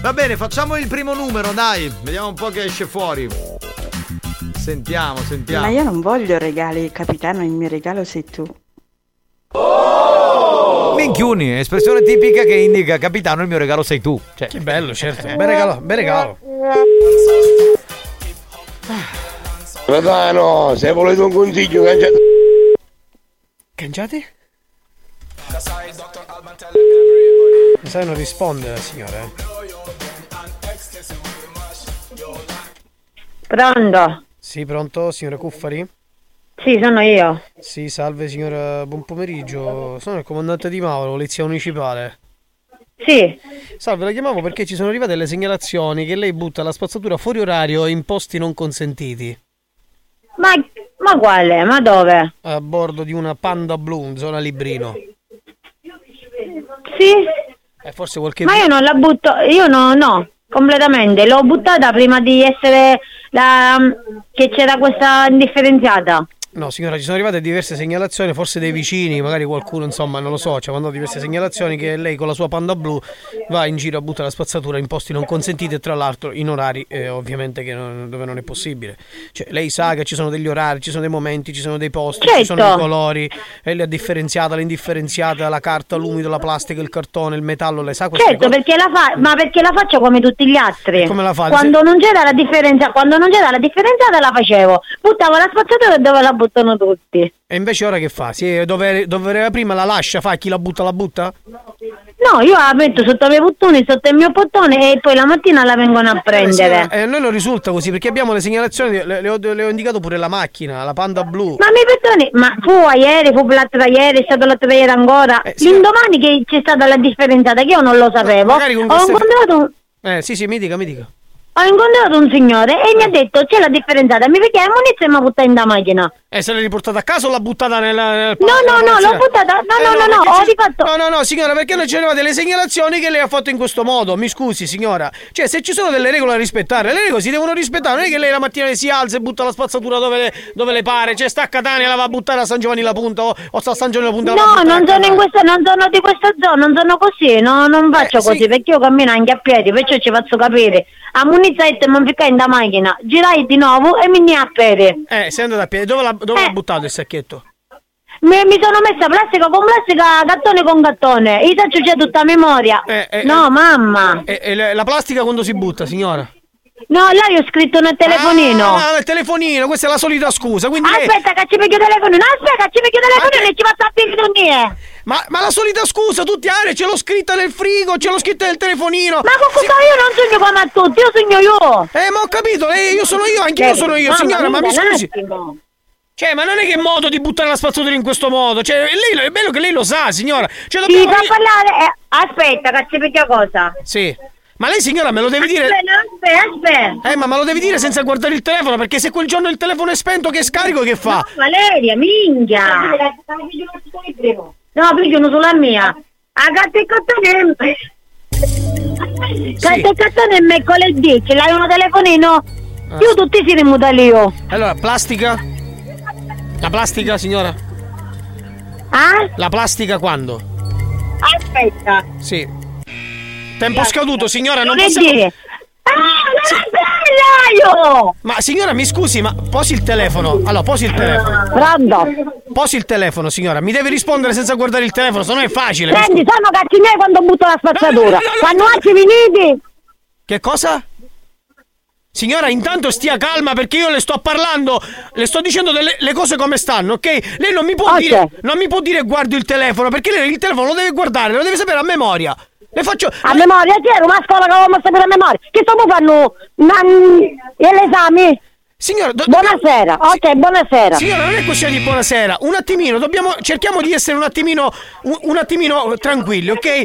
Speaker 4: Va bene, facciamo il primo numero, dai. Vediamo un po' che esce fuori. Sentiamo, sentiamo.
Speaker 11: Ma io non voglio regali, capitano, il mio regalo sei tu.
Speaker 4: Minchiuni, espressione tipica che indica capitano il mio regalo sei tu. Cioè,
Speaker 5: Che bello, certo. Bel regalo, bel regalo.
Speaker 26: Capitano, se volete un consiglio, cangiate.
Speaker 5: Cangiati? Mi sa che non risponde la signora. eh.
Speaker 52: Pronto?
Speaker 5: Sì, pronto, signora Cuffari?
Speaker 52: Sì, sono io.
Speaker 5: Sì, salve signora, buon pomeriggio. Sono il comandante di Mauro, polizia municipale.
Speaker 52: Sì.
Speaker 5: Salve, la chiamavo perché ci sono arrivate le segnalazioni che lei butta la spazzatura fuori orario in posti non consentiti.
Speaker 52: Ma, ma quale? Ma dove?
Speaker 5: A bordo di una Panda Blu in zona Librino.
Speaker 52: Sì?
Speaker 5: E forse qualche
Speaker 52: Ma io non la butto, io no, no, completamente. L'ho buttata prima di essere la... che c'era questa indifferenziata.
Speaker 5: No, signora, ci sono arrivate diverse segnalazioni, forse dei vicini, magari qualcuno, insomma, non lo so, ci ha mandato diverse segnalazioni che lei con la sua panda blu va in giro a buttare la spazzatura in posti non consentiti e tra l'altro in orari eh, ovviamente che non- dove non è possibile. Cioè, lei sa che ci sono degli orari, ci sono dei momenti, ci sono dei posti, ci sono
Speaker 52: Certo.
Speaker 5: i colori, e le ha differenziata, l'indifferenziata, la carta, l'umido, la plastica, il cartone, il metallo, lei sa queste
Speaker 52: Certo,
Speaker 5: cose?
Speaker 52: perché la fa, ma perché la faccio come tutti gli altri.
Speaker 5: come la fa?
Speaker 52: Quando non c'era la differenza, quando non c'era la differenziata la facevo. Buttavo la spazzatura dove la buttano tutti.
Speaker 5: E invece ora che fa? Si dove, dove era prima la lascia, fa chi la butta la butta?
Speaker 52: No, io la metto sotto i miei bottoni, sotto il mio bottone e poi la mattina la vengono a prendere.
Speaker 5: Eh, a noi non risulta così perché abbiamo le segnalazioni, le, le ho, le ho indicato pure la macchina, la Panda blu.
Speaker 52: Ma mi perdoni, ma fu a ieri, fu l'altro da ieri, è stato l'altro da ieri ancora. L'indomani che c'è stata la differenziata, che io non lo sapevo, ho incontrato,
Speaker 5: Eh sì sì, mi dica, mi dica.
Speaker 52: Ho incontrato un signore e mi ha detto c'è la differenziata, mi perché munizio e mi ha buttato in da macchina.
Speaker 5: E se l'hai riportata a casa o l'ha buttata nella... nel
Speaker 52: No, no, no, l'ho buttata, no,
Speaker 5: Eh,
Speaker 52: no, no, no,
Speaker 5: perché
Speaker 52: ho
Speaker 5: ci-
Speaker 52: di fatto...
Speaker 5: No, no, no, signora, perché non ci arrivate le segnalazioni che lei ha fatto in questo modo? Mi scusi, signora. Cioè, se ci sono delle regole da rispettare, le regole si devono rispettare. Non è che lei la mattina si alza e butta la spazzatura dove le, dove le pare. Cioè, sta a Catania, la va a buttare a San Giovanni la Punta o, o sta a San Giovanni la Punta. la
Speaker 52: No,
Speaker 5: buttare a
Speaker 52: non sono in questa, non sono di questa zona, non sono così, no, non
Speaker 5: Eh,
Speaker 52: faccio così, perché io cammino anche a piedi, perciò ci faccio capire. A munizzetta mi ficcai in da macchina, girai di nuovo e mi ne a piedi.
Speaker 5: Eh, sei andata a piedi. Dove l'ha, dove l'ha buttato il sacchetto?
Speaker 52: Mi, mi sono messa plastica con plastica, gattone con gattone. Io già tutta a memoria. no, mamma.
Speaker 5: E, e le- la plastica quando si butta, signora?
Speaker 52: No, là io ho scritto nel telefonino.
Speaker 5: Ah, nel telefonino, questa è la solita scusa. Quindi lei-
Speaker 52: Aspetta che ci picchio il telefonino, aspetta che ci picchio il telefonino e ci faccio a picchio
Speaker 5: Ma, ma la solita scusa, tutti ah, ce l'ho scritta nel frigo, ce l'ho scritta nel telefonino.
Speaker 52: Ma con cosa io non sogno come a tutti, io sogno io.
Speaker 5: Eh, ma ho capito, lei, io sono io, anche io
Speaker 52: Eh,
Speaker 5: sono io, signora, ma mi scusi. Cioè, ma non è che è modo di buttare la spazzatura in questo modo. Cioè, lei, è bello che lei lo sa, signora. Cioè,
Speaker 52: Sì,
Speaker 5: dobbiamo...
Speaker 52: fa parlare. eh, aspetta, che ci picchio cosa.
Speaker 5: Sì. Ma lei, signora, me lo devi dire.
Speaker 52: Aspetta, aspetta.
Speaker 5: Eh, ma me lo devi dire senza guardare il telefono, perché se quel giorno il telefono è spento, che scarico che fa?
Speaker 52: Valeria, minchia. No, piglio uno sulla mia. A gatta e cottone. Gatta e cottone è mercoledì, ce l'hai uno telefonino?
Speaker 5: Ah.
Speaker 52: Io tutti si rimuta io.
Speaker 5: Allora, plastica? La plastica, signora?
Speaker 52: Ah?
Speaker 5: La plastica quando?
Speaker 52: Aspetta.
Speaker 5: Sì. Tempo scaduto, signora, non
Speaker 53: Che
Speaker 5: possiamo.
Speaker 53: dire? Ah, non è bello!
Speaker 5: Ma signora, mi scusi, ma posi il telefono. Allora, posi il telefono.
Speaker 53: Pronto?
Speaker 5: Posi il telefono, signora. Mi deve rispondere senza guardare il telefono, se no è facile.
Speaker 53: Senti, sono miei quando butto la spazzatura. Quando oggi finiti,
Speaker 5: Che cosa? Signora, intanto stia calma perché io le sto parlando, le sto dicendo delle le cose come stanno, ok? Lei non mi può
Speaker 53: Ok.
Speaker 5: dire non mi può dire guardo il telefono, perché lei il telefono lo deve guardare, lo deve sapere a memoria. Le faccio
Speaker 53: a memoria, chi era una scuola che avevamo sapere a memoria? Che sto fanno l'esame?
Speaker 5: Signora,
Speaker 53: buonasera. Ok, buonasera.
Speaker 5: Signora, non è questione di buonasera. Un attimino, dobbiamo cerchiamo di essere un attimino un, un attimino tranquilli, ok? Le-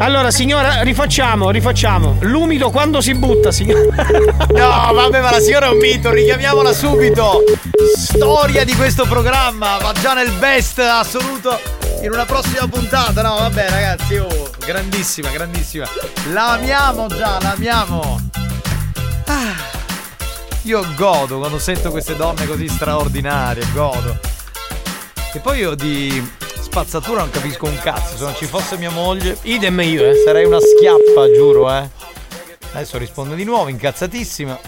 Speaker 5: Allora, signora, rifacciamo, rifacciamo. L'umido quando si butta, signora.
Speaker 4: No, vabbè, ma la signora è un mito, richiamiamola subito. Storia di questo programma, va già nel best assoluto in una prossima puntata. No, vabbè, ragazzi, oh, grandissima, grandissima. La amiamo già, la amiamo. Ah, io godo quando sento queste donne così straordinarie, godo. E poi io di spazzatura non capisco un cazzo, se non ci fosse mia moglie.
Speaker 5: Idem io, eh.
Speaker 4: Sarei una schiappa, giuro, eh. Adesso risponde di nuovo, incazzatissima.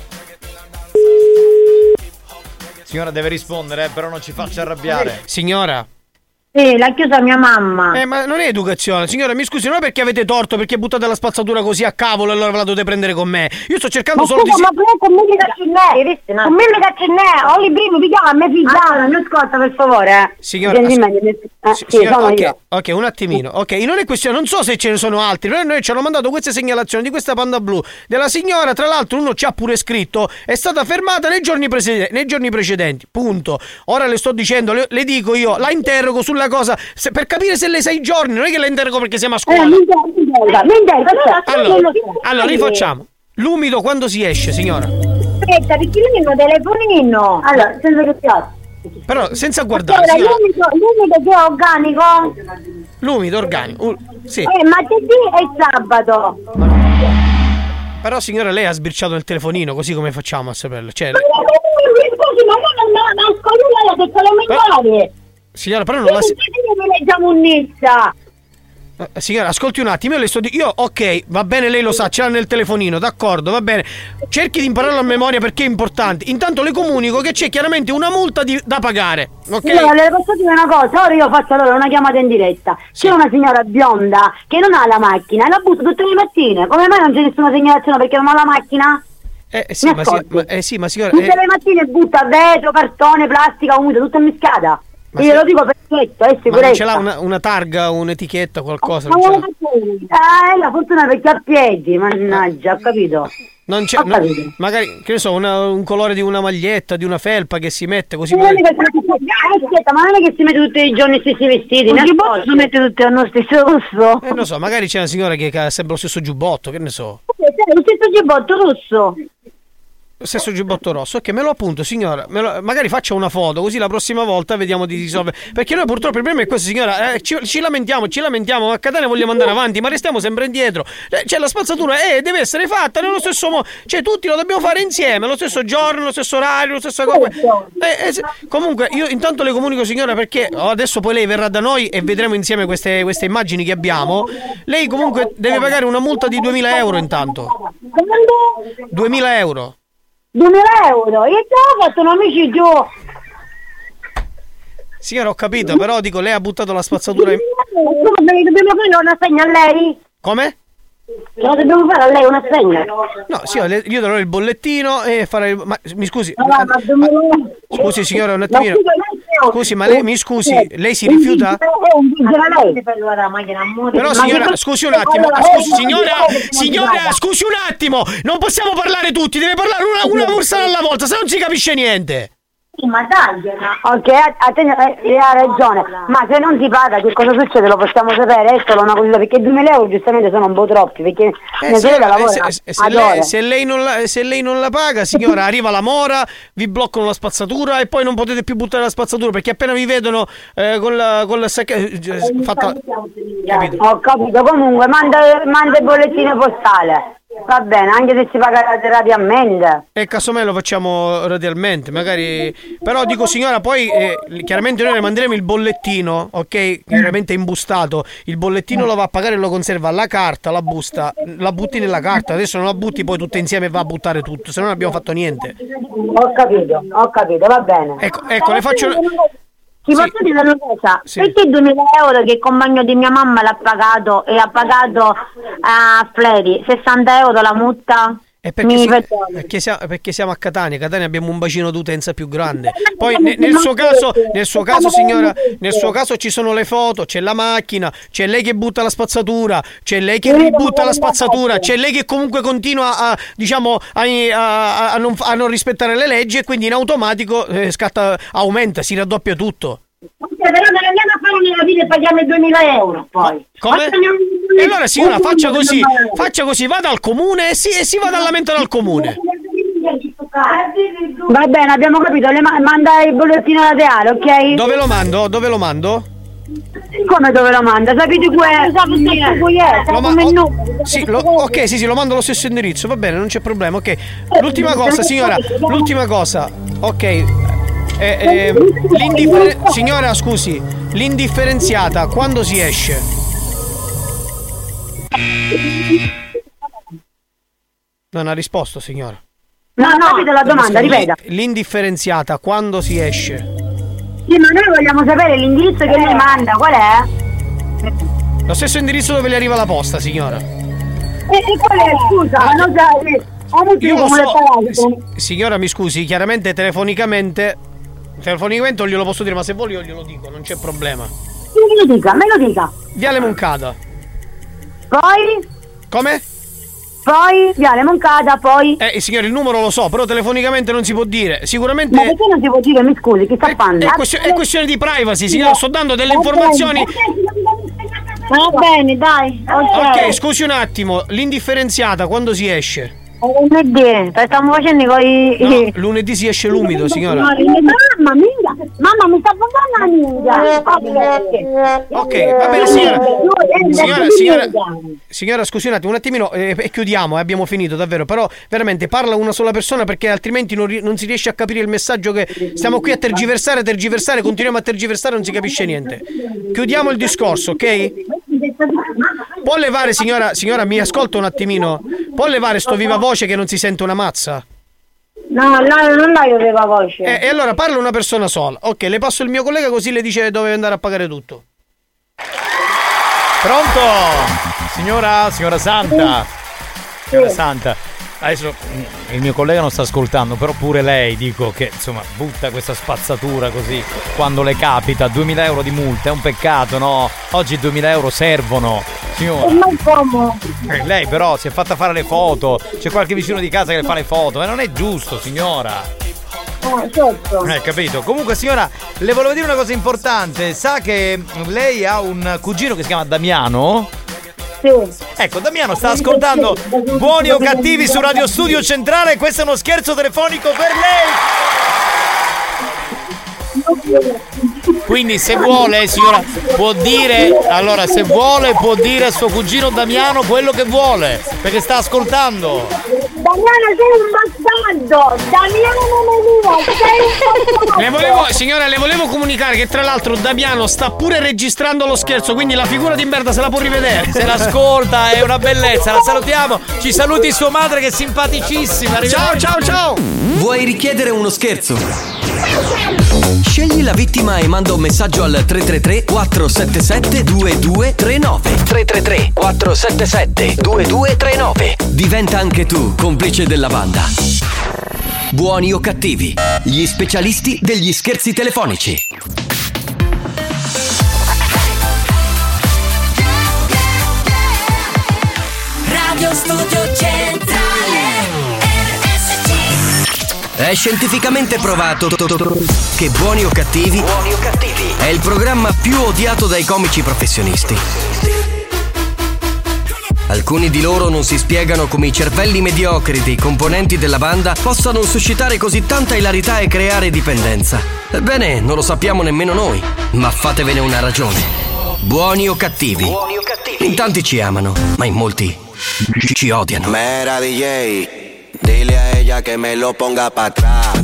Speaker 4: Signora deve rispondere, eh, però non ci faccia arrabbiare.
Speaker 5: Signora.
Speaker 53: Sì, l'ha chiusa mia mamma.
Speaker 5: Eh, ma non è educazione. Signora, mi scusi, non è perché avete torto, perché buttate la spazzatura così a cavolo e allora ve la dovete prendere con me. Io sto cercando
Speaker 53: Ma
Speaker 5: solo di.
Speaker 53: scusa, ma tu con me caccinè? Con me caccinè? Ho i primi, mi chiama, me figliata. Non ascolta, per favore. eh.
Speaker 5: Signora, as-
Speaker 53: mi- eh, sì,
Speaker 5: signora,
Speaker 53: sono
Speaker 5: ok,
Speaker 53: io.
Speaker 5: ok, un attimino. Ok, non è questione, non so se ce ne sono altri, però noi ci hanno mandato queste segnalazioni di questa panda blu della signora, tra l'altro uno ci ha pure scritto, è stata fermata nei giorni, prese- nei giorni precedenti. Punto. Ora le sto dicendo, le, le dico io, la interrogo sulla cosa se- per capire se lei sa i giorni, non è che la interrogo perché siamo a scuola.
Speaker 53: Eh, mi interroga, mi interroga, mi interroga.
Speaker 5: Allora, allora rifacciamo. L'umido quando si esce, signora.
Speaker 53: Aspetta, perché lui mi telefonino. Allora, senza che piazza.
Speaker 5: Però senza guardare,
Speaker 53: Allora,
Speaker 5: signora.
Speaker 53: l'umido, l'umido che è organico.
Speaker 5: L'umido organico. uh, sì.
Speaker 53: Eh, martedì e sabato.
Speaker 5: Però signora lei ha sbirciato il telefonino, così come facciamo a saperlo? Cioè,
Speaker 53: Ma scusi, ma non non non ascolto lei ha detto le migliori.
Speaker 5: Signora, però non la si-
Speaker 53: Noi leggiamo un Nizza.
Speaker 5: Eh, Signora, ascolti un attimo, io le sto di- Io, ok, va bene, lei lo sa, ce l'ha nel telefonino, d'accordo, va bene. Cerchi di impararlo a memoria perché è importante. Intanto le comunico che c'è chiaramente una multa di- da pagare. Ok?
Speaker 53: Allora, le posso dire una cosa? Ora io faccio allora una chiamata in diretta. C'è una signora bionda che non ha la macchina e la butta tutte le mattine. Come mai non c'è nessuna segnalazione perché non ha la macchina?
Speaker 5: Eh, sì,
Speaker 53: Mi
Speaker 5: ma, si-
Speaker 53: ascolti?
Speaker 5: ma- eh, sì, ma signora.
Speaker 53: Tutte
Speaker 5: eh,
Speaker 53: le mattine butta vetro, cartone, plastica, umida, tutto in miscata.
Speaker 5: Ma
Speaker 53: Io
Speaker 5: se-
Speaker 53: lo dico perfetto, è
Speaker 5: ma non
Speaker 53: sicurezza.
Speaker 5: ce l'ha una, una targa, un'etichetta, qualcosa?
Speaker 53: Ma
Speaker 5: Non,
Speaker 53: Eh, la fortuna perché ha piedi, mannaggia, ho capito.
Speaker 5: Non c'è, no- magari, che ne so, una- un colore di una maglietta, di una felpa che si mette così.
Speaker 53: È
Speaker 5: magari-
Speaker 53: Eh, aspetta, ma non è che si mette tutti i giorni gli stessi vestiti, non si possono mettere tutti allo stesso rosso.
Speaker 5: Eh, non so, magari c'è una signora che ha sempre lo stesso giubbotto, che ne so.
Speaker 53: Lo stesso giubbotto rosso.
Speaker 5: Stesso giubbotto rosso, ok, me lo appunto, signora. lo- magari faccia una foto, così la prossima volta vediamo di risolvere. Perché noi purtroppo il problema è questo, signora. eh, ci, ci lamentiamo, ci lamentiamo, ma a Catania vogliamo andare avanti, ma restiamo sempre indietro. Eh, Cioè, la spazzatura eh, deve essere fatta nello stesso modo. Cioè, tutti lo dobbiamo fare insieme, lo stesso giorno, lo stesso orario, lo stesso. Eh, comunque, io intanto le comunico, signora, perché oh, adesso poi lei verrà da noi e vedremo insieme queste, queste immagini che abbiamo. Lei comunque deve pagare una multa di 2000 euro intanto. 2000 euro.
Speaker 53: 2000 euro, io già ho fatto un amici giù.
Speaker 5: Signora, ho capito, però dico, lei ha buttato la spazzatura in...
Speaker 53: Come dobbiamo fare una segna a lei?
Speaker 5: Come?
Speaker 53: Lo dobbiamo fare a lei una segna?
Speaker 5: No, signora, le- io darò il bollettino e farei... Ma mi scusi...
Speaker 53: No, ma 2000
Speaker 5: Scusi signora, un attimino...
Speaker 53: Ma
Speaker 5: Scusi, ma lei mi scusi, lei si rifiuta?
Speaker 53: È un vigile a lei. la macchina a muovere.
Speaker 5: Però
Speaker 53: Ma
Speaker 5: signora, scusi un attimo, scusi
Speaker 53: eh,
Speaker 5: signora,
Speaker 53: ma-
Speaker 5: signora, scusi un attimo, non possiamo parlare tutti, deve parlare una, una persona alla volta, se non si capisce niente.
Speaker 53: Sì, ma tagliala. Ok, a, te, eh, lei ha ragione, ma se non si paga che cosa succede lo possiamo sapere, è solo una cosa, perché 2000 euro giustamente sono un po' troppi, perché
Speaker 5: Eh,
Speaker 53: mia sorella
Speaker 5: signora,
Speaker 53: lavora
Speaker 5: eh, se, lei,
Speaker 53: ore.
Speaker 5: se lei non la, se lei non la paga, signora, arriva la mora, vi bloccano la spazzatura e poi non potete più buttare la spazzatura perché appena vi vedono eh, con la, con la sacca- eh, fatta... Capito?
Speaker 53: Ho capito, comunque manda, manda il bollettino postale. Va bene, anche se si paga radialmente.
Speaker 5: E casomai lo facciamo radialmente, magari. Però dico signora, poi eh, chiaramente noi le manderemo il bollettino, ok? Chiaramente imbustato. Il bollettino lo va a pagare e lo conserva. La carta, la busta, la butti nella carta. Adesso non la butti poi tutte insieme e va a buttare tutto, se no non abbiamo fatto niente.
Speaker 53: Ho capito, ho capito, va bene.
Speaker 5: Ecco, ecco, le faccio.
Speaker 53: Ti posso dire una cosa?
Speaker 5: Sì.
Speaker 53: Perché 2000 euro che il compagno di mia mamma l'ha pagato e ha pagato a Fleri 60 euro la multa?
Speaker 5: È perché, si- perché siamo, perché siamo a Catania, Catania abbiamo un bacino d'utenza più grande. Poi ne- nel, suo caso, nel suo caso, signora, nel suo caso ci sono le foto, c'è la macchina, c'è lei che butta la spazzatura, c'è lei che ributta la spazzatura, c'è lei che comunque continua a, diciamo, a, a- a non, a non rispettare le leggi e quindi in automatico eh, scatta, aumenta, si raddoppia tutto.
Speaker 53: Ok, però non andiamo a fare una fine e paghiamo i 2000 euro poi.
Speaker 5: Come? E allora signora faccia così, faccia così, vada al comune e si, e si vada a lamentare al comune.
Speaker 53: Va bene, abbiamo capito, le ma- manda il bollettino laterale, ok?
Speaker 5: Dove lo mando? Dove lo mando?
Speaker 53: Come dove lo manda? Sapete que- sapete cui è?
Speaker 5: Lo ma-
Speaker 53: numero.
Speaker 5: sì, lo- ok, sì, sì, lo mando allo stesso indirizzo, va bene, non c'è problema, ok. L'ultima cosa, signora, l'ultima cosa, ok. Eh, eh, l'indiffer- signora, scusi, l'indifferenziata quando si esce? Non ha risposto, signora.
Speaker 53: No, no, capito la domanda, ripeta.
Speaker 5: L'indifferenziata quando si esce?
Speaker 53: Sì, ma noi vogliamo sapere l'indirizzo che lei manda, qual è?
Speaker 5: Lo stesso indirizzo dove le arriva la posta, signora.
Speaker 53: E, e qual è? Scusa, ma non sai.
Speaker 5: Io lo so. Signora, mi scusi, chiaramente telefonicamente. Telefonicamente non glielo posso dire, ma se vuole io glielo dico, non c'è problema.
Speaker 53: Me lo dica, me lo dica.
Speaker 5: Viale Moncada.
Speaker 53: Poi?
Speaker 5: Come?
Speaker 53: Poi, Viale Moncada, poi...
Speaker 5: Eh, signore, il numero lo so, però telefonicamente non si può dire. Sicuramente.
Speaker 53: Ma perché non si può dire, mi scusi, chi sta fanno?
Speaker 5: È, questio- è questione di privacy, signora, sto dando delle informazioni.
Speaker 53: Va bene, dai.
Speaker 5: Ok, scusi un attimo, l'indifferenziata quando si esce?
Speaker 53: Lunedì, stiamo facendo con i...
Speaker 5: No, lunedì si esce l'umido, signora.
Speaker 53: Mamma mia, mamma mi sta parlando la minchia.
Speaker 5: Ok, va bene, signora. Signora, signora, signora, scusi un attimo, un attimino eh, e chiudiamo, eh, abbiamo finito davvero. Però veramente parla una sola persona perché altrimenti non, non si riesce a capire il messaggio che stiamo qui a tergiversare, tergiversare, continuiamo a tergiversare, non si capisce niente. Chiudiamo il discorso, ok? Può levare, signora, signora, mi ascolta un attimino. Può levare sto viva voce che non si sente una mazza?
Speaker 53: No, no, non la io aveva voce.
Speaker 5: Eh, e allora parla una persona sola. Ok, le passo il mio collega così le dice dove andare a pagare tutto.
Speaker 4: Pronto? Signora, signora Santa. Signora Santa. Adesso mm, il mio collega non sta ascoltando, però pure lei dico che insomma butta questa spazzatura così quando le capita, 2000 euro di multa, è un peccato, no? Oggi 2000 euro servono, signora.
Speaker 53: Ma come?
Speaker 4: Eh, lei però si è fatta fare le foto, c'è qualche vicino di casa che le fa le foto, ma non è giusto, signora.
Speaker 53: Eh, certo.
Speaker 4: Eh, capito. Comunque, signora, le volevo dire una cosa importante. Sa che lei ha un cugino che si chiama Damiano? Ecco, Damiano sta ascoltando Buoni o Cattivi su Radio Studio Centrale questo è uno scherzo telefonico per lei. Quindi se vuole, signora, può dire, allora se vuole può dire a suo cugino Damiano quello che vuole, perché sta ascoltando.
Speaker 53: Damiano sei un bastardo! Damiano non è mio! Sei un bastardo!
Speaker 5: Le volevo, signora, le volevo comunicare che tra l'altro Damiano sta pure registrando lo scherzo, quindi la figura di merda se la può rivedere.
Speaker 4: Se l'ascolta è una bellezza, la salutiamo. Ci saluti sua madre che è simpaticissima.
Speaker 5: Ciao, ciao, ciao.
Speaker 1: Vuoi richiedere uno scherzo? Scegli la vittima e manda un messaggio al 333 477 2239 333 477 2239 Diventa anche tu complice della banda. Buoni o cattivi, gli specialisti degli scherzi telefonici.
Speaker 15: Radio Studio Centrale RSC
Speaker 1: È scientificamente provato che Buoni o Cattivi è il programma più odiato dai comici professionisti. Alcuni di loro non si spiegano come i cervelli mediocri dei componenti della banda possano suscitare così tanta ilarità e creare dipendenza. Ebbene, non lo sappiamo nemmeno noi, ma fatevene una ragione. Buoni o cattivi? In tanti ci amano, ma in molti ci odiano.
Speaker 54: Mera DJ, dile a ella que me lo ponga para atrás.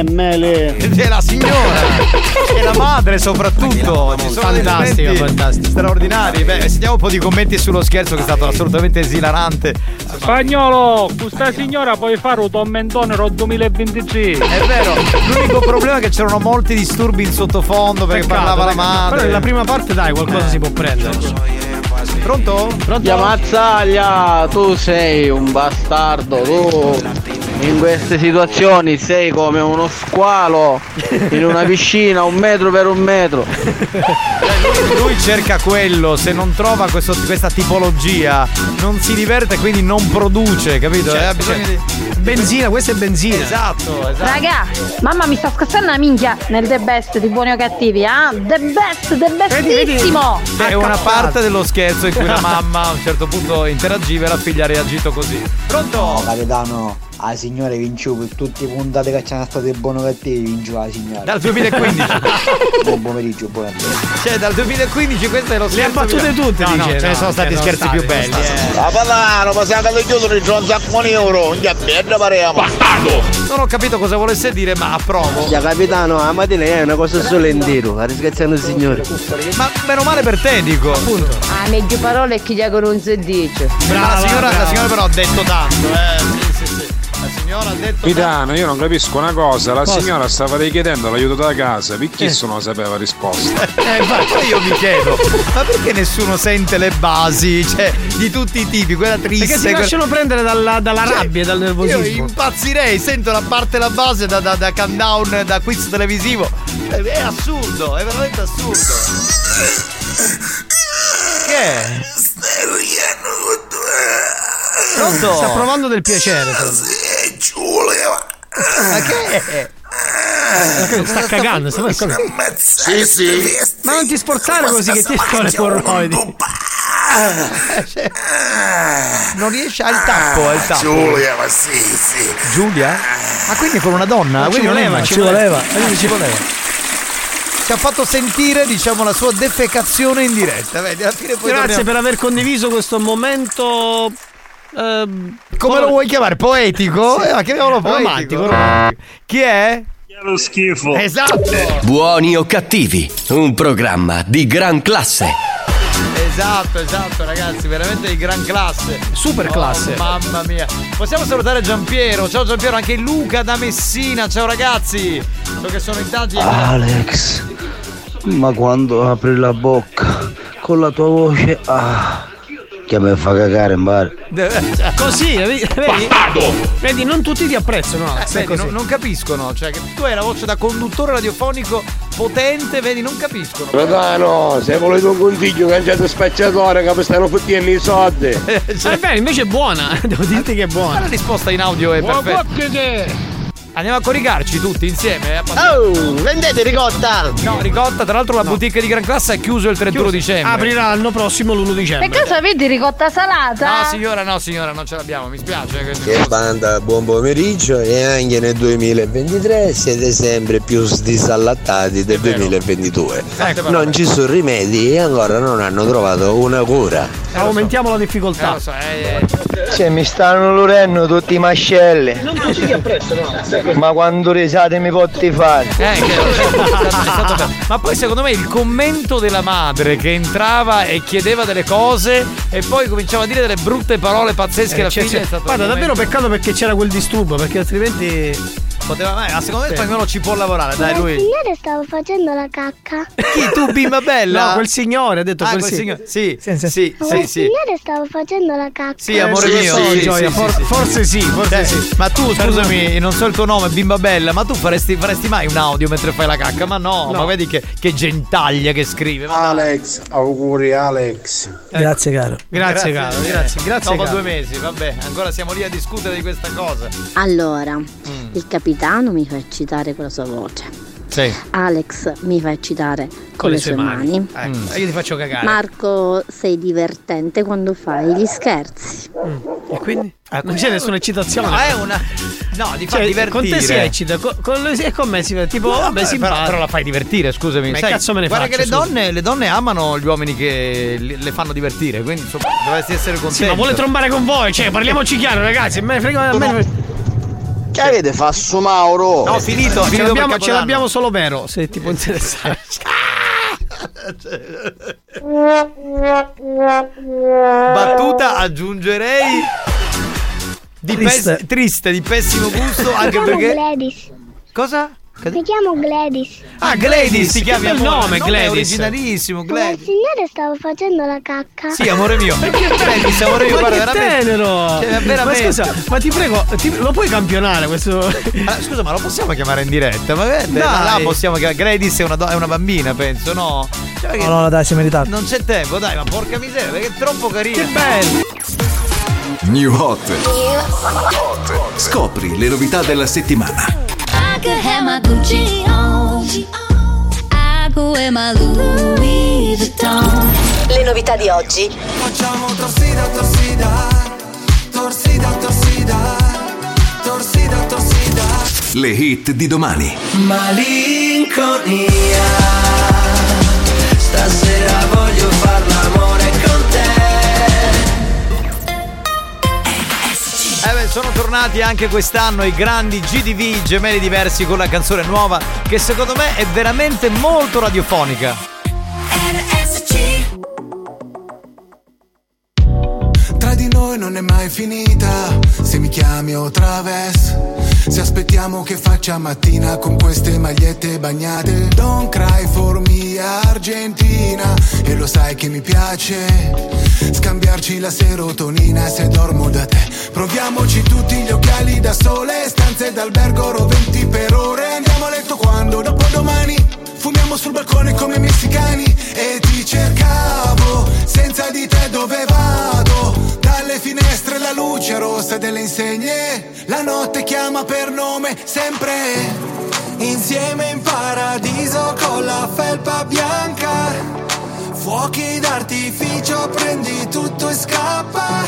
Speaker 26: è Mele?
Speaker 4: È la signora e la madre soprattutto. Ci sono
Speaker 5: Fantastico, fantastico.
Speaker 4: straordinari. Beh, sentiamo un po' di commenti sullo scherzo che è stato assolutamente esilarante.
Speaker 55: Spagnolo, questa signora puoi fare un tormentone ro 2023.
Speaker 4: È vero, l'unico problema è che c'erano molti disturbi in sottofondo perché
Speaker 5: Peccato,
Speaker 4: parlava la madre.
Speaker 5: Però nella prima parte dai, qualcosa si può prendere.
Speaker 4: Pronto?
Speaker 23: Pronto? Mazzaglia, tu sei un bastardo, tu in queste situazioni sei come uno squalo in una piscina un metro per un metro.
Speaker 4: Lui, lui cerca quello, se non trova questo- questa tipologia non si diverte quindi non produce, capito? Eh, ha bisogno
Speaker 5: certo.
Speaker 4: di.
Speaker 5: Benzina, questa è benzina.
Speaker 4: Esatto, esatto.
Speaker 45: Raga, mamma mi sta scassando una minchia nel The Best di buoni o cattivi, ah? The Best, The Bestissimo!
Speaker 4: È una parte dello scherzo in cui la mamma a un certo punto interagiva e la figlia ha reagito così. Pronto?
Speaker 56: capitano, la signora vince per tutte le puntate che c'erano state buone o cattive, vince la signora.
Speaker 4: Dal 2015.
Speaker 56: Buon pomeriggio, buona
Speaker 4: Cioè, dal 2015 questo è lo scherzo.
Speaker 5: Le ha battute tutte,
Speaker 4: no, no,
Speaker 5: dice,
Speaker 4: ce ne
Speaker 5: no,
Speaker 4: sono stati
Speaker 5: ne
Speaker 4: scherzi più belli.
Speaker 5: sono
Speaker 4: eh.
Speaker 49: Capitano, ma siamo andati giù un sacco di euro, non è bello parliamo.
Speaker 4: Non ho capito cosa volesse dire, ma approvo.
Speaker 25: Ya capitano, la mattina è una cosa solo intero, a ringraziare il signore.
Speaker 4: Ma meno male per te, dico. Appunto.
Speaker 57: Ah, meglio parole che gli non si dice.
Speaker 4: la, signora, la signora però ha detto tanto, eh. Sì, sì, sì. Signora ha detto
Speaker 33: Capitano, io non capisco una cosa, la
Speaker 4: Cosa?
Speaker 33: signora stava richiedendo l'aiuto da casa, perché nessuno sapeva risposta?
Speaker 4: Eh, ma poi io mi chiedo, ma perché nessuno sente le basi, cioè, di tutti i tipi, quella triste.
Speaker 5: Perché si
Speaker 4: quella-
Speaker 5: lasciano prendere dalla, dalla
Speaker 4: Cioè,
Speaker 5: rabbia e dal
Speaker 4: Io
Speaker 5: nervosismo.
Speaker 4: impazzirei, sento la parte la base da, da, da countdown, da quiz televisivo. È, è assurdo, è veramente assurdo. Che è? Pronto?
Speaker 5: Sta provando del piacere.
Speaker 4: Ma che è?
Speaker 5: Sta cagando, sta
Speaker 36: Sì, sì.
Speaker 5: Ma non ti sforzare così che ti escono le porroidi.
Speaker 4: Non riesce al tappo, al tappo.
Speaker 36: Giulia, ma sì, sì.
Speaker 4: Giulia? Ma quindi con una donna?
Speaker 5: Ma ci
Speaker 4: Quindi non è
Speaker 5: voleva, ci voleva.
Speaker 4: Quindi ci voleva. Ci ha fatto sentire, diciamo, la sua defecazione in diretta. Vedi, alla fine poi
Speaker 5: Grazie
Speaker 4: torniamo-
Speaker 5: per aver condiviso questo momento. Ehm,
Speaker 4: Come lo vuoi chiamare? Poetico?
Speaker 5: Sì.
Speaker 4: Eh, ma chiamiamolo poetico.
Speaker 5: Romantico, romantico.
Speaker 4: Chi è?
Speaker 58: Lo schifo.
Speaker 4: Esatto.
Speaker 1: Buoni o cattivi, un programma di gran classe.
Speaker 4: Esatto, esatto, ragazzi, veramente di gran classe.
Speaker 5: Super
Speaker 4: Oh,
Speaker 5: classe.
Speaker 4: mamma mia. Possiamo salutare Giampiero. Ciao Giampiero, anche Luca da Messina. Ciao ragazzi. So che sono in tanti.
Speaker 25: Alex, ma quando apri la bocca con la tua voce, ah, che mi fa cagare in bar.
Speaker 5: Così, vedi? Vedi, Vedi, non tutti ti apprezzano.
Speaker 4: Eh, vedi, non, non capiscono, cioè che tu hai la voce da conduttore radiofonico potente, vedi, non capiscono.
Speaker 23: Capitano, se volete un consiglio cangiate spacciatore che mi stanno fottendo i soldi.
Speaker 5: Eh, beh, invece è buona. Devo dirti che è
Speaker 4: Ma
Speaker 5: buona.
Speaker 4: la risposta in audio è perfetta. Andiamo a coricarci tutti insieme. eh,
Speaker 5: Oh, vendete ricotta!
Speaker 4: No, ricotta, tra l'altro la boutique di Gran Classe è chiuso il 31 dicembre.
Speaker 5: Aprirà l'anno prossimo l'1 dicembre.
Speaker 45: Per caso avete ricotta salata?
Speaker 4: No signora, no signora, non ce l'abbiamo, mi spiace.
Speaker 25: Che banda, buon pomeriggio e anche nel 2023 siete sempre più disallattati del 2022.
Speaker 4: Ecco,
Speaker 25: Non ci sono rimedi e ancora non hanno trovato una cura.
Speaker 5: Aumentiamo la difficoltà.
Speaker 25: Cioè mi stanno lurendo tutti i mascelli.
Speaker 5: Non così appresso, no?
Speaker 25: Ma quando risate mi potti fare?
Speaker 4: Eh, che-. Ma poi secondo me il commento della madre che entrava e chiedeva delle cose e poi cominciava a dire delle brutte parole pazzesche
Speaker 5: Eh,
Speaker 4: alla fine
Speaker 5: c'è-
Speaker 4: è stato
Speaker 5: Guarda, davvero peccato perché c'era quel disturbo, perché altrimenti.
Speaker 4: Poteva, ma secondo me il spagnolo ci può lavorare, dai lui.
Speaker 59: Signore, stavo facendo la cacca.
Speaker 4: Chi tu bimba bella?
Speaker 5: No, quel signore ha detto
Speaker 4: Ah,
Speaker 5: quel,
Speaker 4: quel
Speaker 5: signore.
Speaker 4: Sì, sì, sì, sì, sì.
Speaker 59: signore, stavo facendo la cacca.
Speaker 4: Sì, amore
Speaker 5: Sì,
Speaker 4: mio.
Speaker 5: sì,
Speaker 4: sì,
Speaker 5: Gioia,
Speaker 4: sì,
Speaker 5: for- forse sì, forse
Speaker 4: Eh,
Speaker 5: sì.
Speaker 4: Ma tu, scusami, non so il tuo nome, bimba bella, ma tu faresti, faresti mai un audio mentre fai la cacca? Ma no,
Speaker 5: No.
Speaker 4: ma vedi che, che gentaglia che scrive.
Speaker 49: Alex, auguri Alex.
Speaker 40: Grazie caro.
Speaker 5: Grazie, caro, grazie, grazie.
Speaker 4: Dopo
Speaker 5: caro.
Speaker 4: due mesi, vabbè, ancora siamo lì a discutere di questa cosa.
Speaker 50: Allora,
Speaker 4: Mm.
Speaker 50: il capitano mi fa eccitare con la sua voce.
Speaker 4: Sì.
Speaker 50: Alex mi fa eccitare con, le sue mani.
Speaker 5: Ecco,
Speaker 4: Mm.
Speaker 5: io ti faccio cagare.
Speaker 50: Marco, sei divertente quando fai gli scherzi.
Speaker 5: E quindi? non c'è nessuna eccitazione.
Speaker 4: No, è una. No, di far
Speaker 5: Cioè,
Speaker 4: divertire.
Speaker 5: con te si eccita, con, con lui- e con me si fa tipo,
Speaker 4: No,
Speaker 5: vabbè, si
Speaker 4: però, però la fai divertire, scusami.
Speaker 5: Ma
Speaker 4: Sai,
Speaker 5: cazzo me ne
Speaker 4: guarda
Speaker 5: faccio,
Speaker 4: che le donne, le donne amano gli uomini che li- le fanno divertire, quindi insomma, dovresti essere contento.
Speaker 5: Sì, ma vuole trombare con voi, cioè, parliamoci chiaro, ragazzi. A me frega. A me...
Speaker 25: Che avete Fasso Mauro?
Speaker 4: No, finito,
Speaker 5: ce
Speaker 4: finito
Speaker 5: l'abbiamo,
Speaker 4: per
Speaker 5: ce l'abbiamo solo vero, se ti può interessare.
Speaker 4: Battuta aggiungerei di
Speaker 40: Triste.
Speaker 4: pes- triste, di pessimo gusto, anche perché.
Speaker 59: Gladys.
Speaker 4: Cosa?
Speaker 59: Mi chiamo Gladys.
Speaker 4: Ah, Gladys,
Speaker 5: che
Speaker 4: chiami
Speaker 5: bel
Speaker 4: amore.
Speaker 5: nome,
Speaker 4: Il è
Speaker 5: Gladys.
Speaker 4: originalissimo,
Speaker 59: Ma
Speaker 4: Gladys.
Speaker 59: signore, stavo facendo la cacca.
Speaker 4: Sì, amore mio. Gladys, amore mio,
Speaker 5: ma
Speaker 4: guarda,
Speaker 5: che
Speaker 4: veramente.
Speaker 5: tenero!
Speaker 4: Cioè, veramente.
Speaker 5: Ma scusa, ma ti prego, ti- lo puoi campionare questo?
Speaker 4: Ah, scusa, ma lo possiamo chiamare in diretta? Ma
Speaker 5: Dai.
Speaker 4: là possiamo chiamare. Gladys è una, do- è una bambina, penso, no? Cioè, perché
Speaker 40: No, no, dai, si merita.
Speaker 4: Non c'è tempo, dai, ma porca miseria, perché è troppo carino. Che
Speaker 5: bello!
Speaker 60: New Hot. Scopri le novità della settimana.
Speaker 15: I could have my Gucci on. I could wear my Louis Vuitton.
Speaker 61: Le novità di oggi.
Speaker 58: Facciamo torsida, torsida, torsida, torsida, torsida, torsida.
Speaker 60: Le hit di domani.
Speaker 58: Malinconia. Stasera voglio far l'amore
Speaker 4: Eh beh, sono tornati anche quest'anno i grandi GDV gemelli diversi con la canzone nuova che secondo me è veramente molto radiofonica.
Speaker 58: Tra di noi non è mai finita, se mi chiami o traves. Se aspettiamo che faccia mattina con queste magliette bagnate. Don't cry for me Argentina, e lo sai che mi piace. Scambiarci la serotonina se dormo da te. Proviamoci tutti gli occhiali da sole, stanze d'albergo roventi per ore. Andiamo a letto quando? Dopodomani. Fumiamo sul balcone come messicani e ti cercavo, senza di te dove vado? Dalle finestre la luce rossa delle insegne, la notte chiama per nome sempre. Insieme in paradiso con la felpa bianca. Fuochi d'artificio, prendi tutto e scappa.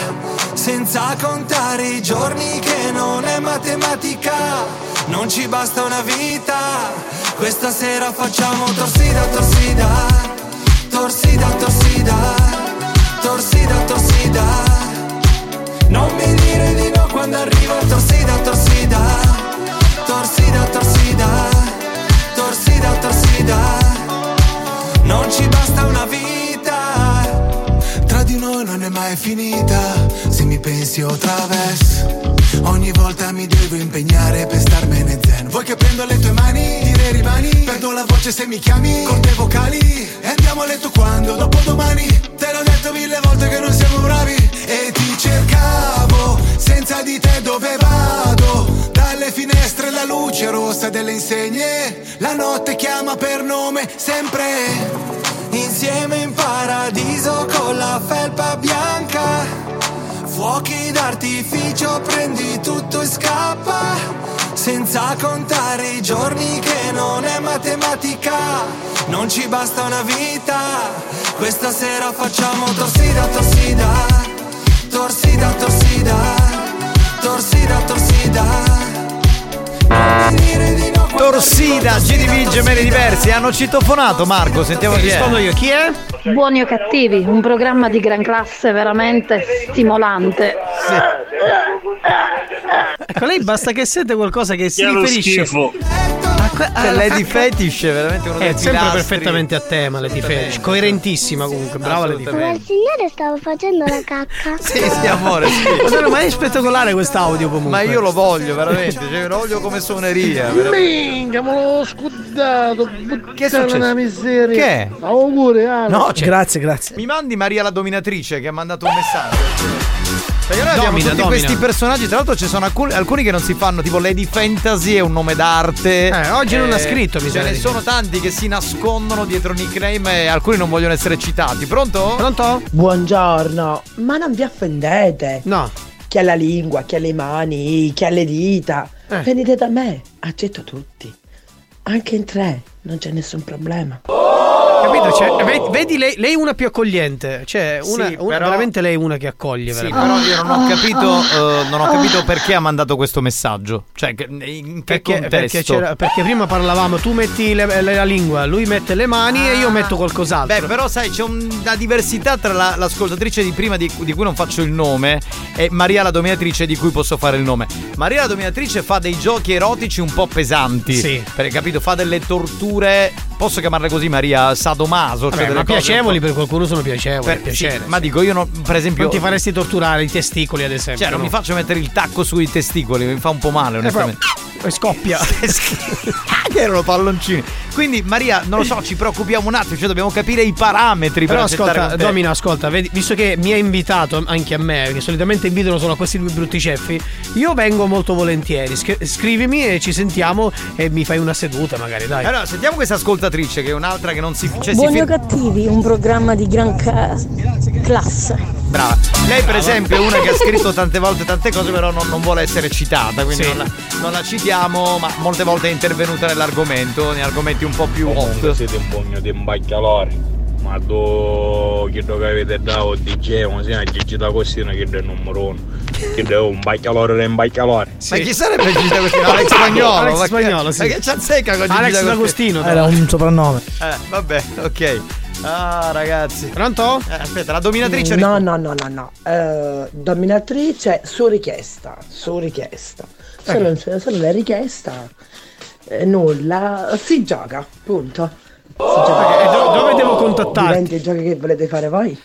Speaker 58: Senza contare i giorni che non è matematica. Non ci basta una vita. Questa sera facciamo torsida, torsida. Torsida, torsida. Torsida, torsida. Non mi dire di no quando arriva torsida, torsida. Mai finita. Se mi pensi o traves. Ogni volta mi devo impegnare per starmene zen. Vuoi che prendo le tue mani? Dire rimani. Perdo la voce se mi chiami. Con te vocali. E andiamo a letto quando? Dopodomani. Te l'ho detto mille volte che non siamo bravi. E ti cercavo. Senza di te dove vado? Dalle finestre la luce rossa delle insegne. La notte chiama per nome sempre. Insieme in paradiso con la felpa bianca. Fuochi d'artificio, prendi tutto e scappa. senza contare i giorni che non è matematica, non ci basta una vita, questa sera facciamo torsida, torsida, torsida, torsida, torsida, torsida. Non dire di no
Speaker 4: Torsida, GDV Gemelli Diversi. Hanno citofonato Marco, sentiamo chi è.
Speaker 5: Rispondo io, chi è?
Speaker 45: Buoni o cattivi, un programma di gran classe veramente stimolante.
Speaker 5: Ecco, lei basta che sente qualcosa che si
Speaker 4: Che è lo
Speaker 5: riferisce
Speaker 4: schifo.
Speaker 5: a que-
Speaker 4: Cioè,
Speaker 5: alla
Speaker 4: Lady Fetish è veramente uno dei
Speaker 5: È sempre
Speaker 4: pilastri.
Speaker 5: perfettamente a tema Lady Fetish, coerentissima comunque, brava Lady
Speaker 59: Ma
Speaker 5: Fetish.
Speaker 59: il signore stava facendo la cacca.
Speaker 4: Sì, sì, amore, sì.
Speaker 5: Madonna, ma è spettacolare quest'audio comunque.
Speaker 4: Ma io lo voglio veramente, cioè, lo voglio come suoneria. veramente.
Speaker 26: Minchia, me l'ho scudato.
Speaker 4: Che è successo?
Speaker 26: una miseria.
Speaker 4: Che?
Speaker 26: Auguri, Ale.
Speaker 4: No, cioè-
Speaker 40: Grazie, grazie.
Speaker 4: Mi mandi Maria la dominatrice che ha mandato un messaggio. Perché noi abbiamo
Speaker 5: Domina,
Speaker 4: tutti
Speaker 5: domina.
Speaker 4: questi personaggi, tra l'altro ci sono alcuni, alcuni che non si fanno, tipo Lady Fantasy è un nome d'arte.
Speaker 5: Eh, oggi non ha scritto, mi
Speaker 4: Ce ne sono tanti che si nascondono dietro nickname e alcuni non vogliono essere citati. Pronto?
Speaker 5: Pronto?
Speaker 62: Buongiorno, ma non vi offendete?
Speaker 5: No.
Speaker 62: Chi ha la lingua, chi ha le mani, chi ha le dita.
Speaker 5: Eh.
Speaker 62: Venite da me, accetto tutti. Anche in tre, non c'è nessun problema.
Speaker 5: Capito? Cioè, ve- vedi lei, lei è una più accogliente. Cioè, una,
Speaker 4: Sì,
Speaker 5: una-
Speaker 4: però-
Speaker 5: veramente lei è una che accoglie.
Speaker 4: Sì, però io non ho capito, eh, non ho capito perché ha mandato questo messaggio. Cioè, in che
Speaker 5: Perché,
Speaker 4: contesto?
Speaker 5: perché, c'era- perché prima parlavamo, tu metti le- le- la lingua, lui mette le mani e io metto qualcos'altro.
Speaker 4: Beh, però sai, c'è una diversità tra la- l'ascoltatrice di prima di, di cui non faccio il nome e Maria la dominatrice di cui posso fare il nome. Maria la dominatrice fa dei giochi erotici un po' pesanti.
Speaker 5: Sì.
Speaker 4: Perché capito, fa delle torture, posso chiamarle così Maria Sadomaso,
Speaker 5: Vabbè,
Speaker 4: cioè delle
Speaker 5: ma piacevoli per qualcuno sono piacevoli.
Speaker 4: Per-
Speaker 5: piacere.
Speaker 4: sì, ma dico io non, per esempio
Speaker 5: non ti faresti torturare i testicoli, ad esempio.
Speaker 4: Cioè, non
Speaker 5: no?
Speaker 4: mi faccio mettere il tacco sui testicoli, mi fa un po' male, onestamente.
Speaker 5: E scoppia.
Speaker 4: che erano palloncini. Quindi, Maria, non lo so, ci preoccupiamo un attimo, cioè dobbiamo capire i parametri
Speaker 5: Però
Speaker 4: per
Speaker 5: ascolta. Domina, ascolta, vedi, visto che mi ha invitato anche a me, perché solitamente invitano solo a questi due brutti ceffi, io vengo molto volentieri. Scri- scrivimi e ci sentiamo e mi fai una seduta, magari, dai.
Speaker 4: Allora, sentiamo questa ascoltatrice che è un'altra che non si. Cioè, si
Speaker 63: Buoni o
Speaker 4: fir-
Speaker 63: cattivi, un programma di gran ca- classe.
Speaker 4: Brava. Lei, per esempio, è una che ha scritto tante volte tante cose, però non, non vuole essere citata. Quindi
Speaker 5: Sì.
Speaker 4: non, la, non la citiamo, ma molte volte è intervenuta nell'argomento, nei argomenti un po' più hot.
Speaker 61: siete un pugno di imbacchialori. Ma tu credo che avete dato DJ, ma si Gigi D'Agostino che è il numero uno. Che è un baccalore da imbacchialore.
Speaker 4: Ma chi sarebbe Gigi D'Agostino? Alex Spagnolo.
Speaker 5: Alex Spagnolo, sì.
Speaker 4: Ma che c'ha zecca con Gigi
Speaker 5: Alex
Speaker 4: D'Agostino?
Speaker 5: D'Agostino.
Speaker 40: Era un soprannome.
Speaker 4: Eh, vabbè, ok. Ah, ragazzi.
Speaker 5: Pronto?
Speaker 4: Eh, aspetta, la dominatrice.
Speaker 62: No, no, no, no, no. Eh, dominatrice su richiesta, su richiesta. Se non, se non è richiesta, eh, nulla, si gioca, punto. Si gioca.
Speaker 5: E do- dove devo contattarti?
Speaker 62: Diventi i giochi che volete fare voi?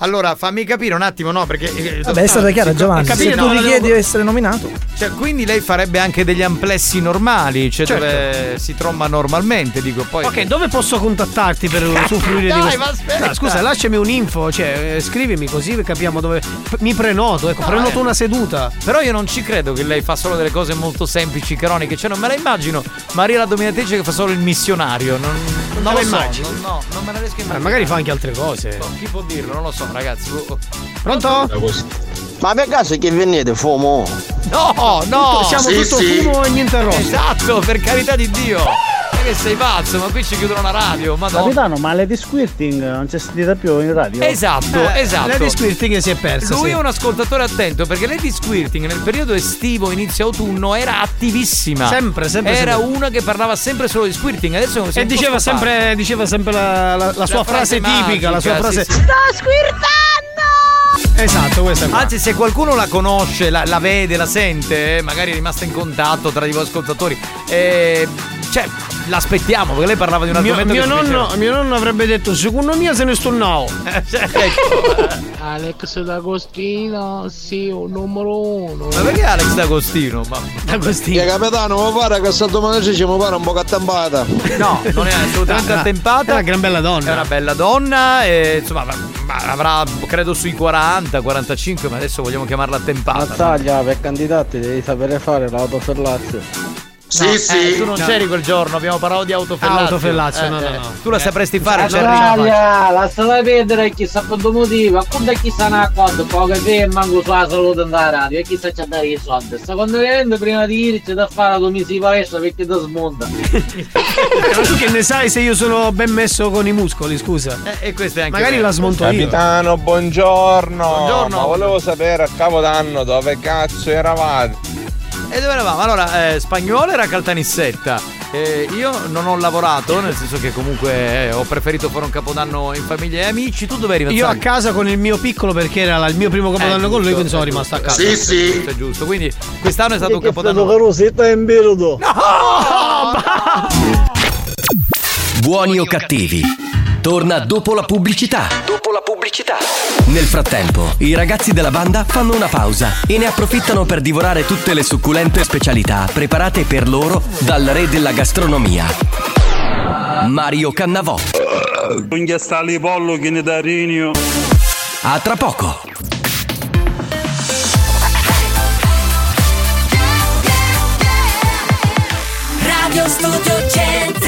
Speaker 4: Allora, fammi capire un attimo, no? Perché. eh,
Speaker 40: Vabbè, è stata chiara, Giovanni.
Speaker 4: capire,
Speaker 40: Se tu
Speaker 4: no,
Speaker 40: richiedi
Speaker 4: devo-
Speaker 40: di essere nominato.
Speaker 4: Cioè, quindi lei farebbe anche degli amplessi normali, cioè
Speaker 5: Certo.
Speaker 4: dove si tromba normalmente, dico poi.
Speaker 5: Ok, dove posso contattarti per usufruire di
Speaker 4: Dai,
Speaker 5: questo?
Speaker 4: ma aspetta.
Speaker 5: No, scusa, lasciami un'info, cioè eh, scrivimi così capiamo dove. Mi prenoto, ecco,
Speaker 4: No,
Speaker 5: prenoto
Speaker 4: eh.
Speaker 5: una seduta.
Speaker 4: Però io non ci credo che lei fa solo delle cose molto semplici, canoniche. Cioè, non me la immagino Maria la dominatrice che fa solo il missionario. Non, non,
Speaker 5: te
Speaker 4: lo
Speaker 5: la
Speaker 4: so.
Speaker 5: immagini?
Speaker 4: Non, no, non me la riesco a
Speaker 5: Eh,
Speaker 4: immaginare.
Speaker 5: magari fa anche altre cose.
Speaker 4: No, chi può dirlo? Non lo so, ragazzi.
Speaker 5: Pronto?
Speaker 23: Ma per caso che venite fumo?
Speaker 4: No, no!
Speaker 5: Tutto- siamo tutto fumo e niente rosso.
Speaker 4: Esatto, per carità di Dio! Ma che sei pazzo? Ma qui ci chiudono la radio, madonna!
Speaker 64: Capitano, ma Lady Squirting non c'è sentita più in radio?
Speaker 4: Esatto,
Speaker 5: Eh,
Speaker 4: esatto.
Speaker 5: Lady Squirting si è persa.
Speaker 4: Lui
Speaker 5: sì.
Speaker 4: è un ascoltatore attento perché Lady Squirting nel periodo estivo, inizio autunno, era attivissima.
Speaker 5: Sempre, sempre,
Speaker 4: Era
Speaker 5: sempre.
Speaker 4: una che parlava sempre solo di squirting. Adesso si è
Speaker 5: E diceva
Speaker 4: scopata.
Speaker 5: sempre, diceva sempre la, la- la sua frase,
Speaker 4: frase
Speaker 5: tipica, la sua
Speaker 4: magica,
Speaker 5: frase.
Speaker 4: sì, sì.
Speaker 63: Sto squirtando!
Speaker 5: Esatto, questa è qua.
Speaker 4: Anzi, se qualcuno la conosce, la, la vede, la sente, eh, magari è rimasta in contatto tra i vostri ascoltatori, eh, cioè, l'aspettiamo perché lei parlava di un
Speaker 5: Mio,
Speaker 4: argomento
Speaker 5: mio
Speaker 4: che ci
Speaker 5: nonno, mio nonno avrebbe detto: Secondo me se ne sto now.
Speaker 4: Cioè, ecco.
Speaker 23: Alex D'Agostino, sì, un numero uno.
Speaker 4: Ma perché Alex D'Agostino? Ma...
Speaker 5: D'Agostino.
Speaker 25: capitano, mi pare che sta dominatrice mi pare un po' cattampata.
Speaker 4: No, non è assolutamente
Speaker 5: No, no,
Speaker 4: attempata.
Speaker 5: è una gran bella donna.
Speaker 4: È una bella donna e insomma ma- ma avrà credo sui 40, 45, ma adesso vogliamo chiamarla attempata.
Speaker 23: Battaglia per candidati devi sapere fare l'autoferlazio.
Speaker 4: No, eh, tu non
Speaker 5: No.
Speaker 4: c'eri quel giorno, abbiamo parlato di autofellazio.
Speaker 5: Ah, autofellazio, no, no, no.
Speaker 4: Tu la sapresti fare,
Speaker 65: Eh?
Speaker 4: No,
Speaker 65: Italia, lasciala perdere chissà motivi, ma quando chissà ne accordo, poco che manco sulla salute andare a radio, e chissà c'è dare i soldi. Secondo me prima di irci da fare la tua misi palestra perché ti smonta.
Speaker 5: Ma tu che ne sai se io sono ben messo con i muscoli, scusa?
Speaker 4: e questo è anche
Speaker 5: Magari
Speaker 4: vero.
Speaker 5: la smonto io.
Speaker 66: Capitano, buongiorno.
Speaker 4: Buongiorno.
Speaker 66: Ma volevo sapere a capodanno dove cazzo eravate.
Speaker 4: E dove eravamo? Allora, eh, Spagnuolo era Caltanissetta. Eh, io non ho lavorato, nel senso che comunque eh, ho preferito fare un capodanno in famiglia e amici. Tu dove eri?
Speaker 5: Io a casa con il mio piccolo perché era il mio primo capodanno
Speaker 4: Eh,
Speaker 5: con lui, quindi sono
Speaker 4: è
Speaker 5: rimasto a casa.
Speaker 4: è giusto, è giusto, giusto. Quindi quest'anno è stato un
Speaker 26: è stato
Speaker 4: capodanno.
Speaker 26: Carosetta in periodo.
Speaker 1: Buoni o cattivi? Torna dopo la pubblicità. Dopo la pubblicità. Nel frattempo, i ragazzi della banda fanno una pausa e ne approfittano per divorare tutte le succulente specialità preparate per loro dal re della gastronomia. Mario Cannavò.
Speaker 67: Un ghiastali pollo che ne da.
Speaker 1: A tra poco.
Speaker 15: Radio Studio Centrale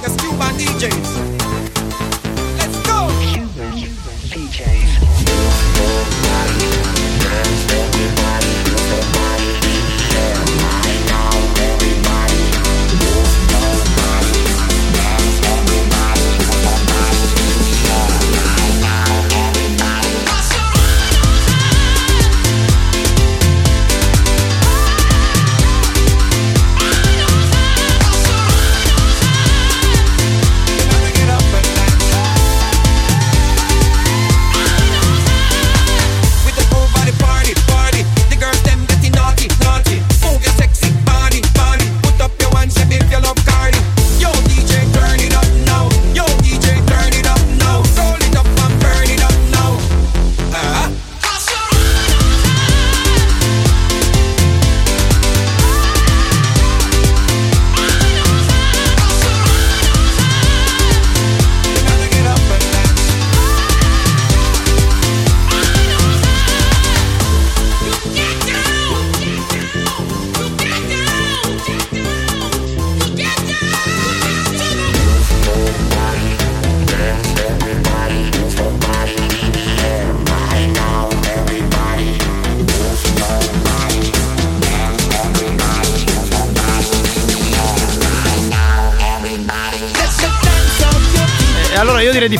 Speaker 68: niggas, Cuban DJs.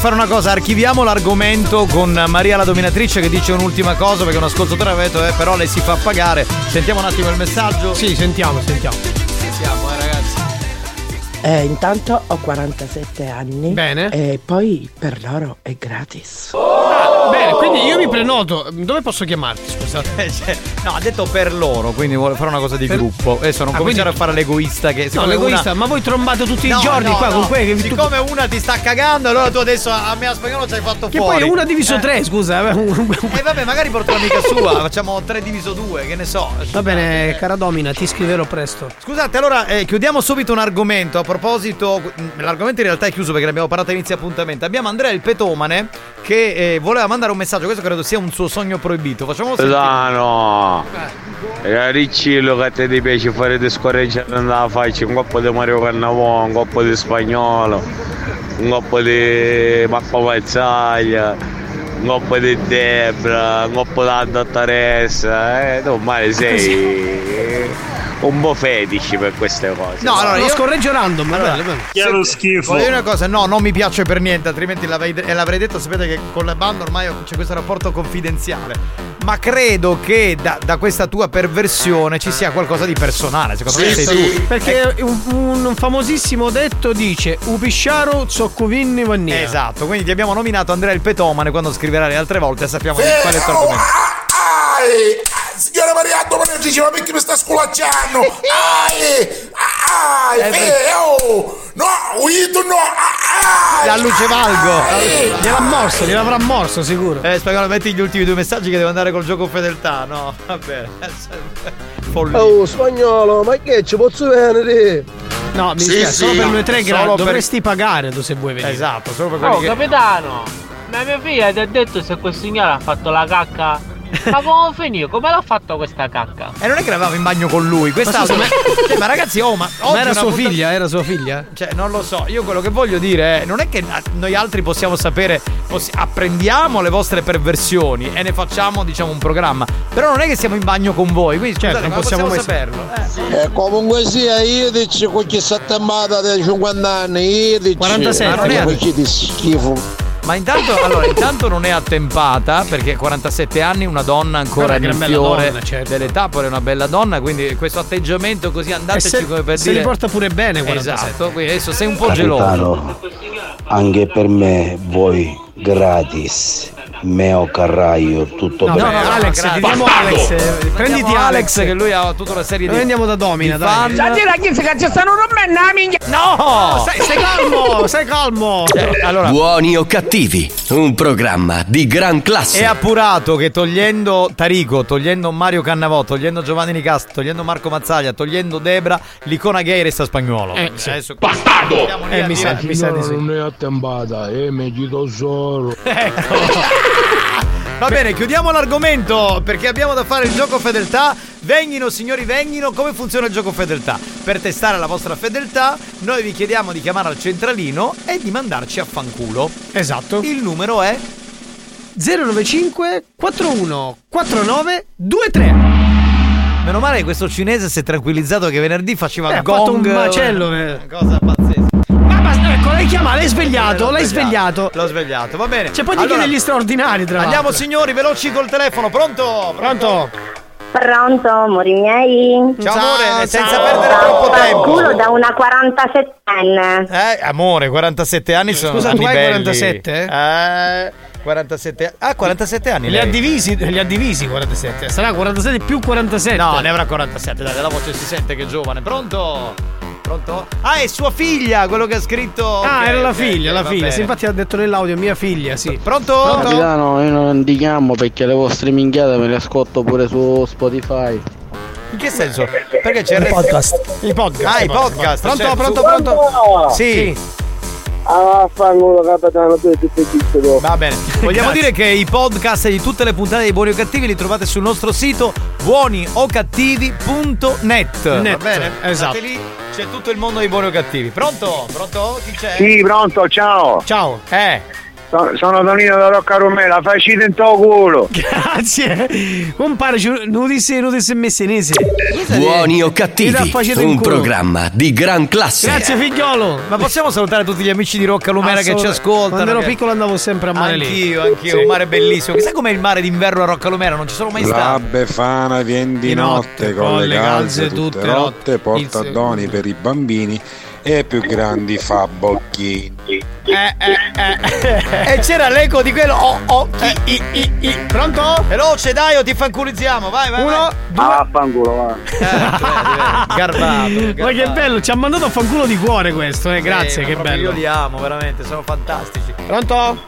Speaker 4: Fare una cosa, archiviamo l'argomento con Maria la dominatrice che dice un'ultima cosa perché un ascoltatore aveva detto eh, però lei si fa pagare. Sentiamo un attimo il messaggio.
Speaker 5: Sì, sentiamo, sentiamo.
Speaker 4: Sentiamo, eh ragazzi.
Speaker 62: Eh, intanto ho 47 anni.
Speaker 5: Bene.
Speaker 62: E poi per loro è gratis.
Speaker 5: Ah, bene, quindi io mi prenoto. Dove posso chiamarti, scusa?
Speaker 4: Cioè, no, ha detto per loro, quindi vuole fare una cosa di
Speaker 5: Per-
Speaker 4: gruppo. Adesso non
Speaker 5: Ah,
Speaker 4: cominciare
Speaker 5: quindi-
Speaker 4: a fare l'egoista che
Speaker 5: No, l'egoista,
Speaker 4: una-
Speaker 5: ma voi trombate tutti
Speaker 4: No,
Speaker 5: i giorni
Speaker 4: no,
Speaker 5: qua
Speaker 4: no.
Speaker 5: con quelli che
Speaker 4: Siccome una ti sta cagando, allora tu adesso a me a spagnolo ci hai fatto
Speaker 5: Che
Speaker 4: fuori.
Speaker 5: poi una diviso
Speaker 4: Eh.
Speaker 5: tre, scusa.
Speaker 4: E vabbè, magari porto l'amica sua, facciamo 3 diviso 2, che ne so.
Speaker 5: Va bene, cara Domina, ti scriverò presto.
Speaker 4: Scusate, allora eh, chiudiamo subito un argomento. A proposito, l'argomento in realtà è chiuso perché l'abbiamo parlato a inizio appuntamento. Abbiamo Andrea il Petomane che eh, voleva mandare un messaggio. Questo credo sia un suo sogno proibito. Facciamolo sentire.
Speaker 61: Capitano, era Riccillo che a te ti piace fare di scorreggiare nella faccia, un coppo di Mario Cannavò, un coppo di spagnolo, un coppo di Mappa Mazzaglia, un coppo di Debra, un coppo della dottoressa, eh, tu male sei un po' fetici per queste cose.
Speaker 4: No, allora
Speaker 5: Lo
Speaker 4: io-
Speaker 5: scorreggio random,
Speaker 4: Allora,
Speaker 5: bello, bello.
Speaker 67: Chiaro schifo.
Speaker 4: Voglio dire una cosa, no, non mi piace per niente, altrimenti l'avrei, e l'avrei detto, sapete che con la banda ormai c'è questo rapporto confidenziale. Ma credo che da, da questa tua perversione ci sia qualcosa di personale, secondo me sei tu.
Speaker 5: Perché un, un famosissimo detto dice Upisciaro zoccovinni vannia.
Speaker 4: Esatto, quindi ti abbiamo nominato Andrea il Petomane quando scriverà le altre volte sappiamo di quale è il tuo argomento.
Speaker 69: Signora Maria Domani diceva perché mi sta sculacciando! Ai! Ai!
Speaker 4: Eh,
Speaker 69: Eh, oh! No! Uito no! Ai!
Speaker 4: La luce valgo.
Speaker 5: Gliel'ha morso, gliel'avrà morso sicuro.
Speaker 4: Eh, spagnolo, metti gli ultimi due messaggi che devo andare col gioco fedeltà, no? Va bene. Follia.
Speaker 39: Oh, spagnolo, ma che ci posso venire?
Speaker 5: No, mi
Speaker 39: Sì,
Speaker 5: dispiace,
Speaker 39: sì.
Speaker 5: solo per noi tre gradi.
Speaker 39: per-
Speaker 5: Dovresti pagare tu se vuoi venire.
Speaker 4: Esatto, solo per
Speaker 65: Oh, capitano! Ma mia figlia ti ha detto se quel signore ha fatto la cacca. Ma come finì? Come l'ha fatto questa cacca?
Speaker 4: E non è che eravamo in bagno con lui, quest'altro.
Speaker 5: Ma
Speaker 4: cioè, ma ragazzi, oh, ma.
Speaker 5: Ma era sua
Speaker 4: puntata-
Speaker 5: figlia? Era sua figlia?
Speaker 4: Cioè, non lo so, io quello che voglio dire è, non è che noi altri possiamo sapere, possi- apprendiamo le vostre perversioni e ne facciamo, diciamo, un programma. Però non è che siamo in bagno con voi, quindi scusate,
Speaker 5: Certo, non
Speaker 4: come
Speaker 5: possiamo
Speaker 4: possiamo
Speaker 5: mai
Speaker 4: saperlo? Eh.
Speaker 26: E comunque sia, io dici qualche settimana di 50 anni, io dici
Speaker 4: 47,
Speaker 26: ma non è schifo.
Speaker 4: Ma intanto, allora, intanto non è attempata perché 47 anni, una donna ancora nel
Speaker 5: una bella
Speaker 4: fiore
Speaker 5: donna, certo.
Speaker 4: dell'età, poi è una bella donna, quindi questo atteggiamento così andateci
Speaker 5: se-
Speaker 4: come per
Speaker 5: se
Speaker 4: dire.
Speaker 5: li porta pure bene 47.
Speaker 4: Esatto, quindi adesso sei un po' geloso.
Speaker 25: Capitano, anche per me voi gratis. Meo Carraio, tutto
Speaker 5: No,
Speaker 25: bene.
Speaker 5: no, no, Alex,
Speaker 4: Bastardo!
Speaker 5: Alex. eh, Prenditi Alex.
Speaker 4: che lui ha tutta una serie di.
Speaker 5: Noi andiamo da Domina,
Speaker 4: di
Speaker 5: dai. Senti,
Speaker 62: che se ci stanno rompendo la minchia.
Speaker 4: No!
Speaker 5: Stai, stai calmo, stai calmo.
Speaker 4: Eh, allora,
Speaker 1: Buoni o cattivi, un programma di gran classe.
Speaker 4: È appurato che togliendo Tarico, togliendo Mario Cannavò, togliendo Giovanni Nicastro, togliendo Marco Mazzaglia, togliendo Debra, l'icona gay resta spagnolo.
Speaker 5: Eh, sì.
Speaker 4: Adesso bastardo!
Speaker 5: Eh, mi sa, mi sa di sì.
Speaker 39: Non è attempata, e mi chiedo solo.
Speaker 4: Va bene, chiudiamo l'argomento perché abbiamo da fare il gioco fedeltà. Venghino, signori, venghino. Come funziona il gioco fedeltà? Per testare la vostra fedeltà, noi vi chiediamo di chiamare al centralino e di mandarci a fanculo.
Speaker 5: Esatto.
Speaker 4: Il numero è
Speaker 5: 095 41 49 23.
Speaker 4: Meno male che questo cinese si è tranquillizzato che venerdì faceva
Speaker 5: Eh,
Speaker 4: il
Speaker 5: ha
Speaker 4: gong.
Speaker 5: fatto un macello, eh.
Speaker 4: Cosa pazzesca.
Speaker 5: Ma basta, ecco, l'hai svegliato, l'hai svegliato.
Speaker 4: L'ho svegliato, va bene.
Speaker 5: Cioè, poi ti
Speaker 4: Allora,
Speaker 5: chiede gli straordinari, tra
Speaker 4: Andiamo
Speaker 5: l'altro.
Speaker 4: signori, veloci col telefono. Pronto?
Speaker 5: Pronto?
Speaker 59: Pronto, amori miei?
Speaker 4: Ciao, amore, senza perdere troppo tempo.
Speaker 59: Culo da una 47enne.
Speaker 4: Eh, amore, 47 anni sono
Speaker 5: Scusa,
Speaker 4: anni
Speaker 5: tu hai
Speaker 4: belli.
Speaker 5: 47?
Speaker 4: Eh, 47 Ah, 47 anni.
Speaker 5: Li ha divisi, li ha divisi 47. Sarà 47 più 47.
Speaker 4: No, ne avrà 47, dai, la voce si sente che è giovane. Pronto? Pronto? Ah, è sua figlia, quello che ha scritto.
Speaker 5: Ah,
Speaker 4: Ok,
Speaker 5: era la figlia,
Speaker 4: ok,
Speaker 5: la
Speaker 4: va
Speaker 5: figlia. Sì, infatti ha detto nell'audio mia figlia, sì.
Speaker 4: Pronto?
Speaker 23: Capitano, io non ti chiamo perché le vostre minchiate me le ascolto pure su Spotify.
Speaker 4: In che senso? Perché c'è
Speaker 40: Il podcast.
Speaker 5: Il podcast.
Speaker 4: Ah, i podcast.
Speaker 5: Pronto,
Speaker 4: certo.
Speaker 5: pronto,
Speaker 4: Su-
Speaker 5: pronto?
Speaker 4: Sì.
Speaker 39: Ah, fanculo, capitano, tu sei
Speaker 4: Va bene. Vogliamo dire che i podcast di tutte le puntate di Buoni o Cattivi li trovate sul nostro sito buoniocattivi.net. Va
Speaker 5: Net,
Speaker 4: bene?
Speaker 5: esatto.
Speaker 4: Andate lì, c'è tutto il mondo dei Buoni o Cattivi. Pronto? Pronto? Chi c'è?
Speaker 39: Sì, pronto, ciao.
Speaker 5: Ciao.
Speaker 4: Eh.
Speaker 39: So- Sono Tonino da Rocca Rumela, facci dentro culo.
Speaker 5: Grazie. Compare, non ti sei, non ti sei messo in ese.
Speaker 1: Buoni o cattivi, un programma di gran classe.
Speaker 5: Grazie figliolo.
Speaker 4: Ma possiamo salutare tutti gli amici di Rocca Lumera che ci ascoltano?
Speaker 5: Quando ero piccolo andavo sempre a mare lì.
Speaker 4: Anch'io, anch'io,
Speaker 5: Sì.
Speaker 4: un mare bellissimo. Chissà com'è il mare d'inverno a Rocca Lumera, non ci sono mai
Speaker 70: La
Speaker 4: stato.
Speaker 70: Befana vien di
Speaker 5: Di
Speaker 70: notte,
Speaker 5: notte,
Speaker 70: con le calze tutte rotte, porta
Speaker 5: Il
Speaker 70: doni per i bambini e più grandi fa bocchini.
Speaker 4: Eh, eh, E c'era l'eco di quello. Oh, oh, chi, i, i, i.
Speaker 5: Pronto?
Speaker 4: Veloce, dai, o ti fanculizziamo. Vai, vai.
Speaker 5: Uno,
Speaker 4: vai.
Speaker 39: Ah, fanculo, va.
Speaker 4: Garbato.
Speaker 5: Ma che bello, ci ha mandato a fanculo di cuore questo, eh. Grazie,
Speaker 4: Eh,
Speaker 5: che bello.
Speaker 4: Io li amo, veramente, sono fantastici.
Speaker 5: Pronto?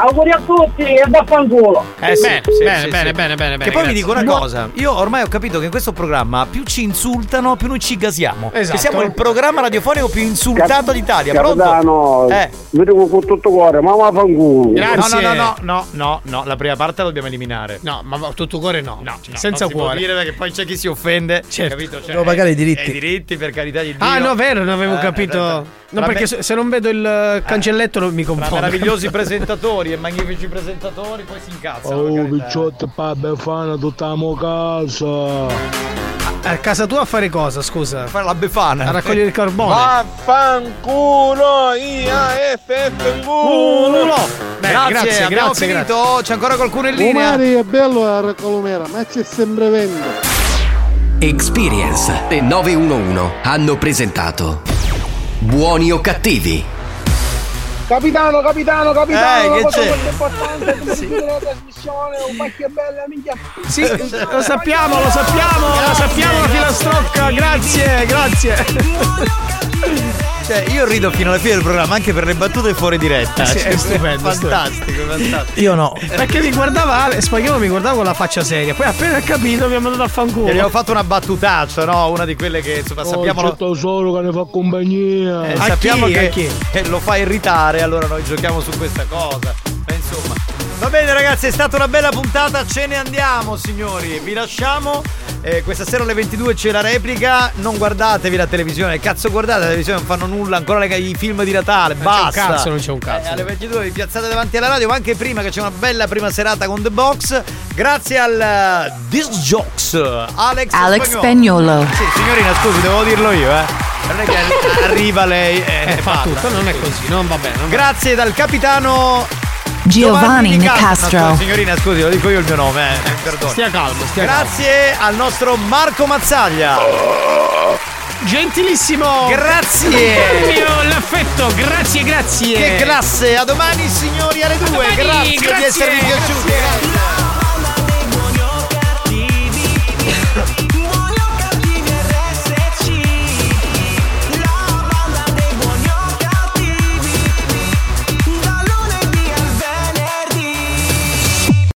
Speaker 62: Auguri a tutti e da fanculo.
Speaker 4: Eh sì,
Speaker 5: Bene,
Speaker 4: sì,
Speaker 5: bene,
Speaker 4: sì,
Speaker 5: bene,
Speaker 4: sì.
Speaker 5: bene, bene,
Speaker 4: Che
Speaker 5: bene,
Speaker 4: poi vi
Speaker 5: grazie.
Speaker 4: dico una cosa, io ormai ho capito che in questo programma più ci insultano, più noi ci gasiamo.
Speaker 5: Esatto.
Speaker 4: Che siamo il programma radiofonico più insultato d'Italia. Pronto?
Speaker 39: Capitano,
Speaker 4: Eh.
Speaker 39: mi dico con tutto cuore, ma va fanculo.
Speaker 5: Grazie.
Speaker 4: No, no, no, no, no, no, la prima parte la dobbiamo eliminare.
Speaker 5: No, ma tutto cuore no.
Speaker 4: No,
Speaker 5: Cioè,
Speaker 4: no,
Speaker 5: senza
Speaker 4: non si può
Speaker 5: cuore.
Speaker 4: dire perché poi c'è chi si offende.
Speaker 5: Certo.
Speaker 4: Capito? Cioè,
Speaker 40: Devo pagare i diritti.
Speaker 4: eh, I diritti per carità di Dio.
Speaker 5: Ah, no, vero, non avevo
Speaker 4: Eh,
Speaker 5: capito. No,
Speaker 4: tra
Speaker 5: perché
Speaker 4: me-
Speaker 5: se, se non vedo il eh, cancelletto non mi
Speaker 4: Tra
Speaker 5: confondo.
Speaker 4: meravigliosi presentatori e magnifici presentatori, poi si incazzano.
Speaker 39: Oh,
Speaker 4: carità.
Speaker 39: picciotti, pa, befana, tutta mo casa.
Speaker 5: A casa tua a fare cosa, scusa?
Speaker 4: Fare la befana.
Speaker 5: A raccogliere il carbone.
Speaker 66: Vaffanculo, IAFF culo.
Speaker 5: Beh,
Speaker 4: grazie,
Speaker 5: grazie,
Speaker 4: abbiamo
Speaker 5: grazie,
Speaker 4: finito. C'è ancora qualcuno in linea?
Speaker 39: Umari è bello la Colomera, ma c'è sempre vento.
Speaker 1: Experience e 911 hanno presentato Buoni o cattivi?
Speaker 39: Capitano, capitano, capitano,
Speaker 1: Eh, che
Speaker 39: cosa
Speaker 1: c'è?
Speaker 39: molto importante, chiude la trasmissione, un pacchio bella, minchia.
Speaker 5: Sì, lo sappiamo, lo sappiamo, lo sappiamo la filastrocca, grazie, grazie.
Speaker 4: Cioè, io rido fino alla fine del programma anche per le battute fuori diretta.
Speaker 5: Sì,
Speaker 4: Cioè,
Speaker 5: è stupendo,
Speaker 4: Fantastico, fantastico.
Speaker 40: Io no.
Speaker 5: Perché mi guardava Ale, Spagnolo mi guardava con la faccia seria, poi appena ha capito mi ha mandato a fanculo.
Speaker 4: abbiamo fatto una battutaccia, no? Una di quelle che insomma sappiamo.
Speaker 39: Oh, c'è solo che ne fa compagnia.
Speaker 4: Eh, sappiamo
Speaker 5: chi?
Speaker 4: Che
Speaker 5: chi?
Speaker 4: eh, lo fa irritare, allora noi giochiamo su questa cosa. Eh, insomma. Va bene ragazzi, è stata una bella puntata, ce ne andiamo signori, vi lasciamo. Eh, questa sera alle 22 c'è la replica, non guardatevi la televisione, cazzo guardate la televisione, non fanno nulla, ancora le- i film di Natale,
Speaker 5: Non c'è un
Speaker 4: basta.
Speaker 5: cazzo, non c'è un cazzo.
Speaker 4: Eh, alle 22 vi piazzate davanti alla radio, ma anche prima che c'è una bella prima serata con The Box, grazie al eh, Disc Jokes, Alex,
Speaker 71: Alex Spagnolo.
Speaker 4: Sì, signorina, scusi, devo dirlo io, eh. Non è che arri- arriva lei e
Speaker 5: Eh, fa
Speaker 4: parla.
Speaker 5: tutto, non è così, non va bene. non va
Speaker 4: Grazie dal capitano
Speaker 71: Giovanni Nicastro.
Speaker 4: Signorina, scusi, lo dico io il mio nome, eh. Perdone.
Speaker 5: Stia calmo, stia
Speaker 4: Grazie calmo. al nostro Marco Mazzaglia.
Speaker 5: Gentilissimo!
Speaker 4: Grazie!
Speaker 5: Mio l'affetto, grazie, grazie!
Speaker 4: Che classe! A domani signori alle due!
Speaker 5: Domani,
Speaker 4: grazie,
Speaker 5: grazie di
Speaker 4: esservi piaciuti! Grazie.